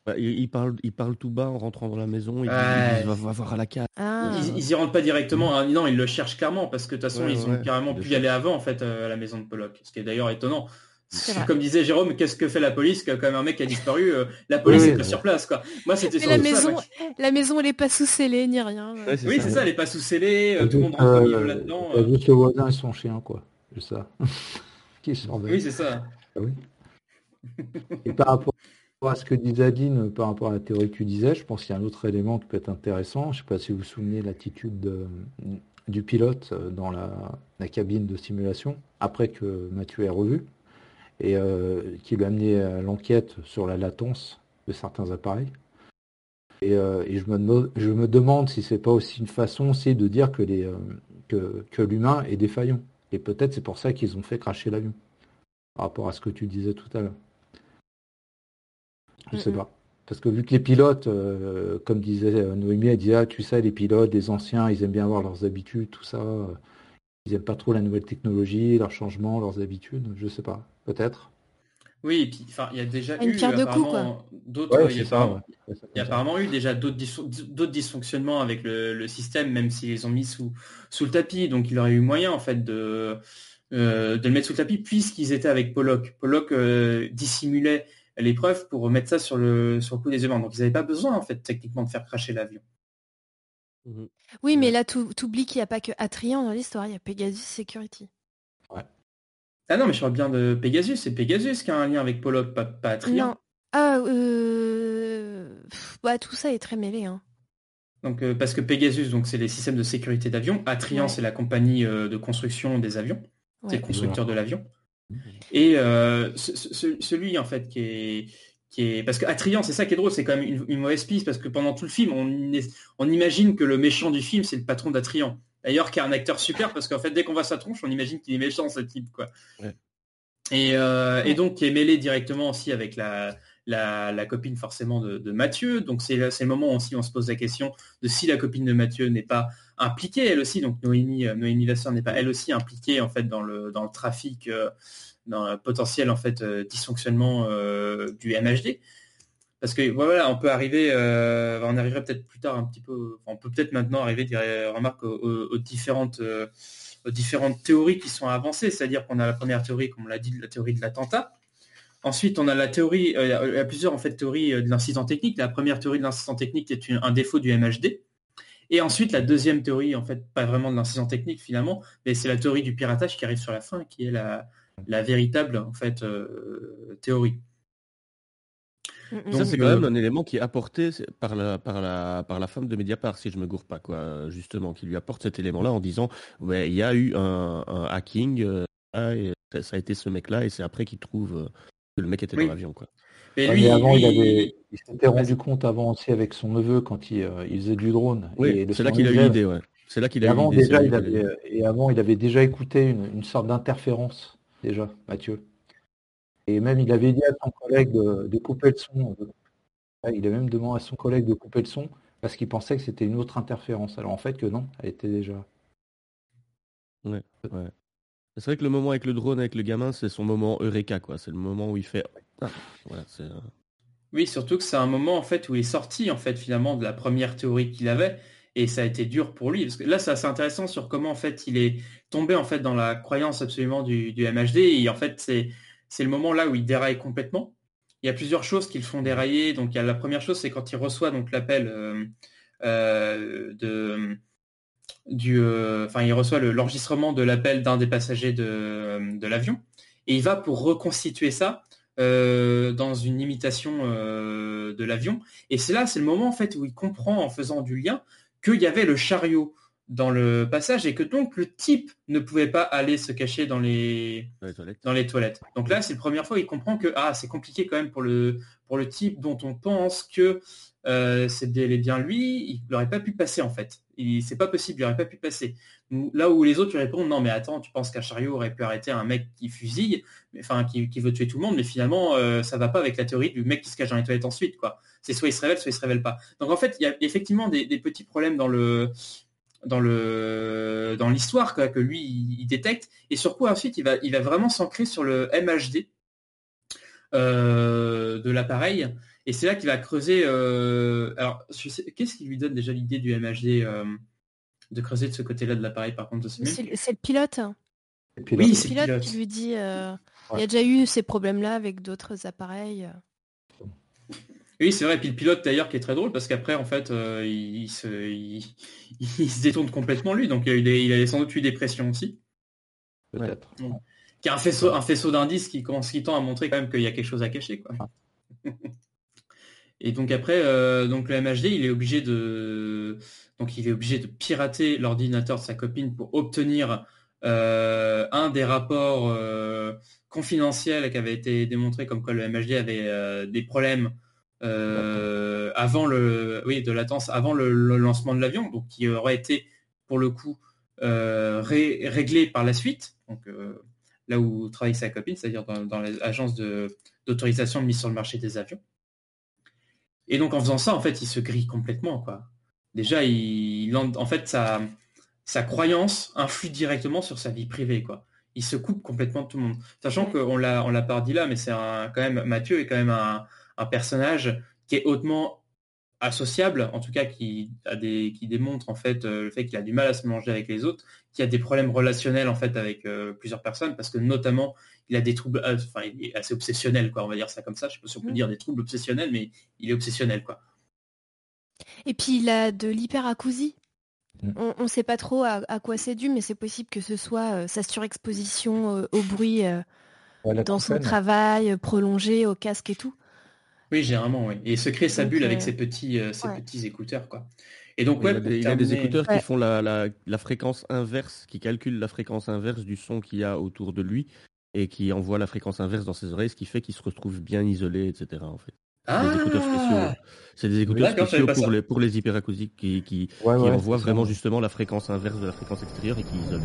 Speaker 3: Bah, il, il parle, il parle tout bas en rentrant dans la maison. Il
Speaker 8: Ouais.
Speaker 3: il dit, va, va voir à la case.
Speaker 7: Ah.
Speaker 8: Ils, ils y rentrent pas directement. hein. Non, ils le cherchent clairement parce que de toute façon,
Speaker 3: Ouais,
Speaker 8: ils ont
Speaker 3: ouais,
Speaker 8: carrément pu y aller avant en fait euh, à la maison de Pollock. Ce qui est d'ailleurs étonnant. Comme disait Jérôme, qu'est-ce que fait la police quand même un mec a disparu euh, La police
Speaker 10: Oui,
Speaker 8: est
Speaker 10: oui,
Speaker 8: pas
Speaker 10: oui.
Speaker 8: sur place quoi. Moi, c'était sur
Speaker 7: la
Speaker 8: ça,
Speaker 7: maison,
Speaker 8: moi,
Speaker 7: la maison, elle est pas sous scellée ni rien.
Speaker 3: Ouais, c'est
Speaker 8: Oui,
Speaker 3: ça.
Speaker 8: c'est ça. Elle est pas sous scellée. euh, tout le monde rentre
Speaker 10: euh,
Speaker 8: là-dedans. euh.
Speaker 10: juste le voisin et son chien, quoi. C'est ça. Qui surveille.
Speaker 8: Oui, c'est ça.
Speaker 10: Ah oui. Et par rapport à ce que disait Adeline, par rapport à la théorie que tu disais, je pense qu'il y a un autre élément qui peut être intéressant. Je ne sais pas si vous vous souvenez de l'attitude de- du pilote dans la, la cabine de simulation, après que Mathieu ait revu, et euh, qui lui a amené à l'enquête sur la latence de certains appareils. Et, euh, et je, me, je me demande si c'est pas aussi une façon aussi de dire que, les, euh, que, que l'humain est défaillant. Et peut-être c'est pour ça qu'ils ont fait cracher l'avion, par rapport à ce que tu disais tout à l'heure. Je sais
Speaker 7: Mhm.
Speaker 10: pas. Parce que vu que les pilotes, euh, comme disait euh, Noémie, elle disait, ah, tu sais, les pilotes, les anciens, ils aiment bien avoir leurs habitudes, tout ça. euh, Ils aiment pas trop la nouvelle technologie, leurs changements, leurs habitudes. Je sais pas. Peut-être.
Speaker 8: Oui, et puis enfin, il y a déjà
Speaker 7: Une
Speaker 8: eu
Speaker 7: pierre de
Speaker 8: apparemment d'autres.
Speaker 10: Ouais,
Speaker 8: il y a
Speaker 10: ça, ouais.
Speaker 8: Y a apparemment eu déjà d'autres dys- d'autres dysfonctionnements avec le, le système, même s'ils les ont mis sous, sous le tapis. Donc il aurait eu moyen en fait de, euh, de le mettre sous le tapis puisqu'ils étaient avec Pollock. Pollock euh, dissimulait les preuves pour remettre ça sur le, sur le coup des humains. Donc ils n'avaient pas besoin en fait techniquement de faire cracher l'avion.
Speaker 7: Oui, mais là, tu oublies qu'il n'y a pas que Atrian dans l'histoire, il y a Pegasus Security.
Speaker 8: Ah non, mais je parle bien de Pegasus. C'est Pegasus qui a un lien avec Pollock, pas, pas.
Speaker 7: Non. Ah, euh... pff, bah, tout ça est très mêlé. Hein.
Speaker 8: Donc, euh, parce que Pegasus, donc c'est les systèmes de sécurité d'avion. Atrian,
Speaker 7: Ouais.
Speaker 8: c'est la compagnie euh, de construction des avions. C'est le constructeur de l'avion. Et euh, ce- ce- celui en fait qui est qui est parce que Atrian, c'est ça qui est drôle, c'est quand même une, une mauvaise piste parce que pendant tout le film, on, est- on imagine que le méchant du film, c'est le patron d'Atrian. D'ailleurs, qui est un acteur super parce qu'en fait, dès qu'on voit sa tronche, on imagine qu'il est méchant ce type quoi.
Speaker 3: Ouais.
Speaker 8: Et, euh, et donc qui est mêlé directement aussi avec la, la, la copine forcément de, de Mathieu. Donc c'est le moment aussi où on se pose la question de si la copine de Mathieu n'est pas impliquée elle aussi. Donc Noémie, euh, Noémie Vasseur n'est pas elle aussi impliquée en fait dans le, dans le trafic, euh, dans le potentiel en fait dysfonctionnement euh, du MHD. Parce que voilà, on peut arriver, euh, on arriverait peut-être plus tard un petit peu, on peut peut-être maintenant arriver, remarque, aux, aux différentes, euh, aux différentes théories qui sont avancées. C'est-à-dire qu'on a la première théorie, comme on l'a dit, la théorie de l'attentat. Ensuite, on a la théorie, euh, il y a plusieurs en fait théories de l'incident technique. La première théorie de l'incident technique est un défaut du MHD. Et ensuite, la deuxième théorie, en fait, pas vraiment de l'incident technique finalement, mais c'est la théorie du piratage qui arrive sur la fin, qui est la, véritable euh,
Speaker 3: ça, c'est quand
Speaker 8: euh,
Speaker 3: même un élément qui est apporté par la, par, la, par la femme de Mediapart, si je me gourre pas, quoi, justement, qui lui apporte cet élément-là en disant ouais, il y a eu un, un hacking, euh, et ça, ça a été ce mec-là, et c'est après qu'il trouve euh, que le mec était
Speaker 8: Oui.
Speaker 3: dans l'avion. quoi.
Speaker 8: Mais
Speaker 10: Ouais,
Speaker 8: lui,
Speaker 10: mais avant, il,
Speaker 8: lui-
Speaker 10: avait, il s'était rendu compte avant aussi avec son neveu quand il, euh, il faisait du drone.
Speaker 3: Oui, c'est là qu'il a eu
Speaker 10: élève.
Speaker 3: l'idée, ouais. C'est là qu'il
Speaker 10: Et
Speaker 3: a eu
Speaker 10: avant, déjà, il avait, et avant, il avait déjà écouté une, une sorte d'interférence, déjà, Mathieu. Et même, il avait dit à son collègue de, de couper le son. euh, Il a même demandé à son collègue de couper le son parce qu'il pensait que c'était une autre interférence. Alors en fait que non, elle était déjà.
Speaker 3: Ouais, ouais. C'est vrai que le moment avec le drone, avec le gamin, c'est son moment Eureka, quoi. C'est le moment où il fait. Ah, voilà, euh,
Speaker 8: Oui, surtout que c'est un moment en fait où il est sorti en fait finalement de la première théorie qu'il avait et ça a été dur pour lui parce que là c'est assez intéressant sur comment en fait il est tombé en fait dans la croyance absolument du, du MHD et en fait c'est c'est le moment là où il déraille complètement. Il y a plusieurs choses qui le font dérailler. Donc la première chose c'est quand il reçoit donc l'appel euh, euh, de euh, enfin il reçoit le- l'enregistrement de l'appel d'un des passagers de, l'avion et il va pour reconstituer ça dans une imitation de l'avion. Et c'est là, c'est le moment en fait où il comprend en faisant du lien qu'il y avait le chariot dans le passage et que donc le type ne pouvait pas aller se cacher dans les,
Speaker 3: dans les toilettes.
Speaker 8: dans les toilettes. Donc là, c'est la première fois où il comprend que ah, c'est compliqué quand même pour le, pour le type dont on pense que euh, c'est bien lui, il n'aurait pas pu passer en fait. C'est pas possible, il n'aurait pas pu passer. Là où les autres lui répondent non mais attends, tu penses qu'un chariot aurait pu arrêter un mec qui fusille, mais- enfin qui, qui veut tuer tout le monde, mais finalement euh, ça va pas avec la théorie du mec qui se cache dans les toilettes ensuite quoi. C'est soit il se révèle, soit il se révèle pas. Donc en fait il y a effectivement des, des petits problèmes dans le dans le dans l'histoire quoi, que lui il, il détecte. Et sur quoi ensuite il va il va vraiment s'ancrer sur le MHD euh, de l'appareil. Et c'est là qu'il va creuser euh, alors qu'est-ce qui lui donne déjà l'idée du MHD euh, de creuser de ce côté-là de l'appareil par contre de ce
Speaker 7: C'est c'est le pilote.
Speaker 8: Oui,
Speaker 7: C'est le pilote qui lui dit euh, il y a déjà eu ces problèmes-là avec d'autres appareils.
Speaker 8: Oui, c'est vrai. Et puis le pilote d'ailleurs qui est très drôle parce qu'après en fait euh, il, il se, il, il se détourne complètement lui, donc il a, eu des- il a sans doute eu des pressions aussi.
Speaker 10: Peut-être.
Speaker 8: Qui a un faisceau, un faisceau d'indices qui, commence- qui tend à montrer quand même qu'il y a quelque chose à cacher. Quoi. Et donc après, euh, donc le MHD, il est obligé de, donc il est obligé de pirater l'ordinateur de sa copine pour obtenir euh, un des rapports euh, confidentiels qui avait été démontré comme quoi le MHD avait euh, des problèmes euh, avant le, oui, de latence avant le, le lancement de l'avion, donc qui aurait été pour le coup euh, ré- réglé par la suite. Donc euh, là où travaille sa copine, c'est-à-dire dans, dans l'agence de- d'autorisation de mise sur le marché des avions. Et donc en faisant ça, en fait, il se grille complètement, quoi. Déjà, il, en fait, sa, sa croyance influe directement sur sa vie privée, quoi. Il se coupe complètement de tout le monde. Sachant qu'on l'a, on l'a pas dit là, mais c'est un, quand même, Mathieu est quand même un, un personnage qui est hautement associable, en tout cas qui a des, qui démontre en fait euh, le fait qu'il a du mal à se mélanger avec les autres, qui a des problèmes relationnels en fait avec euh, plusieurs personnes, parce que notamment il a des troubles, euh, enfin il est assez obsessionnel quoi, on va dire ça comme ça. Je sais pas si on peut dire des troubles obsessionnels, mais il est obsessionnel quoi.
Speaker 7: Et puis il a de l'hyperacousie. On ne sait pas trop à, à quoi c'est dû, mais c'est possible que ce soit euh, sa surexposition euh, au bruit euh, dans son travail euh, prolongé, au casque et tout.
Speaker 8: Oui, généralement, oui. Et se crée sa bulle avec ses petits, euh, ses
Speaker 7: ouais.
Speaker 8: petits écouteurs quoi. Et donc
Speaker 3: il,
Speaker 8: ouais,
Speaker 3: a
Speaker 8: pour
Speaker 3: des, il a des écouteurs
Speaker 7: Ouais.
Speaker 3: qui font la, la, la fréquence inverse, qui calculent la fréquence inverse du son qu'il y a autour de lui et qui envoie la fréquence inverse dans ses oreilles, ce qui fait qu'il se retrouve bien isolé, etc. En fait. C'est des écouteurs spéciaux.
Speaker 8: Ah
Speaker 3: C'est des écouteurs spéciaux pour les, pour les hyperacousiques qui, qui,
Speaker 10: Ouais,
Speaker 3: qui
Speaker 10: ouais,
Speaker 3: envoient vraiment
Speaker 10: ça.
Speaker 3: justement la fréquence inverse de la fréquence extérieure et qui isolent.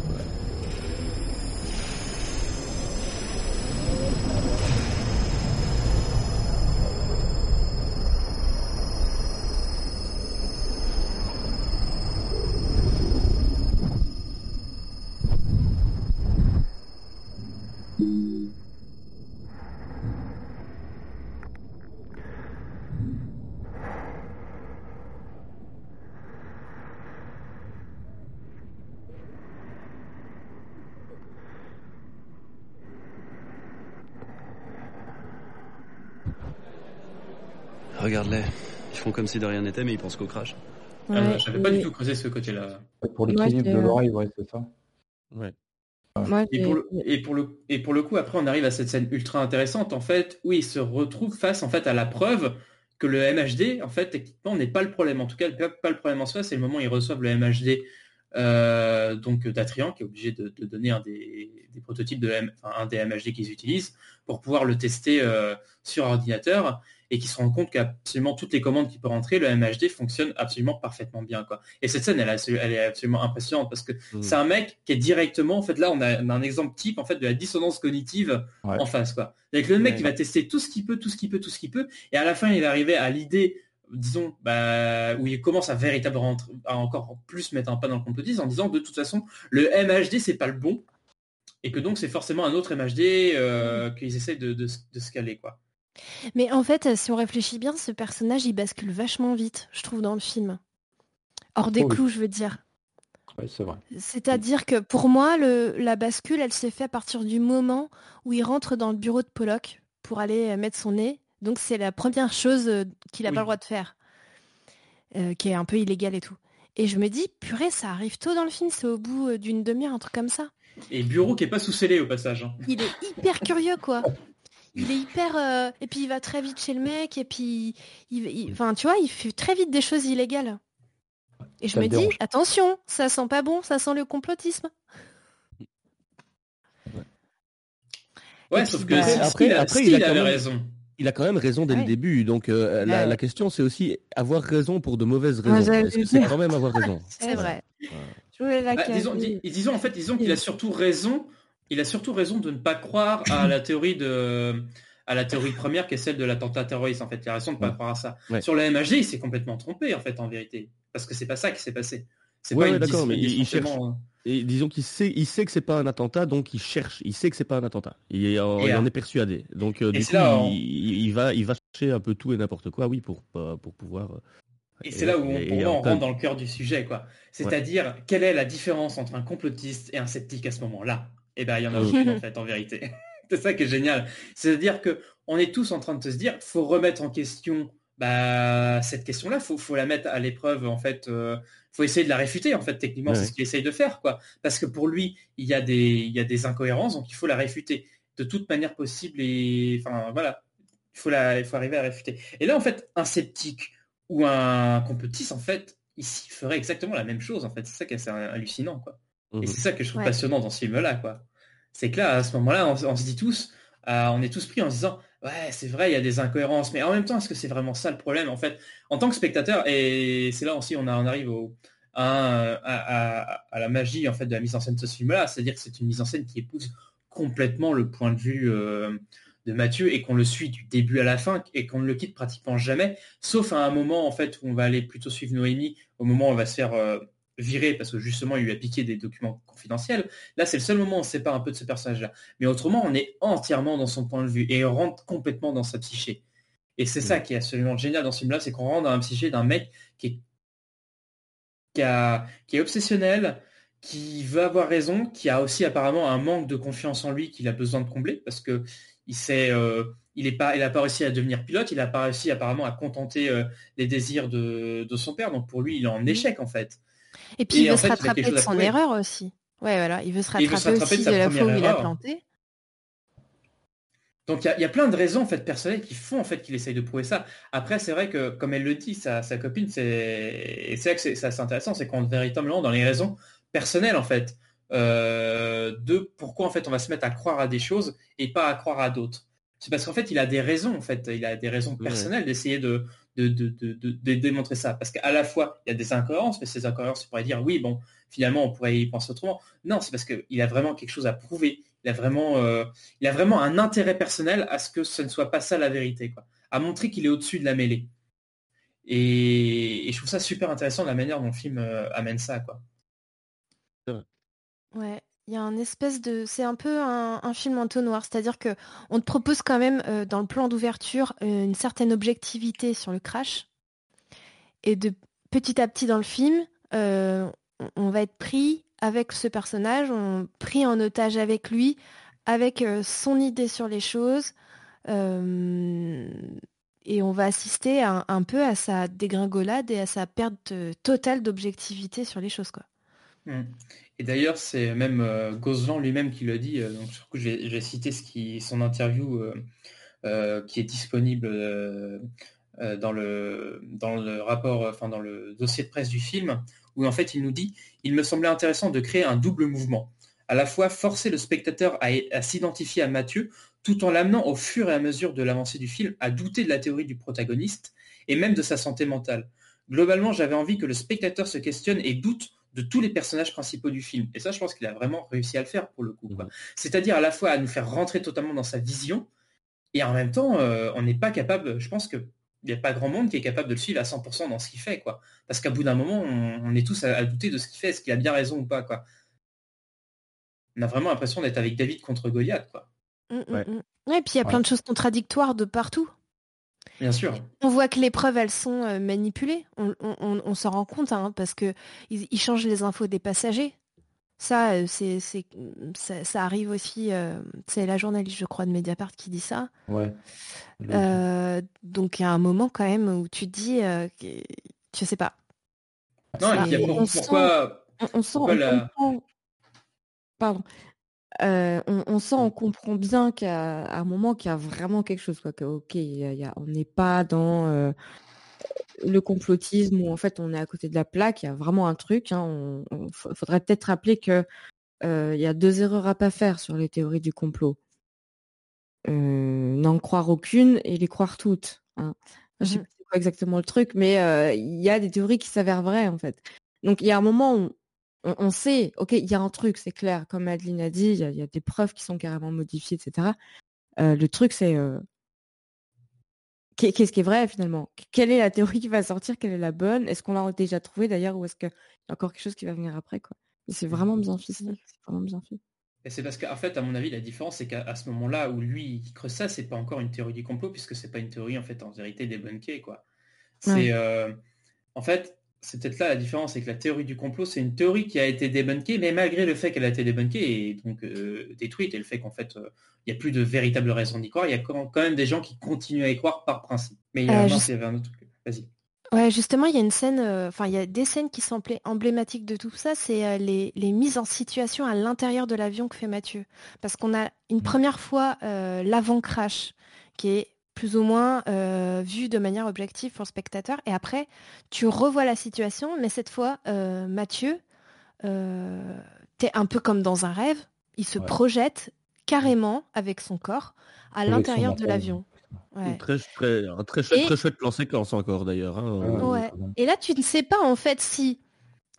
Speaker 16: Si de rien n'était, mais ils pensent qu'au crash.
Speaker 8: Ah,
Speaker 9: Ouais,
Speaker 8: J'avais pas du tout creusé ce côté-là.
Speaker 10: Pour l'équilibre
Speaker 9: j'ai,
Speaker 10: de
Speaker 9: euh,
Speaker 10: l'oreille, ouais, c'est ça.
Speaker 3: Ouais.
Speaker 8: Et pour, le, et, pour le, et pour le coup, après, on arrive à cette scène ultra intéressante, en fait, où il se retrouve face en fait, à la preuve que le MHD, en fait, techniquement, n'est pas le problème. En tout cas, pas, pas le problème en soi, c'est le moment où ils reçoivent le MHD euh, donc d'Atrian, qui est obligé de, de donner un des, des prototypes de M- enfin, un des MHD qu'ils utilisent pour pouvoir le tester euh, sur ordinateur et qui se rend compte qu'absolument toutes les commandes qui peuvent rentrer, le MHD fonctionne absolument parfaitement bien. Quoi. Et cette scène, elle, elle est absolument impressionnante parce que
Speaker 3: Mm.
Speaker 8: c'est un mec qui est directement, en fait, là, on a, on a un exemple type en fait de la dissonance cognitive
Speaker 10: Ouais.
Speaker 8: en face. Quoi. Avec le mec
Speaker 3: Ouais.
Speaker 8: qui va tester tout ce qu'il peut, tout ce qu'il peut, tout ce qu'il peut, et à la fin, il est arrivé à l'idée, disons, bah, où il commence à véritablement à encore plus mettre un pas dans le complotisme en disant de toute façon, le MHD, c'est pas le bon, et que donc c'est forcément un autre MHD euh, qu'ils essayent de, de, de se caler. Quoi.
Speaker 7: Mais en fait, si on réfléchit bien, ce personnage, il bascule vachement vite, je trouve, dans le film. Hors des
Speaker 10: Oh oui.
Speaker 7: clous, je veux dire.
Speaker 10: Ouais, c'est vrai.
Speaker 7: C'est-à-dire que pour moi, le, la bascule, elle s'est faite à partir du moment où il rentre dans le bureau de Pollock pour aller euh, mettre son nez. Donc c'est la première chose euh, qu'il n'a
Speaker 8: Oui.
Speaker 7: pas le droit de faire, euh, qui est un peu illégale et tout. Et je me dis, purée, ça arrive tôt dans le film, c'est au bout d'une demi-heure, un truc comme ça.
Speaker 8: Et Bureau qui est pas sous scellé au passage. hein.
Speaker 7: Il est hyper curieux, quoi. Il est hyper... euh, Et puis il va très vite chez le mec, et puis... il- il- Enfin, tu vois, il fait très vite des choses illégales. Et je
Speaker 10: Ça
Speaker 7: me dis,
Speaker 10: dérange.
Speaker 7: attention, ça sent pas bon, ça sent le complotisme.
Speaker 8: Ouais, sauf
Speaker 7: puis,
Speaker 8: que
Speaker 7: bah,
Speaker 3: après-
Speaker 8: il a-
Speaker 3: après, il
Speaker 8: Steve
Speaker 3: a quand
Speaker 8: avait
Speaker 3: même-
Speaker 8: raison.
Speaker 3: Il a quand même raison dès
Speaker 7: Ouais.
Speaker 3: le début. Donc euh, la,
Speaker 7: Ouais.
Speaker 3: la question, c'est aussi avoir raison pour de mauvaises raisons. c'est quand même avoir raison?
Speaker 7: C'est vrai.
Speaker 9: Je voulais la
Speaker 8: Bah, disons,
Speaker 9: caler.
Speaker 8: dis- disons, en fait, disons qu'il a surtout raison. Il a surtout raison de ne pas croire à la théorie de, à la théorie première qui est celle de l'attentat terroriste. En fait, il a raison de ne pas
Speaker 3: Ouais.
Speaker 8: croire à ça.
Speaker 3: Ouais.
Speaker 8: Sur le MHD, il s'est complètement trompé en fait, en vérité, parce que c'est pas ça qui s'est passé. C'est
Speaker 3: Ouais,
Speaker 8: pas
Speaker 3: d'accord, mais il- cherche.
Speaker 8: essentiellement-
Speaker 3: Et disons qu'il sait, il sait que c'est pas un attentat, donc il cherche. Il sait que c'est pas un attentat. Il, est, en-
Speaker 8: Et,
Speaker 3: il en
Speaker 8: euh,
Speaker 3: est persuadé. Donc euh, du coup,
Speaker 8: là, on-
Speaker 3: il, il va, il va chercher un peu tout et n'importe quoi, oui, pour pour pour pouvoir. euh,
Speaker 8: Et c'est là où on,
Speaker 3: et- et
Speaker 8: rentre dans le cœur du sujet, quoi. C'est-à-dire, quelle est la différence entre un complotiste et un sceptique à ce moment-là? Eh ben, il y en a
Speaker 3: Mm.
Speaker 8: aucune, en fait, en vérité. c'est ça qui est génial. C'est-à-dire que on est tous en train de se dire, faut remettre en question bah, cette question-là, faut, faut la mettre à l'épreuve, en fait. euh, faut essayer de la réfuter, en fait, techniquement,
Speaker 3: Ouais,
Speaker 8: c'est ce qu'il essaye de faire, quoi. Parce que pour lui, il y a des, il y a des incohérences, donc il faut la réfuter de toute manière possible et, enfin, voilà. Il faut la, il faut arriver à réfuter. Et là, en fait, un sceptique ou un complotiste, en fait, ici, ferait exactement la même chose, en fait. C'est ça qui est assez hallucinant, quoi. Et
Speaker 3: Mhm.
Speaker 8: c'est ça que je trouve
Speaker 7: Ouais.
Speaker 8: passionnant dans ce film-là, quoi. C'est que là, à ce moment-là, on, on se dit tous, euh, on est tous pris en se disant, ouais, c'est vrai, il y a des incohérences, mais en même temps, est-ce que c'est vraiment ça le problème, en fait, en tant que spectateur, et c'est là aussi on, a- on arrive au, à, à- à- à la magie, en fait, de la mise en scène de ce film-là, c'est-à-dire que c'est une mise en scène qui épouse complètement le point de vue euh, de Mathieu et qu'on le suit du début à la fin et qu'on ne le quitte pratiquement jamais, sauf à un moment, en fait, où on va aller plutôt suivre Noémie, au moment où on va se faire euh, virer parce que justement il lui a piqué des documents confidentiels. Là, c'est le seul moment où on se sépare un peu de ce personnage-là. Mais autrement, on est entièrement dans son point de vue et on rentre complètement dans sa psyché. Et c'est ça qui est absolument génial dans ce film-là, c'est qu'on rentre dans la psyché d'un mec qui est, qui, a- qui est obsessionnel, qui veut avoir raison, qui a aussi apparemment un manque de confiance en lui qu'il a besoin de combler parce que il sait, euh, il est pas, il a pas réussi à devenir pilote, il a pas réussi apparemment à contenter euh, les désirs de, de son père. Donc pour lui, il est en échec en fait.
Speaker 7: Et puis il veut se
Speaker 8: fait,
Speaker 7: rattraper de son erreur aussi. Ouais, voilà, il veut se
Speaker 8: Et il veut
Speaker 7: rattraper,
Speaker 8: se rattraper de
Speaker 7: aussi
Speaker 8: sa
Speaker 7: de la fois où
Speaker 8: première
Speaker 7: il a
Speaker 8: erreur.
Speaker 7: planté.
Speaker 8: Donc il y a- il y, a plein de raisons en fait personnelles qui font en fait qu'il essaye de prouver ça. Après c'est vrai que comme elle le dit, sa, sa copine, c'est et c'est vrai que c'est intéressant, c'est qu'on est véritablement dans les raisons personnelles en fait euh, de pourquoi en fait on va se mettre à croire à des choses et pas à croire à d'autres. C'est parce qu'en fait il a des raisons en fait, il a des raisons
Speaker 3: Ouais.
Speaker 8: personnelles d'essayer de de, de, de, de- de démontrer ça. Parce qu'à la fois il y a des incohérences, mais ces incohérences on pourrait dire oui bon finalement on pourrait y penser autrement. Non, c'est parce qu'il a vraiment quelque chose à prouver. Il a vraiment, euh, il a vraiment un intérêt personnel à ce que ce ne soit pas ça la vérité, quoi. À montrer qu'il est au-dessus de la mêlée. Et, et je trouve ça super intéressant la manière dont le film euh, amène ça, quoi.
Speaker 7: Ouais, il y a un espèce de... C'est un peu un, un film entonnoir, c'est-à-dire que on te propose quand même euh, dans le plan d'ouverture euh, une certaine objectivité sur le crash. Et de petit à petit dans le film, euh, on- va être pris avec ce personnage, on pris en otage avec lui, avec son idée sur les choses. Et on va assister un, peu à sa dégringolade et à sa perte totale d'objectivité sur les choses. Quoi.
Speaker 8: Mm. Et d'ailleurs, c'est même euh, lui-même qui le dit. euh, donc, citer ce qui, son interview euh, euh, qui est disponible dans, le, rapport, enfin dans le dossier de presse du film, où en fait il nous dit Il me semblait intéressant de créer un double mouvement. À la fois forcer le spectateur à s'identifier à Mathieu, tout en l'amenant au fur et à mesure de l'avancée du film à douter de la théorie du protagoniste et même de sa santé mentale. Globalement, j'avais envie que le spectateur se questionne et doute de tous les personnages principaux du film. Et ça, je pense qu'il a vraiment réussi à le faire pour le coup. quoi. C'est-à-dire à la fois à nous faire rentrer totalement dans sa vision, et en même temps, euh, on n'est pas capable, je pense qu'il n'y a pas grand monde qui est capable de le suivre à 100% dans ce qu'il fait. quoi. Parce qu'à bout d'un moment, on, on est tous à, à douter de ce qu'il fait, est-ce qu'il a bien raison ou pas. quoi. On a vraiment l'impression d'être avec David contre Goliath. quoi.
Speaker 7: Mm, mm,
Speaker 8: Ouais.
Speaker 7: mm. Ouais, et puis il y a plein de choses contradictoires de partout.
Speaker 8: Bien sûr.
Speaker 7: On voit que les preuves, elles sont euh, manipulées. On, on- on- on s'en rend compte, hein, parce que ils, changent les infos des passagers. Ça, euh, c'est, ça, ça arrive aussi. euh, c'est la journaliste, je crois, de Mediapart qui dit ça.
Speaker 10: Ouais.
Speaker 7: Euh, donc il y a un moment quand même où tu te dis, euh, je sais pas.
Speaker 8: Non, et y a pour-
Speaker 9: on
Speaker 8: pourquoi,
Speaker 9: On, on sent,
Speaker 8: pourquoi
Speaker 9: on
Speaker 8: la-
Speaker 9: comprend- Pardon. Euh, on, on sent, on comprend bien qu'à un moment qu'il y a vraiment quelque chose, quoi. Que, ok, il y a- il y a- on n'est pas dans euh, le complotisme où en fait on est à côté de la plaque. Il y a vraiment un truc. Hein, on, on- fa- faudrait peut-être rappeler que euh, il y a deux erreurs à pas faire sur les théories du complot. N'en croire aucune et les croire toutes. Hein. Je sais
Speaker 7: Mhm.
Speaker 9: pas exactement le truc, mais il y a des théories qui s'avèrent vraies en fait. Donc il y a un moment où on, on sait, ok, il y a un truc, c'est clair, comme Adeline a dit, il y, a- il y a des preuves qui sont carrément modifiées, etc. Euh, le truc, c'est euh, qu'est- qu'est-ce qui est vrai finalement? Quelle est la théorie qui va sortir? Quelle est la bonne? Est-ce qu'on l'a déjà trouvée d'ailleurs ou est-ce qu'il y a encore quelque chose qui va venir après quoi? C'est vraiment bien ficelé, c'est vraiment bien fait.
Speaker 8: Et c'est parce qu'en fait, à mon avis, la différence, c'est qu'à ce moment-là où lui il creuse ça, c'est pas encore une théorie du complot, puisque c'est pas une théorie en fait en vérité débunkée, quoi. C'est
Speaker 9: Ouais.
Speaker 8: euh, en fait, c'est peut-être là la différence, c'est que la théorie du complot, c'est une théorie qui a été débunkée, mais malgré le fait qu'elle a été débunkée et donc euh, détruite, et le fait qu'en fait, euh, il n'y a plus de véritable raison d'y croire, il y a quand même des gens qui continuent à y croire par principe. Mais il y a,
Speaker 7: Euh,
Speaker 8: non,
Speaker 7: juste-
Speaker 8: il y avait un autre truc. Vas-y.
Speaker 7: Ouais, justement, il y a une scène, enfin, il y a des scènes qui sont emblé- emblématiques de tout ça, c'est les, les mises en situation à l'intérieur de l'avion que fait Mathieu. Parce qu'on a une première fois l'avant-crash, qui est plus ou moins euh, vu de manière objective pour le spectateur, et après, tu revois la situation, mais cette fois, euh, Mathieu, euh, t'es un peu comme dans un rêve, il se
Speaker 10: Ouais.
Speaker 7: projette carrément avec son corps à l'intérieur de l'avion. Ouais.
Speaker 3: très, très, un très, chouette-
Speaker 7: Et-
Speaker 3: très chouette plan séquence encore d'ailleurs. hein.
Speaker 7: Ouais. Et là, tu ne sais pas en fait si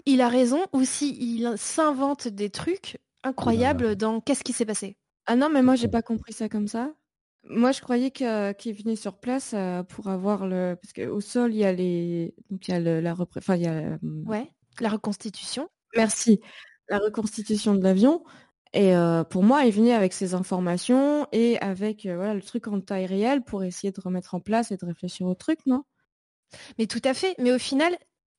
Speaker 7: il a raison ou si il s'invente des trucs incroyables dans qu'est-ce qui s'est passé.
Speaker 9: Ah non, mais moi j'ai pas compris ça comme ça. Moi je croyais qu'il venait sur place euh, pour avoir le parce qu'au sol il y a les donc il y a le- la repré- enfin il y a euh,
Speaker 7: Ouais, la reconstitution.
Speaker 9: merci la reconstitution de l'avion et euh, pour moi il venait avec ses informations et avec euh, voilà le truc en taille réelle pour essayer de remettre en place et de réfléchir au truc non?
Speaker 7: Mais tout à fait. Mais au final,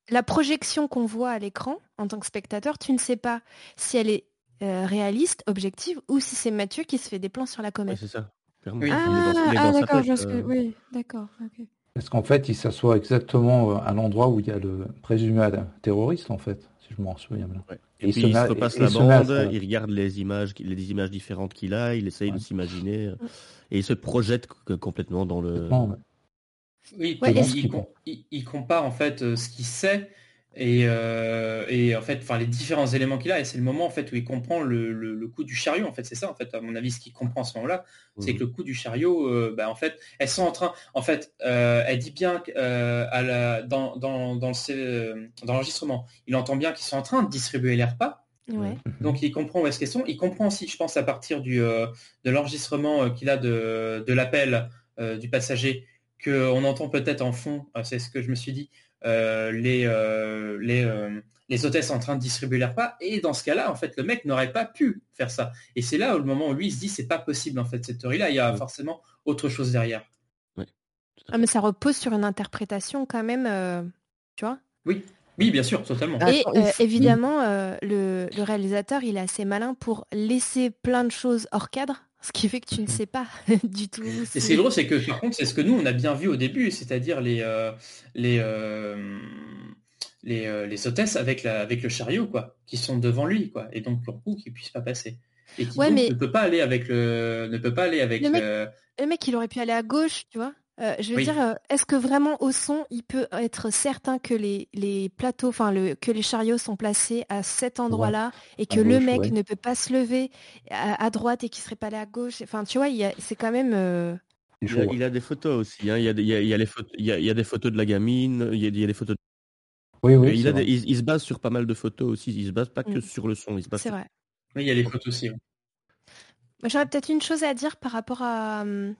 Speaker 7: la projection qu'on voit à l'écran en tant que spectateur, tu ne sais pas si elle est euh, réaliste, objective, ou si c'est Mathieu qui se fait des plans sur la
Speaker 3: Ouais,
Speaker 7: comète.
Speaker 3: c'est ça. Clairement.
Speaker 8: Oui.
Speaker 9: Ah, ah, d'accord que
Speaker 3: euh.
Speaker 9: oui d'accord
Speaker 10: Parce qu'en fait, il s'assoit exactement euh, à l'endroit où il y a le présumé terroriste, en fait, si je m'en souviens bien.
Speaker 3: Ouais.
Speaker 10: Et
Speaker 3: Et puis
Speaker 10: se
Speaker 3: il se repasse
Speaker 10: et
Speaker 3: la bande, il regarde les images, les images différentes qu'il a, il essaye de s'imaginer euh, et il se projette co- complètement dans le.
Speaker 10: Ouais.
Speaker 8: Oui,
Speaker 7: Ouais,
Speaker 8: il, il compare en fait euh, ce qu'il sait et, euh, et en fait, enfin les différents éléments qu'il a et c'est le moment en fait où il comprend le, le- le coup du chariot en fait c'est ça en fait à mon avis ce qu'il comprend à ce moment-là c'est
Speaker 3: Mhm.
Speaker 8: que le coup du chariot euh, bah, en fait elles sont en train en fait euh, elle dit bien euh, à la, dans dans dans, le C- dans l'enregistrement il entend bien qu'ils sont en train de distribuer les repas
Speaker 7: Ouais.
Speaker 8: donc il comprend où est-ce qu'elles sont. Il comprend aussi, je pense, à partir du, euh, de l'enregistrement euh, qu'il a de, de l'appel euh, du passager, qu'on entend peut-être en fond, euh, c'est ce que je me suis dit, les, euh, les, euh, les hôtesses en train de distribuer les repas. Et dans ce cas-là, en fait, le mec n'aurait pas pu faire ça. Et c'est là où le moment où lui il se dit c'est pas possible en fait cette théorie-là, il y a
Speaker 3: Ouais.
Speaker 8: forcément autre chose derrière.
Speaker 7: Ah, mais ça repose sur une interprétation quand même, euh, tu vois?
Speaker 8: Oui, oui, bien sûr, totalement.
Speaker 7: Et euh, évidemment, euh, le, le réalisateur, il est assez malin pour laisser plein de choses hors cadre? Ce qui fait que tu ne sais pas du tout.
Speaker 8: Et c'est drôle, c'est que par contre, c'est ce que nous on a bien vu au début, c'est-à-dire les euh, les euh, les, euh, les hôtesses avec la avec le chariot quoi, qui sont devant lui quoi, et donc pour coup qui puisse pas passer et qui
Speaker 7: Ouais,
Speaker 8: donc
Speaker 7: mais-
Speaker 8: ne peut pas aller avec le ne peut pas aller avec
Speaker 7: Le mec- Le mec, il aurait pu aller à gauche, tu vois. Euh, je veux
Speaker 8: Oui.
Speaker 7: dire, euh, est-ce que vraiment au son, il peut être certain que les, les plateaux, enfin le, que les chariots sont placés à cet endroit-là et que
Speaker 10: À
Speaker 7: le
Speaker 10: gauche,
Speaker 7: mec
Speaker 10: ouais.
Speaker 7: ne peut pas se lever à, à droite et qu'il serait pas allé à gauche? Enfin, tu vois, c'est quand même. euh,
Speaker 3: Il a, il a des photos aussi. hein. Il, y a, des- il, y a, il y a les photos, il, y a, il y a des photos de la gamine. Il y a, il y a des photos.
Speaker 10: Oui, oui.
Speaker 3: il,
Speaker 10: c'est
Speaker 3: a des-
Speaker 10: vrai.
Speaker 3: il, il se base sur pas mal de photos aussi. Il se base pas que
Speaker 7: Mm.
Speaker 3: sur le son. Il se base
Speaker 7: C'est
Speaker 3: sur-
Speaker 7: vrai.
Speaker 8: oui, il y a les photos aussi.
Speaker 7: Moi, J'aurais peut-être une chose à dire par rapport à hum,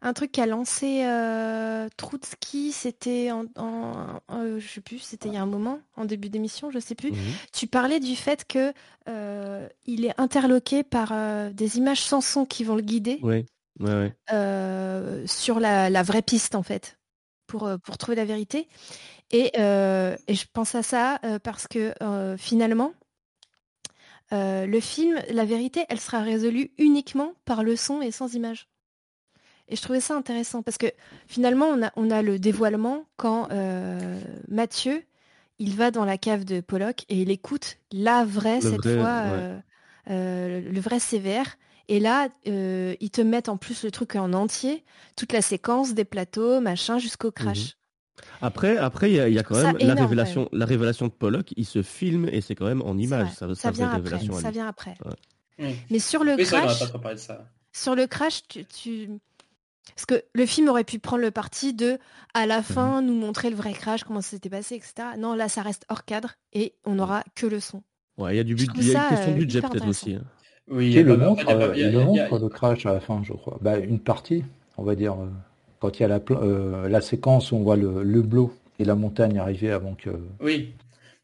Speaker 7: un truc qu'a lancé euh, Trotsky, c'était en, en- euh, je sais plus, c'était il y a un moment, en début d'émission, je sais plus.
Speaker 3: Mhm.
Speaker 7: Tu parlais du fait que euh, il est interloqué par euh, des images sans son qui vont le guider
Speaker 3: Ouais, ouais, ouais.
Speaker 7: sur la, la vraie piste en fait, pour, pour trouver la vérité. Et, et je pense à ça parce que finalement, le film, la vérité, elle sera résolue uniquement par le son et sans image. Et je trouvais ça intéressant parce que finalement, on a, on a le dévoilement quand euh, Mathieu, il va dans la cave de Pollock et il écoute la vraie,
Speaker 3: Le
Speaker 7: cette
Speaker 3: vrai,
Speaker 7: fois,
Speaker 3: ouais.
Speaker 7: euh, euh, le vrai sévère. Et là, euh, ils te mettent en plus le truc en entier, toute la séquence des plateaux, machin, jusqu'au crash.
Speaker 3: Après, après, il y a, il y a quand même la
Speaker 7: énorme,
Speaker 3: révélation, la révélation de Pollock. Il se filme et c'est quand même en image. Ça,
Speaker 7: vient après,
Speaker 3: révélation à
Speaker 7: ça vient après.
Speaker 3: Ouais.
Speaker 8: Mm.
Speaker 7: Mais sur le
Speaker 8: Oui, c'est vrai, on va
Speaker 7: crash,
Speaker 8: pas trop parler de ça.
Speaker 7: sur le crash, tu, tu- Parce que le film aurait pu prendre le parti de, à la fin, nous montrer le vrai crash, comment ça s'était passé, etc. Non, là, ça reste hors cadre et on n'aura que le son.
Speaker 3: Ouais, il y a du but, il y a
Speaker 7: ça,
Speaker 3: une question de
Speaker 7: euh,
Speaker 3: budget peut-être aussi. hein.
Speaker 8: Oui, il y a
Speaker 10: le montre, le crash à la fin, je crois. Bah, une partie, on va dire, euh, quand il y a la, euh, la séquence où on voit le, le bleu et la montagne arriver avant que.
Speaker 8: Oui.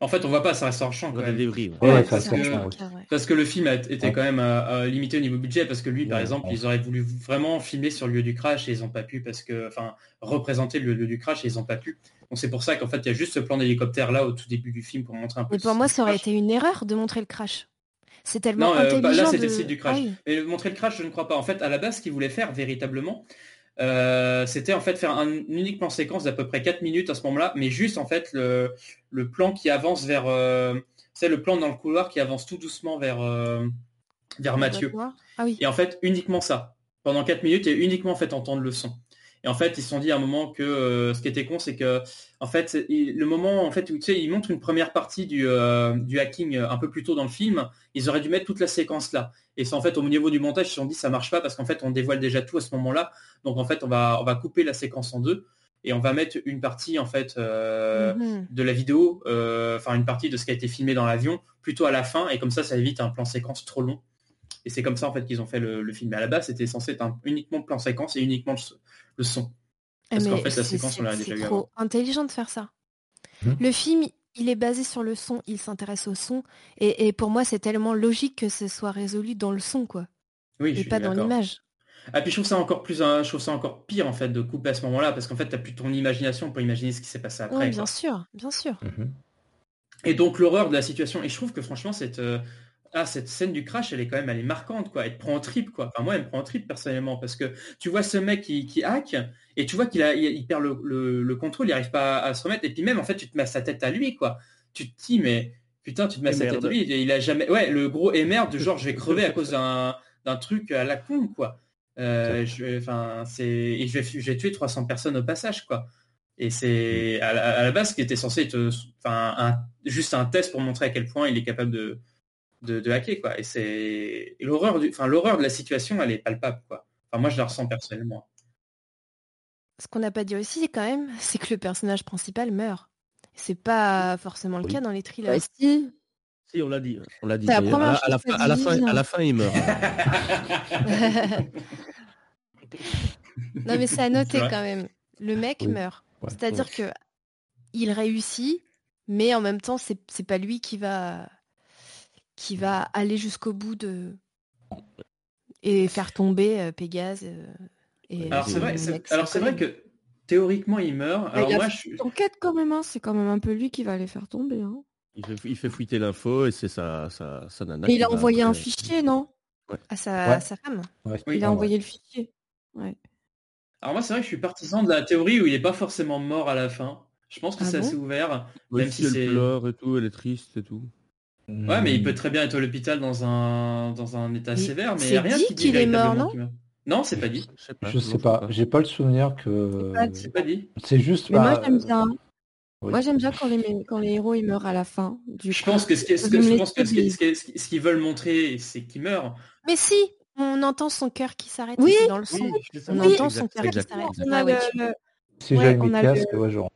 Speaker 8: En fait, on voit pas, ça reste hors champ. Quand même.
Speaker 3: débris. ouais.
Speaker 10: Ouais,
Speaker 8: parce, que,
Speaker 10: hors champ, ouais.
Speaker 8: parce que le film a été
Speaker 10: Ouais.
Speaker 8: quand même euh, euh, limité au niveau budget, parce que lui, par exemple,
Speaker 10: ouais.
Speaker 8: ils auraient voulu vraiment filmer sur le lieu du crash et ils ont pas pu parce que, enfin, représenter le lieu du crash et ils ont pas pu. Donc c'est pour ça qu'en fait, il y a juste ce plan d'hélicoptère là au tout début du film pour montrer un peu. Le
Speaker 7: pour moi, ça aurait
Speaker 8: crash.
Speaker 7: été une erreur de montrer le crash. C'est tellement
Speaker 8: Non, euh,
Speaker 7: intelligent
Speaker 8: bah, là c'était
Speaker 7: de...
Speaker 8: le site du crash.
Speaker 7: Ah.
Speaker 8: Mais montrer le crash, je ne crois pas. En fait, à la base, ce qu'ils voulaient faire véritablement, euh, c'était en fait faire un unique plan séquence d'à peu près 4 minutes à ce moment-là, mais juste en fait le, le plan qui avance vers, euh, c'est le plan dans le couloir qui avance tout doucement vers euh, vers Mathieu.
Speaker 7: Ah oui.
Speaker 8: Et en fait, uniquement ça. Pendant 4 minutes et uniquement en fait entendre le son. Et en fait, ils se sont dit à un moment que euh, ce qui était con, c'est que en fait, il- le moment en fait où tu sais, ils montrent une première partie du, euh, du hacking euh, un peu plus tôt dans le film, ils auraient dû mettre toute la séquence là. Et c'est en fait au niveau du montage, ils se sont dit ça marche pas parce qu'en fait on dévoile déjà tout à ce moment-là. Donc en fait, on va on va couper la séquence en deux et on va mettre une partie en fait euh,
Speaker 7: Mhm.
Speaker 8: de la vidéo, euh, enfin une partie de ce qui a été filmé dans l'avion, plutôt à la fin et comme ça, ça évite un plan séquence trop long. Et c'est comme ça en fait qu'ils ont fait le, le film. Mais à la base, c'était censé être un, uniquement plan séquence et uniquement le, son.
Speaker 7: Eh,
Speaker 8: Parce qu'en fait, la séquence, on l'a déjà
Speaker 7: c'est trop
Speaker 8: avant.
Speaker 7: intelligent de faire ça.
Speaker 10: Hmm.
Speaker 7: Le film, il est basé sur le son, il s'intéresse au son. Et, et pour moi, c'est tellement logique que ce soit résolu dans le son, quoi.
Speaker 8: Oui, je suis
Speaker 7: pas dans
Speaker 8: d'accord.
Speaker 7: l'image.
Speaker 8: Ah puis je trouve ça encore plus, hein, je trouve ça encore pire en fait de couper à ce moment-là parce qu'en fait t'as plus ton imagination pour imaginer ce qui s'est passé après.
Speaker 7: Oui,
Speaker 8: quoi.
Speaker 7: bien sûr, bien sûr.
Speaker 10: Mhm.
Speaker 8: Et donc l'horreur de la situation. Et je trouve que franchement cette euh, ah, cette scène du crash, elle est quand même elle est marquante quoi. Elle te prend en trip quoi. Enfin moi elle me prend en trip personnellement parce que tu vois ce mec qui, qui hack et tu vois qu'il a il, il perd le, le- le contrôle, il arrive pas à, à se remettre et puis même en fait tu te mets à sa tête à lui quoi. Tu te dis mais putain tu te mets à sa tête à lui. Il, il a jamais ouais le gros et merde de genre je vais crever à cause d'un d'un truc à la con quoi. Euh, je, enfin, c'est, et je vais, je vais tuer 300 personnes au passage, quoi. Et c'est à la, à la base ce qui était censé être, enfin, un- juste un test pour montrer à quel point il est capable de, de, de hacker, quoi. Et c'est l'horreur, du, enfin, l'horreur de la situation, elle est palpable, quoi. Enfin, moi, je la ressens personnellement.
Speaker 7: Ce qu'on n'a pas dit aussi, quand même, c'est que le personnage principal meurt. C'est pas forcément le
Speaker 3: Oui.
Speaker 7: cas dans les thrillers.
Speaker 9: Bah, si.
Speaker 3: Si, on l'a dit. On l'a dit.
Speaker 9: C'est la
Speaker 3: d'ailleurs.
Speaker 9: première
Speaker 3: à, la, fin, à, la fin,
Speaker 9: Vivien.
Speaker 3: à la fin, il meurt.
Speaker 7: Non, mais c'est à noter quand même. Le mec
Speaker 10: Oui.
Speaker 7: meurt.
Speaker 10: Ouais.
Speaker 7: C'est-à-dire que il réussit, mais en même temps, c'est c'est pas lui qui va qui va aller jusqu'au bout de et faire tomber euh, Pégase. euh, et
Speaker 8: Alors c'est vrai, alors c'est vrai que théoriquement il meurt. Alors
Speaker 9: il a
Speaker 8: moi, je suis,
Speaker 9: Enquête quand même, hein. c'est quand même un peu lui qui va les faire tomber. Hein.
Speaker 3: Il fait, il fait fuiter l'info et c'est sa, sa, sa nana.
Speaker 9: Mais il a envoyé un fichier, non?
Speaker 7: À sa,
Speaker 10: Ouais.
Speaker 7: à sa femme.
Speaker 10: Ouais,
Speaker 9: Il a
Speaker 10: ouais.
Speaker 9: envoyé le fichier. Ouais.
Speaker 8: Alors moi, c'est vrai que je suis partisan de la théorie où il n'est pas forcément mort à la fin. Je pense que
Speaker 9: Ah
Speaker 8: c'est
Speaker 9: bon?
Speaker 8: assez ouvert,
Speaker 3: Même si
Speaker 8: si
Speaker 3: elle
Speaker 8: c'est...
Speaker 3: pleure et tout, elle est triste et tout.
Speaker 8: Ouais, mais il
Speaker 10: Hmm.
Speaker 8: peut très bien être à l'hôpital dans un, dans un état
Speaker 7: Mais
Speaker 8: sévère, mais il n'y a rien
Speaker 7: dit
Speaker 8: qui dit
Speaker 7: qu'il est mort,
Speaker 8: véritablement
Speaker 7: non
Speaker 8: qu'il meurt. Non, c'est pas dit.
Speaker 3: Je sais pas.
Speaker 10: Je
Speaker 3: non,
Speaker 10: sais pas, j'ai pas le souvenir que.
Speaker 8: C'est pas dit.
Speaker 10: C'est juste.
Speaker 9: Mais moi j'aime bien.
Speaker 10: oui.
Speaker 9: Moi j'aime bien quand les, quand les héros ils meurent à la fin. Du
Speaker 8: Je
Speaker 9: coup.
Speaker 8: pense que ce qu'ils veulent montrer, c'est qu'il meurt.
Speaker 7: Mais si, on entend son cœur qui s'arrête.
Speaker 9: Oui,
Speaker 7: dans le son.
Speaker 3: Oui,
Speaker 7: on entend
Speaker 3: exact,
Speaker 7: son cœur qui s'arrête. Ah
Speaker 10: Si
Speaker 9: Ouais,
Speaker 10: j'avais mis casque, ouais, j'aurais.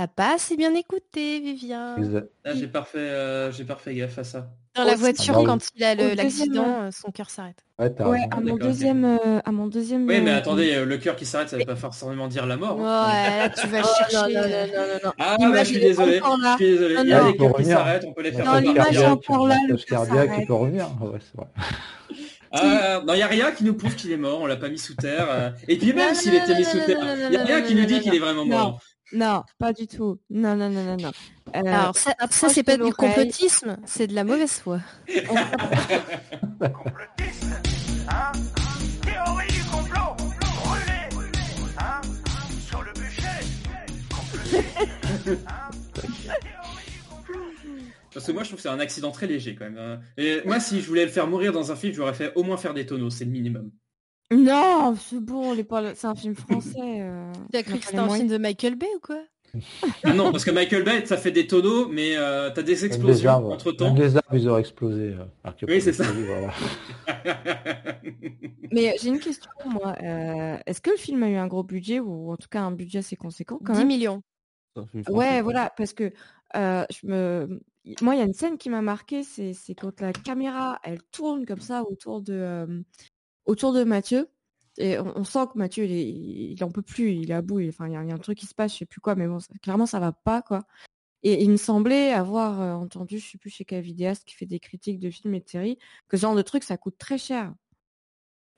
Speaker 7: T'as pas assez bien écouté, Vivien.
Speaker 8: Là, j'ai pas, fait, euh, j'ai pas fait gaffe à ça.
Speaker 7: Dans la
Speaker 9: Aussi,
Speaker 7: voiture,
Speaker 10: Ah oui.
Speaker 7: quand il a
Speaker 9: deuxième-
Speaker 7: l'accident, euh, son cœur s'arrête.
Speaker 10: Ouais,
Speaker 9: Ouais, à mon deuxième, euh, à mon deuxième.
Speaker 8: Oui, mais attendez, le cœur qui s'arrête, ça veut pas forcément dire la mort.
Speaker 7: Ouais,
Speaker 8: hein.
Speaker 7: là, tu vas
Speaker 9: Oh,
Speaker 7: chercher.
Speaker 9: non, non, non, non, non, non.
Speaker 8: Ah, bah, je suis désolé. Je
Speaker 9: là.
Speaker 8: suis désolé.
Speaker 9: Non,
Speaker 8: Il y a
Speaker 9: non.
Speaker 8: des cœurs qui s'arrêtent, on peut les faire
Speaker 9: Non, l'image encore là, le
Speaker 10: cardiaque, il
Speaker 9: s'arrête.
Speaker 10: peut revenir. Ouais, c'est vrai.
Speaker 8: Ah, non, il n'y a rien qui nous prouve qu'il est mort, on l'a pas mis sous terre. Et puis même s'il était mis sous terre, il n'y a rien
Speaker 9: non,
Speaker 8: qui nous dit qu'il est vraiment
Speaker 9: non.
Speaker 8: mort.
Speaker 9: Non, pas du tout. Non, non, non, non, non. Euh,
Speaker 7: Alors ça, c'est pas du complotisme, c'est de la mauvaise foi.
Speaker 2: Complotiste, hein Théorie du complot Brûlé Hein Sur le bûcher
Speaker 8: Parce que moi, je trouve que c'est un accident très léger quand même. hein. Et moi, si je voulais le faire mourir dans un film, j'aurais fait au moins faire des tonneaux, c'est le minimum.
Speaker 9: Non, c'est bon, c'est un film français. euh,
Speaker 7: T'as cru que c'était un film de Michael Bay ou quoi?
Speaker 8: Ah non, parce que Michael Bay, ça fait des tonneaux, mais euh, t'as des
Speaker 10: Même
Speaker 8: explosions
Speaker 10: arbres,
Speaker 8: entre
Speaker 10: même
Speaker 8: temps.
Speaker 10: les arbres, ils auraient explosé. euh, alors que
Speaker 8: Oui,
Speaker 10: pour
Speaker 8: c'est
Speaker 10: les
Speaker 8: ça.
Speaker 10: voilà.
Speaker 9: Mais j'ai une question, moi. Euh, Est-ce que le film a eu un gros budget ou en tout cas un budget assez conséquent quand
Speaker 7: 10
Speaker 9: même?
Speaker 7: millions.
Speaker 3: C'est un film français,
Speaker 9: Ouais,
Speaker 3: quoi.
Speaker 9: voilà, parce que euh, je me... moi, il y a une scène qui m'a marqué, c'est c'est quand la caméra, elle tourne comme ça autour de, euh, autour de Mathieu. Et on, on sent que Mathieu, il, est- il en peut plus, il est à bout. il- Enfin, il y, a il y a un truc qui se passe, je sais plus quoi, mais bon, ça- clairement, ça va pas, quoi. Et il me semblait avoir euh, entendu, je sais plus chez quel vidéaste qui fait des critiques de films et de séries, que ce genre de truc, ça coûte très cher.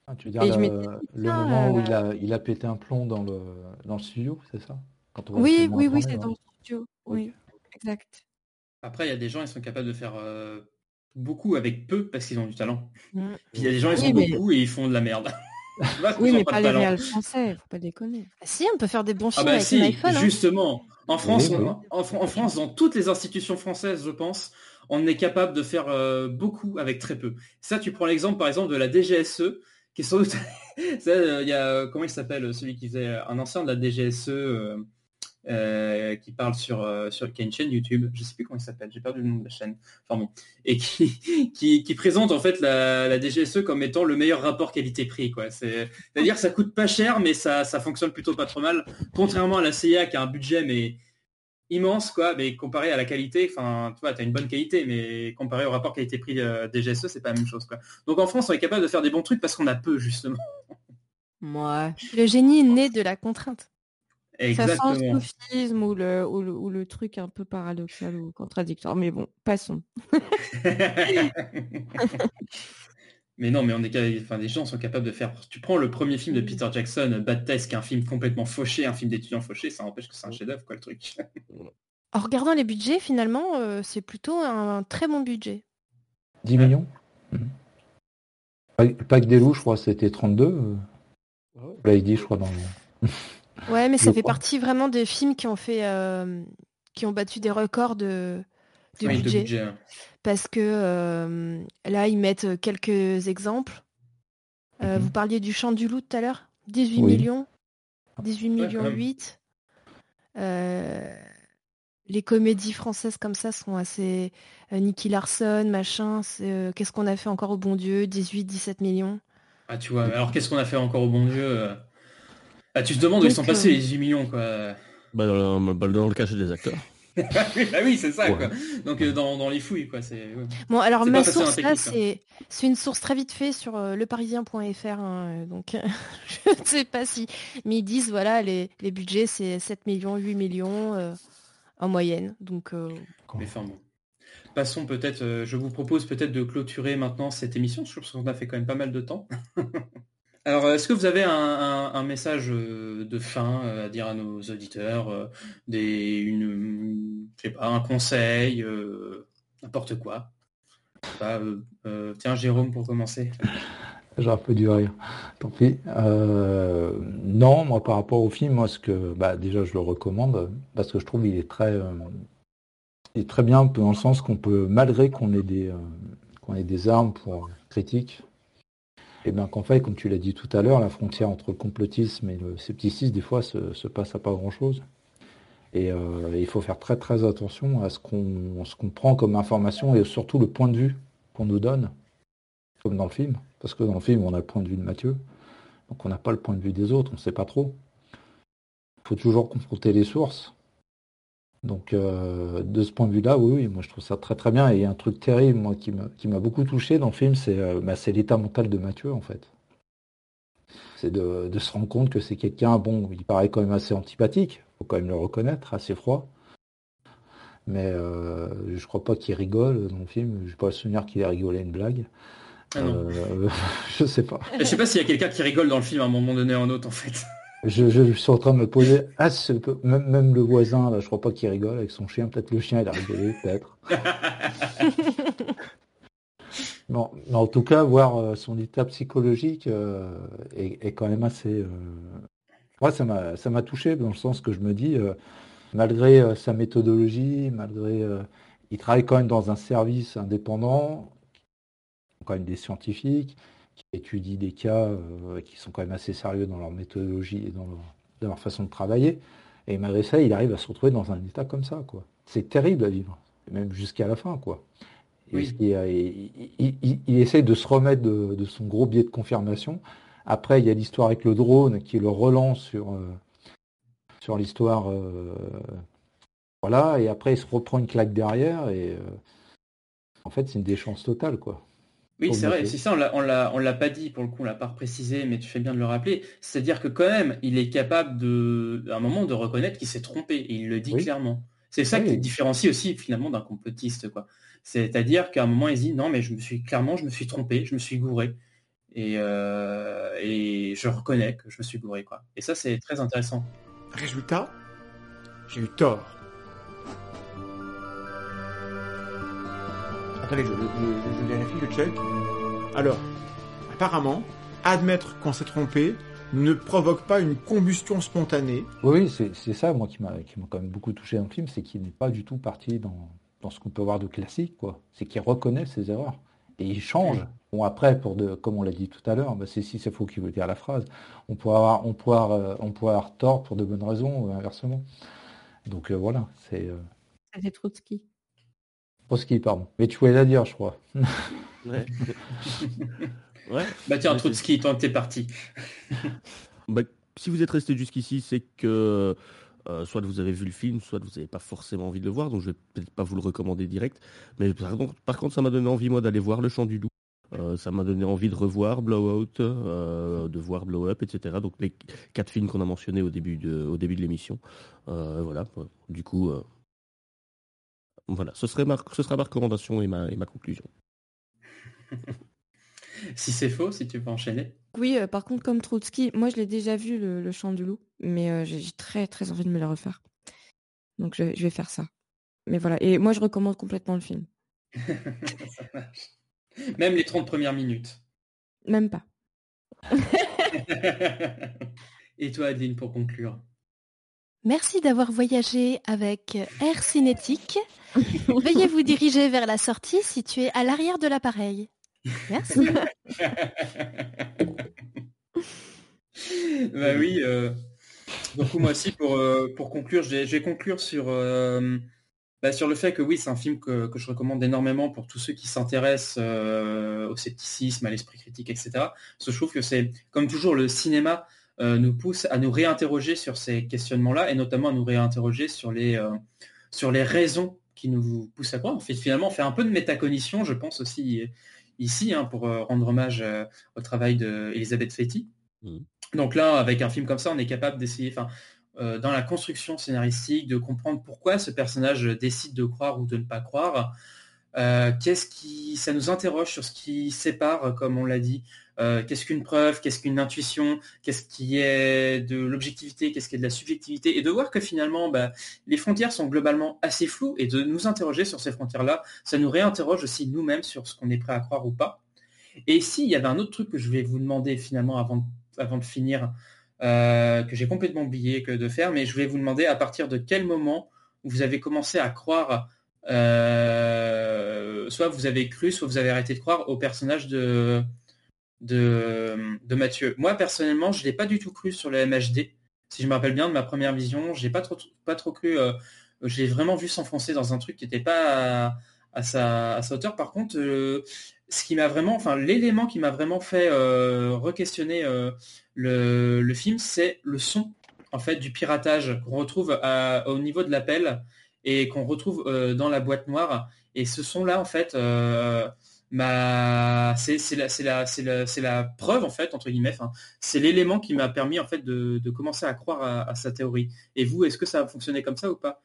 Speaker 10: Ah, tu veux dire
Speaker 9: Et
Speaker 10: le,
Speaker 9: dit,
Speaker 10: moment où il a, il a pété un plomb dans le, dans le studio, c'est ça? Quand on
Speaker 9: Oui, oui, oui, c'est
Speaker 10: ouais.
Speaker 9: dans le studio. Oui, exact.
Speaker 8: Après, il y a des gens, ils sont capables de faire euh, beaucoup avec peu parce qu'ils ont du talent.
Speaker 9: Mm.
Speaker 8: Puis il y a des gens, ils
Speaker 9: Oui,
Speaker 8: sont
Speaker 9: mais-
Speaker 8: beaucoup et ils font de la merde.
Speaker 9: Oui,
Speaker 8: ont
Speaker 9: mais
Speaker 8: pas
Speaker 9: les
Speaker 8: talent.
Speaker 9: réels français, faut pas déconner.
Speaker 7: Ah si, on peut faire des bons
Speaker 8: Ah
Speaker 7: films
Speaker 8: bah
Speaker 7: avec
Speaker 8: si,
Speaker 7: hein.
Speaker 8: justement. En France,
Speaker 10: Oui, oui.
Speaker 8: on- en, Fran- en France, dans toutes les institutions françaises, je pense, on est capable de faire euh, beaucoup avec très peu. Ça, tu prends l'exemple, par exemple, de la DGSE, qui est sans doute... Euh, Il y a, euh, comment il s'appelle, celui qui faisait un ancien de la DGSE, euh, euh, qui parle sur, euh, sur qui a une chaîne YouTube, je sais plus comment il s'appelle, j'ai perdu le nom de la chaîne, enfin bon, et qui, qui, qui présente en fait la, la DGSE comme étant le meilleur rapport qualité-prix, quoi. C'est, c'est-à-dire que ça coûte pas cher, mais ça, ça fonctionne plutôt pas trop mal, contrairement à la CIA qui a un budget mais immense, quoi, mais comparé à la qualité, enfin, tu vois, t'as une bonne qualité, mais comparé au rapport qualité-prix euh, DGSE, c'est pas la même chose, quoi. Donc en France, on est capable de faire des bons trucs parce qu'on a peu, justement.
Speaker 9: Ouais.
Speaker 7: Le génie est né de la contrainte.
Speaker 9: Ça sent
Speaker 8: Exactement.
Speaker 9: le sophisme ou le, ou, le, ou le truc un peu paradoxal ou contradictoire. Mais bon, passons.
Speaker 8: Mais non, mais on est capable- enfin, les gens sont capables de faire. Tu prends le premier film de. Peter Jackson, Bad Test, qui est un film complètement fauché, un film d'étudiant fauché, ça empêche que c'est un chef-d'œuvre, quoi, le truc.
Speaker 7: En regardant les budgets, finalement, euh, c'est plutôt un très bon budget.
Speaker 10: 10 millions? Pas, pas que des loups, je crois, c'était 32. euh. L'avez dit, je crois, dans le...
Speaker 7: Ouais, mais ça fait
Speaker 10: crois.
Speaker 7: partie vraiment des films qui ont fait, euh, qui ont battu des records de, de
Speaker 8: Oui, de
Speaker 7: budget.
Speaker 8: hein.
Speaker 7: Parce que euh, là, ils mettent quelques exemples. Euh,
Speaker 10: Mhm.
Speaker 7: Vous parliez du chant du loup tout à l'heure? 18
Speaker 10: Oui.
Speaker 7: millions. 18
Speaker 8: Ouais,
Speaker 7: millions
Speaker 8: quand même.
Speaker 7: 8. Euh, les comédies françaises comme ça sont assez... euh, Nicky Larson, machin. c'est, euh, Qu'est-ce qu'on a fait encore au bon Dieu? 18, 17 millions.
Speaker 8: Ah, tu vois, alors qu'est-ce qu'on a fait encore au bon Dieu euh ah, Tu te demandes où ils sont passés
Speaker 7: euh,
Speaker 8: les 18 millions, quoi.
Speaker 3: Bah, dans, le, bah, dans le cachet des acteurs.
Speaker 8: bah oui, c'est ça,
Speaker 3: Ouais.
Speaker 8: quoi. Donc euh, dans, dans les fouilles, quoi. C'est... ouais.
Speaker 7: Bon, alors ma source là, c'est c'est une source très vite fait sur euh, leparisien.fr. hein, euh, donc je ne sais pas si. Mais ils disent voilà, les, les budgets c'est 7 millions, 8 millions euh, en moyenne. Donc euh,
Speaker 8: Mais enfin bon. Passons peut-être, euh, je vous propose peut-être de clôturer maintenant cette émission, je pense qu'on a fait quand même pas mal de temps. Alors, est-ce que vous avez un, message euh, de fin euh, à dire à nos auditeurs, euh, des, une, je sais pas, un conseil, n'importe quoi? Tiens, Jérôme, pour commencer.
Speaker 10: J'ai un peu du rire? Tant pis. Non, moi, par rapport au film, moi, ce que, bah, déjà, je le recommande parce que je trouve qu'il est très, il est très bien, dans le sens qu'on peut, malgré qu'on ait des, qu'on ait des armes pour critique, et bien qu'en fait, comme tu l'as dit tout à l'heure, la frontière entre le complotisme et le scepticisme, des fois, se, se passe à pas grand-chose. Et euh, il faut faire très très attention à ce qu'on qu'on prend comme information et surtout le point de vue qu'on nous donne, comme dans le film. Parce que dans le film, on a le point de vue de Mathieu, donc on n'a pas le point de vue des autres, on ne sait pas trop. Il faut toujours confronter les sources. Donc euh, de ce point de vue-là, oui, oui, moi je trouve ça très très bien. Et il y a un truc terrible, moi, qui m'a beaucoup touché dans le film, c'est euh, bah, c'est l'état mental de Mathieu, en fait. C'est de, de se rendre compte que c'est quelqu'un, bon, il paraît quand même assez antipathique, faut quand même le reconnaître, assez froid. Mais euh, je crois pas qu'il rigole dans le film. Je pas le souvenir qu'il ait rigolé à une blague.
Speaker 8: Ah non.
Speaker 10: Euh, je sais pas.
Speaker 8: Je sais pas s'il y a quelqu'un qui rigole dans le film à un moment donné ou un autre, en fait.
Speaker 10: Je, je suis en train de me poser. Peu- même, même le voisin, là, je crois pas qu'il rigole avec son chien. Peut-être le chien, il a rigolé, peut-être. Bon, mais en tout cas, voir euh, son état psychologique euh, est, est quand même assez. euh, Moi, ça m'a, ça m'a touché dans le sens que je me dis, euh, malgré sa méthodologie, malgré, il travaille quand même dans un service indépendant, quand même des scientifiques qui étudient des cas euh, qui sont quand même assez sérieux dans leur méthodologie et dans leur, dans leur façon de travailler. Et malgré ça, il arrive à se retrouver dans un état comme ça, quoi. C'est terrible à vivre, même jusqu'à la fin, quoi.
Speaker 8: Oui.
Speaker 10: est- il, il- il- il essaye de se remettre de, de son gros biais de confirmation. Après, il y a l'histoire avec le drone qui le relance sur, euh, sur l'histoire. euh, voilà, et après, il se reprend une claque derrière, et euh, en fait, c'est une déchance totale, quoi.
Speaker 8: Oui, c'est vrai, c'est ça, on l'a, on l'a, on l'a pas dit pour le coup, on l'a pas précisé, mais tu fais bien de le rappeler. C'est-à-dire que quand même, il est capable de, à un moment, de reconnaître qu'il s'est trompé, et il le dit
Speaker 10: Oui.
Speaker 8: clairement. C'est ça
Speaker 10: Oui.
Speaker 8: qui le différencie aussi finalement d'un complotiste, quoi. C'est-à-dire qu'à un moment, il se dit non, mais je me suis clairement, je me suis trompé, je me suis gouré, et, euh, et je reconnais que je me suis gouré, quoi. Et ça, c'est très intéressant.
Speaker 17: Résultat, j'ai eu tort. Attendez, je, je- je- je vérifie, je check. Alors, apparemment, admettre qu'on s'est trompé ne provoque pas une combustion spontanée.
Speaker 10: Oui, oui, c'est ça, moi, qui m'a quand même beaucoup touché dans le film, c'est qu'il n'est pas du tout parti dans, dans ce qu'on peut voir de classique, quoi. C'est qu'il reconnaît ses erreurs et il change. Bon, après, pour de, comme on l'a dit tout à l'heure, bah, c'est si c'est faux qu'il veut dire la phrase. On peut avoir, on peut avoir, euh, on peut avoir tort pour de bonnes raisons, ou inversement. Donc euh, voilà, c'est euh,
Speaker 9: C'était Trotsky.
Speaker 10: Trotsky, pardon. Mais tu voulais la dire, je crois.
Speaker 3: Ouais. ouais.
Speaker 8: Bah tiens, Trotsky, tant que t'es parti.
Speaker 3: Bah, si vous êtes resté jusqu'ici, c'est que euh, soit vous avez vu le film, soit vous n'avez pas forcément envie de le voir, donc je vais peut-être pas vous le recommander direct. Mais par contre, par contre, ça m'a donné envie moi d'aller voir Le Chant du Loup. Euh, ça m'a donné envie de revoir Blowout, euh, de voir Blow Up, etc. Donc les quatre films qu'on a mentionnés au début de, au début de l'émission. Euh, voilà. Du coup, euh, voilà. Ce serait ma, ce sera ma recommandation et ma, et ma conclusion.
Speaker 8: Si c'est faux, si tu peux enchaîner.
Speaker 9: Oui, euh, par contre, comme Trotsky, moi je l'ai déjà vu, le, le chant du loup, mais euh, j'ai très très envie de me le refaire. Donc je, je vais faire ça. Mais voilà, et moi je recommande complètement le film.
Speaker 8: Ça marche. Même les 30 premières minutes.
Speaker 9: Même pas.
Speaker 8: Et toi, Adeline, pour conclure?
Speaker 7: Merci d'avoir voyagé avec Air Cinétique. Veuillez vous diriger vers la sortie située à l'arrière de l'appareil. Merci.
Speaker 8: bah oui. euh, Donc moi aussi, pour, euh, pour conclure, je vais, conclure sur, euh, bah, sur le fait que oui, c'est un film que, que je recommande énormément pour tous ceux qui s'intéressent au scepticisme, à l'esprit critique, etc. Parce que je trouve que c'est, comme toujours, le cinéma nous pousse à nous réinterroger sur ces questionnements-là, et notamment à nous réinterroger sur les, sur les raisons qui nous poussent à croire. En fait, finalement, on fait un peu de métacognition, je pense aussi ici, hein, pour euh, rendre hommage euh, au travail d'Elisabeth Fetty. Donc là, avec un film comme ça, on est capable d'essayer, enfin, euh, dans la construction scénaristique, de comprendre pourquoi ce personnage décide de croire ou de ne pas croire. Euh, Qu'est-ce qui, ça nous interroge sur ce qui sépare, comme on l'a dit, euh, qu'est-ce qu'une preuve, qu'est-ce qu'une intuition, qu'est-ce qui est de l'objectivité, qu'est-ce qui est de la subjectivité, et de voir que finalement, bah, les frontières sont globalement assez floues, et de nous interroger sur ces frontières-là, ça nous réinterroge aussi nous-mêmes sur ce qu'on est prêt à croire ou pas. Et ici, il y avait un autre truc que je voulais vous demander finalement avant, de finir, euh, que j'ai complètement oublié que de faire, mais je voulais vous demander à partir de quel moment vous avez commencé à croire, euh, soit vous avez cru, soit vous avez arrêté de croire au personnage de, de, Mathieu. Moi, personnellement, je ne l'ai pas du tout cru sur le MHD. Si je me rappelle bien de ma première vision, je n'ai pas trop, pas trop cru. Euh, j'ai vraiment vu s'enfoncer dans un truc qui n'était pas à, sa, hauteur. Par contre, euh, ce qui m'a vraiment, enfin, l'élément qui m'a vraiment fait euh, re-questionner le, film, c'est le son en fait du piratage qu'on retrouve au niveau de l'appel et qu'on retrouve dans la boîte noire. Et ce son-là, en fait, euh, c'est la, la, la, la, preuve en fait entre guillemets. c'est l'élément qui m'a permis en fait de, de commencer à croire à, à, sa théorie. Et vous, est-ce que ça a fonctionné comme ça ou pas?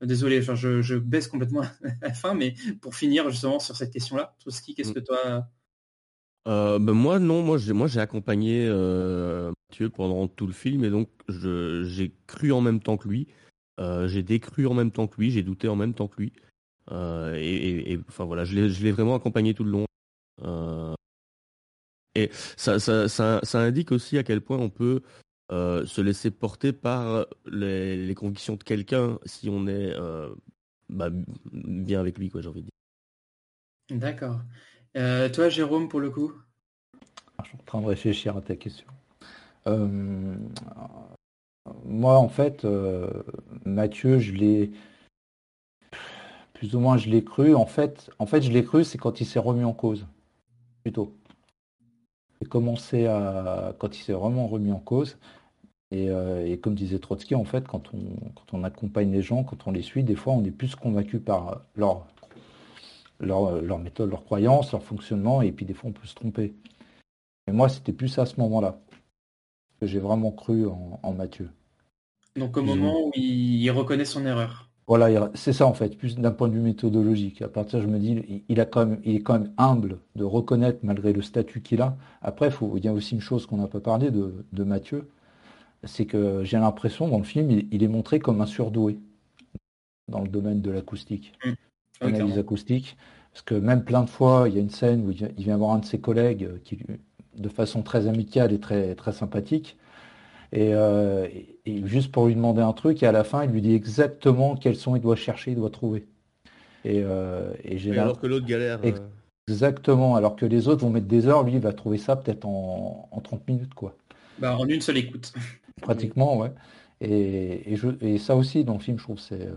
Speaker 8: Désolé, enfin, je, je, baisse complètement la fin, mais pour finir justement sur cette question-là, Trotsky, qu'est-ce que toi
Speaker 3: euh, ben moi non, moi j'ai moi j'ai accompagné euh, Mathieu pendant tout le film et donc j'ai cru en même temps que lui, euh, j'ai décru en même temps que lui, j'ai douté en même temps que lui. Euh, et, et, et, enfin voilà, je l'ai vraiment accompagné tout le long. Euh, et ça, ça, ça, ça, indique aussi à quel point on peut euh, se laisser porter par les, les convictions de quelqu'un si on est euh, bah, bien avec lui, quoi, j'ai envie de
Speaker 8: dire. D'accord. Euh, toi, Jérôme, pour le coup?
Speaker 10: Je suis en train de réfléchir à ta question. moi, en fait, Mathieu, je l'ai plus ou moins je l'ai cru. En fait, en fait je l'ai cru, c'est quand il s'est remis en cause. Plutôt. J'ai commencé à. quand il s'est vraiment remis en cause. Et, euh, et, comme disait Trotsky, en fait, quand on, quand on accompagne les gens, quand on les suit, des fois on est plus convaincu par leur, leur, leur méthode, leur croyance, leur fonctionnement, et puis des fois on peut se tromper. Et moi, c'était plus à ce moment-là que j'ai vraiment cru en, Mathieu.
Speaker 8: Donc au moment où il reconnaît son erreur.
Speaker 10: Voilà, c'est ça en fait, plus d'un point de vue méthodologique. À partir, je me dis, il, a quand même, il est quand même humble de reconnaître malgré le statut qu'il a. Après, faut, il y a aussi une chose qu'on n'a pas parlé de, de Mathieu, c'est que j'ai l'impression dans le film, il, il, est montré comme un surdoué dans le domaine de l'acoustique, mmh. l'analyse acoustique. Parce que même plein de fois, il y a une scène où il vient voir un de ses collègues qui, de façon très amicale et très, très sympathique, et, euh, et, juste pour lui demander un truc, et à la fin, il lui dit exactement quels son il doit chercher, il doit trouver. Et, euh, et j'ai
Speaker 3: alors que l'autre galère.
Speaker 10: Euh. Exactement, alors que les autres vont mettre des heures, lui il va trouver ça peut-être en, en 30 minutes quoi.
Speaker 8: Bah, en une seule écoute.
Speaker 10: Pratiquement, ouais. Et, et, je, et, ça aussi dans le film, je trouve c'est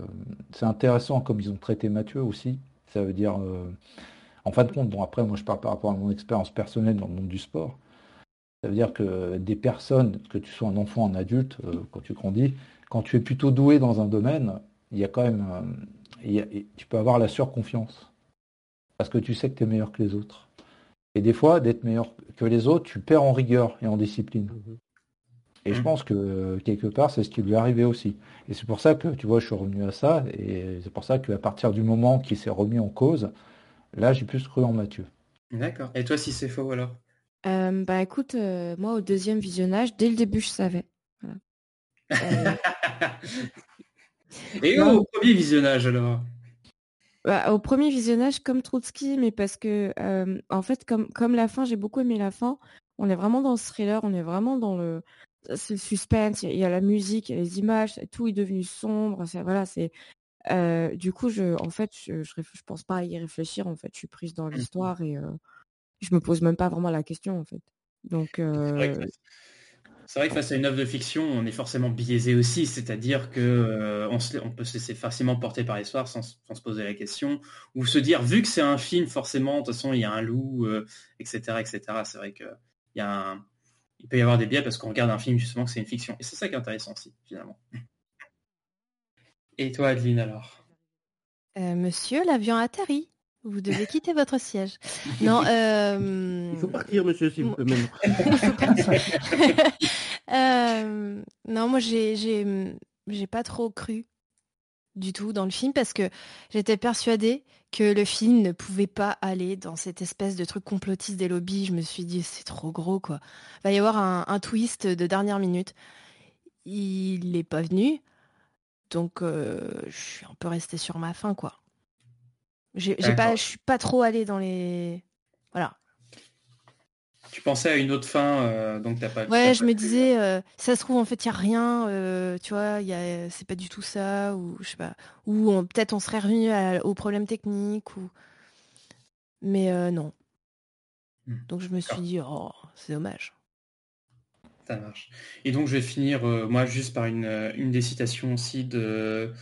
Speaker 10: c'est intéressant comme ils ont traité Mathieu aussi. Ça veut dire, euh, en fin de compte, bon après moi je parle par rapport à mon expérience personnelle dans le monde du sport. Ça veut dire que des personnes, que tu sois un enfant, un adulte, euh, quand tu grandis, quand tu es plutôt doué dans un domaine, il y a quand même, euh, tu peux avoir la surconfiance parce que tu sais que tu es meilleur que les autres. Et des fois, d'être meilleur que les autres, tu perds en rigueur et en discipline. Et je pense que quelque part, c'est ce qui lui est arrivé aussi. Et c'est pour ça que, tu vois, je suis revenu à ça. Et c'est pour ça qu'à partir du moment qu'il s'est remis en cause, là, j'ai plus cru en Mathieu.
Speaker 8: D'accord. Et toi, si c'est faux, alors?
Speaker 9: Euh, bah écoute, euh, moi au deuxième visionnage, dès le début, je savais. Voilà.
Speaker 8: Euh... Et non. au premier visionnage alors?
Speaker 9: Bah, Au premier visionnage, comme Trotsky, mais parce que en fait, comme, comme la fin, j'ai beaucoup aimé la fin. On est vraiment dans le thriller, on est vraiment dans le, le suspense. Il y a la musique, il y a les images, tout est devenu sombre. Voilà, c'est du coup, je, en fait, je, je, je, pense pas à y réfléchir. En fait, je suis prise dans l'histoire et je me pose même pas vraiment la question en fait. Donc euh...
Speaker 8: c'est vrai que face à une œuvre de fiction, on est forcément biaisé aussi, c'est-à-dire que euh, on, se, on, peut se laisser facilement porter par l'histoire sans, sans, se poser la question, ou se dire vu que c'est un film, forcément, de toute façon, il y a un loup, euh, etc., etc. C'est vrai que il y a un... il peut y avoir des biais parce qu'on regarde un film justement que c'est une fiction, et c'est ça qui est intéressant aussi finalement. Et toi, Adeline alors?
Speaker 7: Euh, Monsieur, l'avion atterrit. Vous devez quitter votre siège. Non. Euh...
Speaker 3: Il faut partir, monsieur, s'il vous plaît.
Speaker 7: euh... Non, moi, j'ai, j'ai, pas trop cru. du tout dans le film parce que j'étais persuadée que le film ne pouvait pas aller dans cette espèce de truc complotiste des lobbies. Je me suis dit, c'est trop gros, quoi. Il va y avoir un, un twist de dernière minute. Il n'est pas venu. Donc, euh, je suis un peu restée sur ma fin, quoi. J'ai j'ai pas, je suis pas trop allée dans les... Voilà.
Speaker 8: Tu pensais à une autre fin, euh, donc t'as pas.
Speaker 7: Ouais,
Speaker 8: t'as
Speaker 7: je
Speaker 8: pas-
Speaker 7: me disais, euh, ça se trouve, en fait, il n'y a rien, euh, tu vois, y a, c'est pas du tout ça, ou je sais pas, ou on- peut-être on serait revenu à- aux problèmes techniques, ou... Mais euh, non.
Speaker 8: Hmm.
Speaker 7: Donc je me suis dit, oh, c'est dommage.
Speaker 8: Ça marche. Et donc je vais finir, euh, moi, juste par une, euh, une des citations aussi de,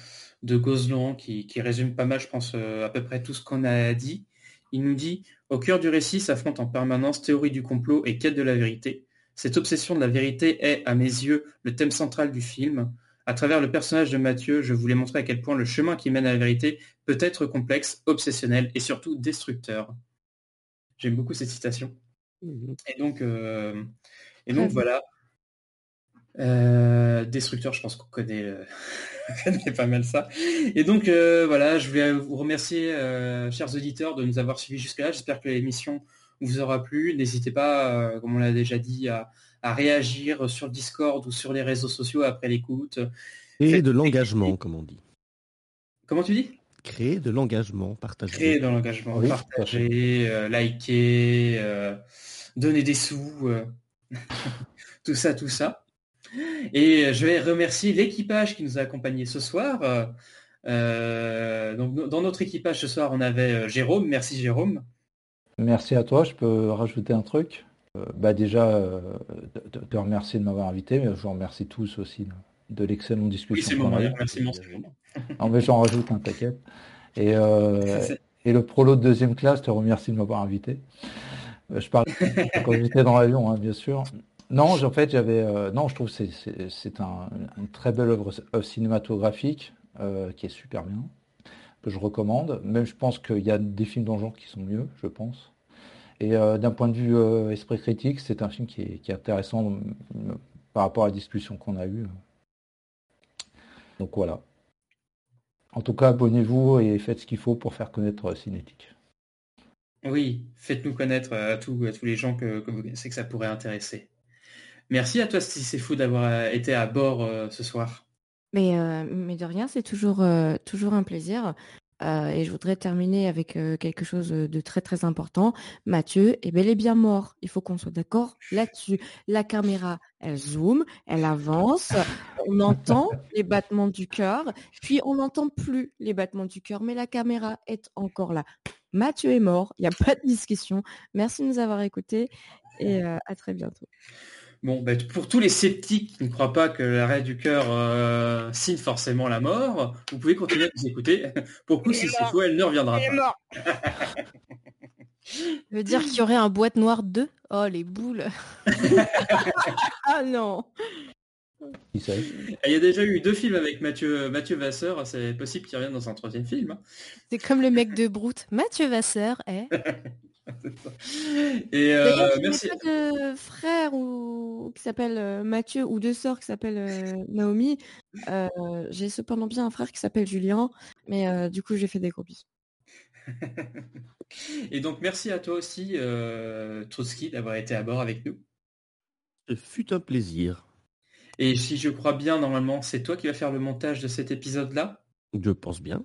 Speaker 8: de Gozlan qui, qui résume pas mal, je pense, euh, à peu près tout ce qu'on a dit. Il nous dit Au cœur du récit s'affrontent en permanence théorie du complot et quête de la vérité. Cette obsession de la vérité est, à mes yeux, le thème central du film. À travers le personnage de Mathieu, je voulais montrer à quel point le chemin qui mène à la vérité peut être complexe, obsessionnel et surtout destructeur. J'aime beaucoup cette citation. Et donc, euh, et donc voilà. Euh, Destructeur, je pense qu'on connaît, euh, on connaît pas mal ça. Et donc euh, voilà, je voulais vous remercier, chers auditeurs, de nous avoir suivis jusque-là. J'espère que l'émission vous aura plu. N'hésitez pas, comme on l'a déjà dit, à, à réagir sur le Discord ou sur les réseaux sociaux après l'écoute.
Speaker 3: Et
Speaker 8: Faites-
Speaker 3: de l'engagement, comme on dit.
Speaker 8: Comment tu dis?
Speaker 3: Créer de l'engagement, partager.
Speaker 8: Créer dans l'engagement,
Speaker 3: Oui,
Speaker 8: partager, liker, donner des sous, tout ça, tout ça. Et je vais remercier l'équipage qui nous a accompagnés ce soir. Euh, donc, dans notre équipage ce soir, on avait euh, Jérôme. Merci Jérôme.
Speaker 10: Merci à toi. Je peux rajouter un truc? Euh, bah déjà, euh, te, te remercier de m'avoir invité, mais je vous remercie tous aussi de, l'excellente discussion.
Speaker 8: Oui, c'est moment.
Speaker 10: Non, mais j'en rajoute un, t'inquiète. Et, le prolo de deuxième classe te remercie de m'avoir invité. Je parle quand j'étais dans l'avion, hein, bien sûr. Non, en fait, j'avais. euh, non, je trouve que c'est- un- une très belle œuvre cinématographique euh, qui est super bien, que je recommande. Même, je pense qu'il y a des films dans le genre qui sont mieux, je pense. Et euh, d'un point de vue esprit critique, c'est un film qui est, qui est intéressant par rapport à la discussion qu'on a eue. Donc voilà. En tout cas, abonnez-vous et faites ce qu'il faut pour faire connaître Cinétique.
Speaker 8: Oui, faites-nous connaître à tous, à tous les gens que, que vous connaissez que ça pourrait intéresser. Merci à toi, c'est fou d'avoir euh, été à bord euh, ce soir.
Speaker 9: Mais, euh, mais de rien, c'est toujours, euh, toujours un plaisir. Et je voudrais terminer avec quelque chose de très très important. Mathieu est bel et bien mort. Il faut qu'on soit d'accord là-dessus. La caméra, elle zoome, elle avance, on entend les battements du cœur, puis on n'entend plus les battements du cœur, mais la caméra est encore là. Mathieu est mort, il n'y a pas de discussion. Merci de nous avoir écoutés et à très bientôt.
Speaker 8: Bon, ben, pour tous les sceptiques qui ne croient pas que l'arrêt du cœur euh, signe forcément la mort, vous pouvez continuer à nous écouter. Pour le coup, si c'est faux, elle ne reviendra pas.
Speaker 7: Ça veut dire qu'il y aurait un boîte noire 2 Oh, les boules Ah non
Speaker 10: sait
Speaker 8: Il y a déjà eu deux films avec Mathieu, Mathieu Vasseur, c'est possible qu'il revienne dans un troisième film. hein.
Speaker 7: C'est comme le mec de Brute. Mathieu Vasseur, eh
Speaker 8: Et euh, merci.
Speaker 9: pas de frère ou qui s'appelle euh, Mathieu ou deux sœurs qui s'appellent euh, Naomi? Euh, j'ai cependant bien un frère qui s'appelle Julien, mais euh, du coup j'ai fait des gros bisous.
Speaker 8: Et donc merci à toi aussi, euh, Trotsky, d'avoir été à bord avec nous.
Speaker 3: Ce fut un plaisir.
Speaker 8: Et si je crois bien, normalement, c'est toi qui vas faire le montage de cet épisode-là?
Speaker 3: Je pense bien.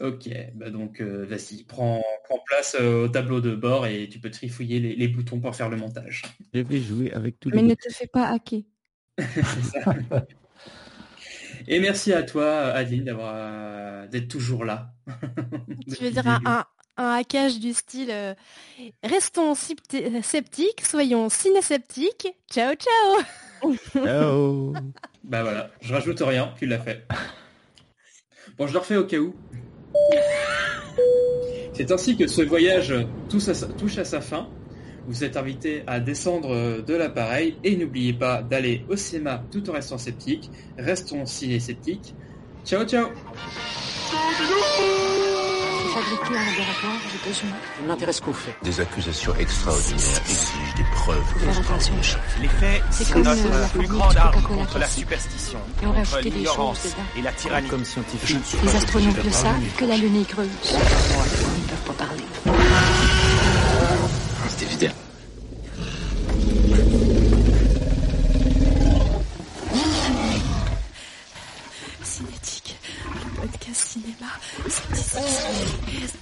Speaker 8: Ok, bah donc euh, vas-y, prends, prends place euh, au tableau de bord et tu peux trifouiller les, les boutons pour faire le montage.
Speaker 3: Je vais jouer avec tous les
Speaker 9: Mais ne te fais pas hacker.
Speaker 8: C'est ça. Et merci à toi, Adeline, d'avoir euh, d'être toujours là.
Speaker 7: Tu veux dire un, un, un hackage du style euh, Restons scepti- sceptiques, soyons ciné-sceptiques. Ciao, ciao
Speaker 3: Ciao
Speaker 8: Bah voilà, je rajoute rien, tu l'as fait. Bon, je le refais au cas où. C'est ainsi que ce voyage touche à sa, fin. Vous êtes invité à descendre de l'appareil et n'oubliez pas d'aller au cinéma tout en restant sceptique. Restons ciné-sceptiques. Ciao ciao
Speaker 5: fabriqués en laboratoire aux États-Unis.
Speaker 6: Je m'intéresse qu'aux faits.
Speaker 15: Des accusations extraordinaires exigent des preuves.
Speaker 5: Aux chiffres.
Speaker 11: Les faits,
Speaker 5: comme,
Speaker 11: notre
Speaker 5: euh, la
Speaker 11: plus grande
Speaker 5: du
Speaker 11: arme
Speaker 5: Coca-Cola
Speaker 11: contre la superstition,
Speaker 5: Et on
Speaker 11: contre
Speaker 5: rajoutait des
Speaker 11: l'ignorance
Speaker 5: choses dedans.
Speaker 11: et la tyrannie.
Speaker 6: Comme scientifique.
Speaker 5: Les astronautes le savent que la Lune est creuse. Ils ne peuvent pas parler. Sind diese Züge erst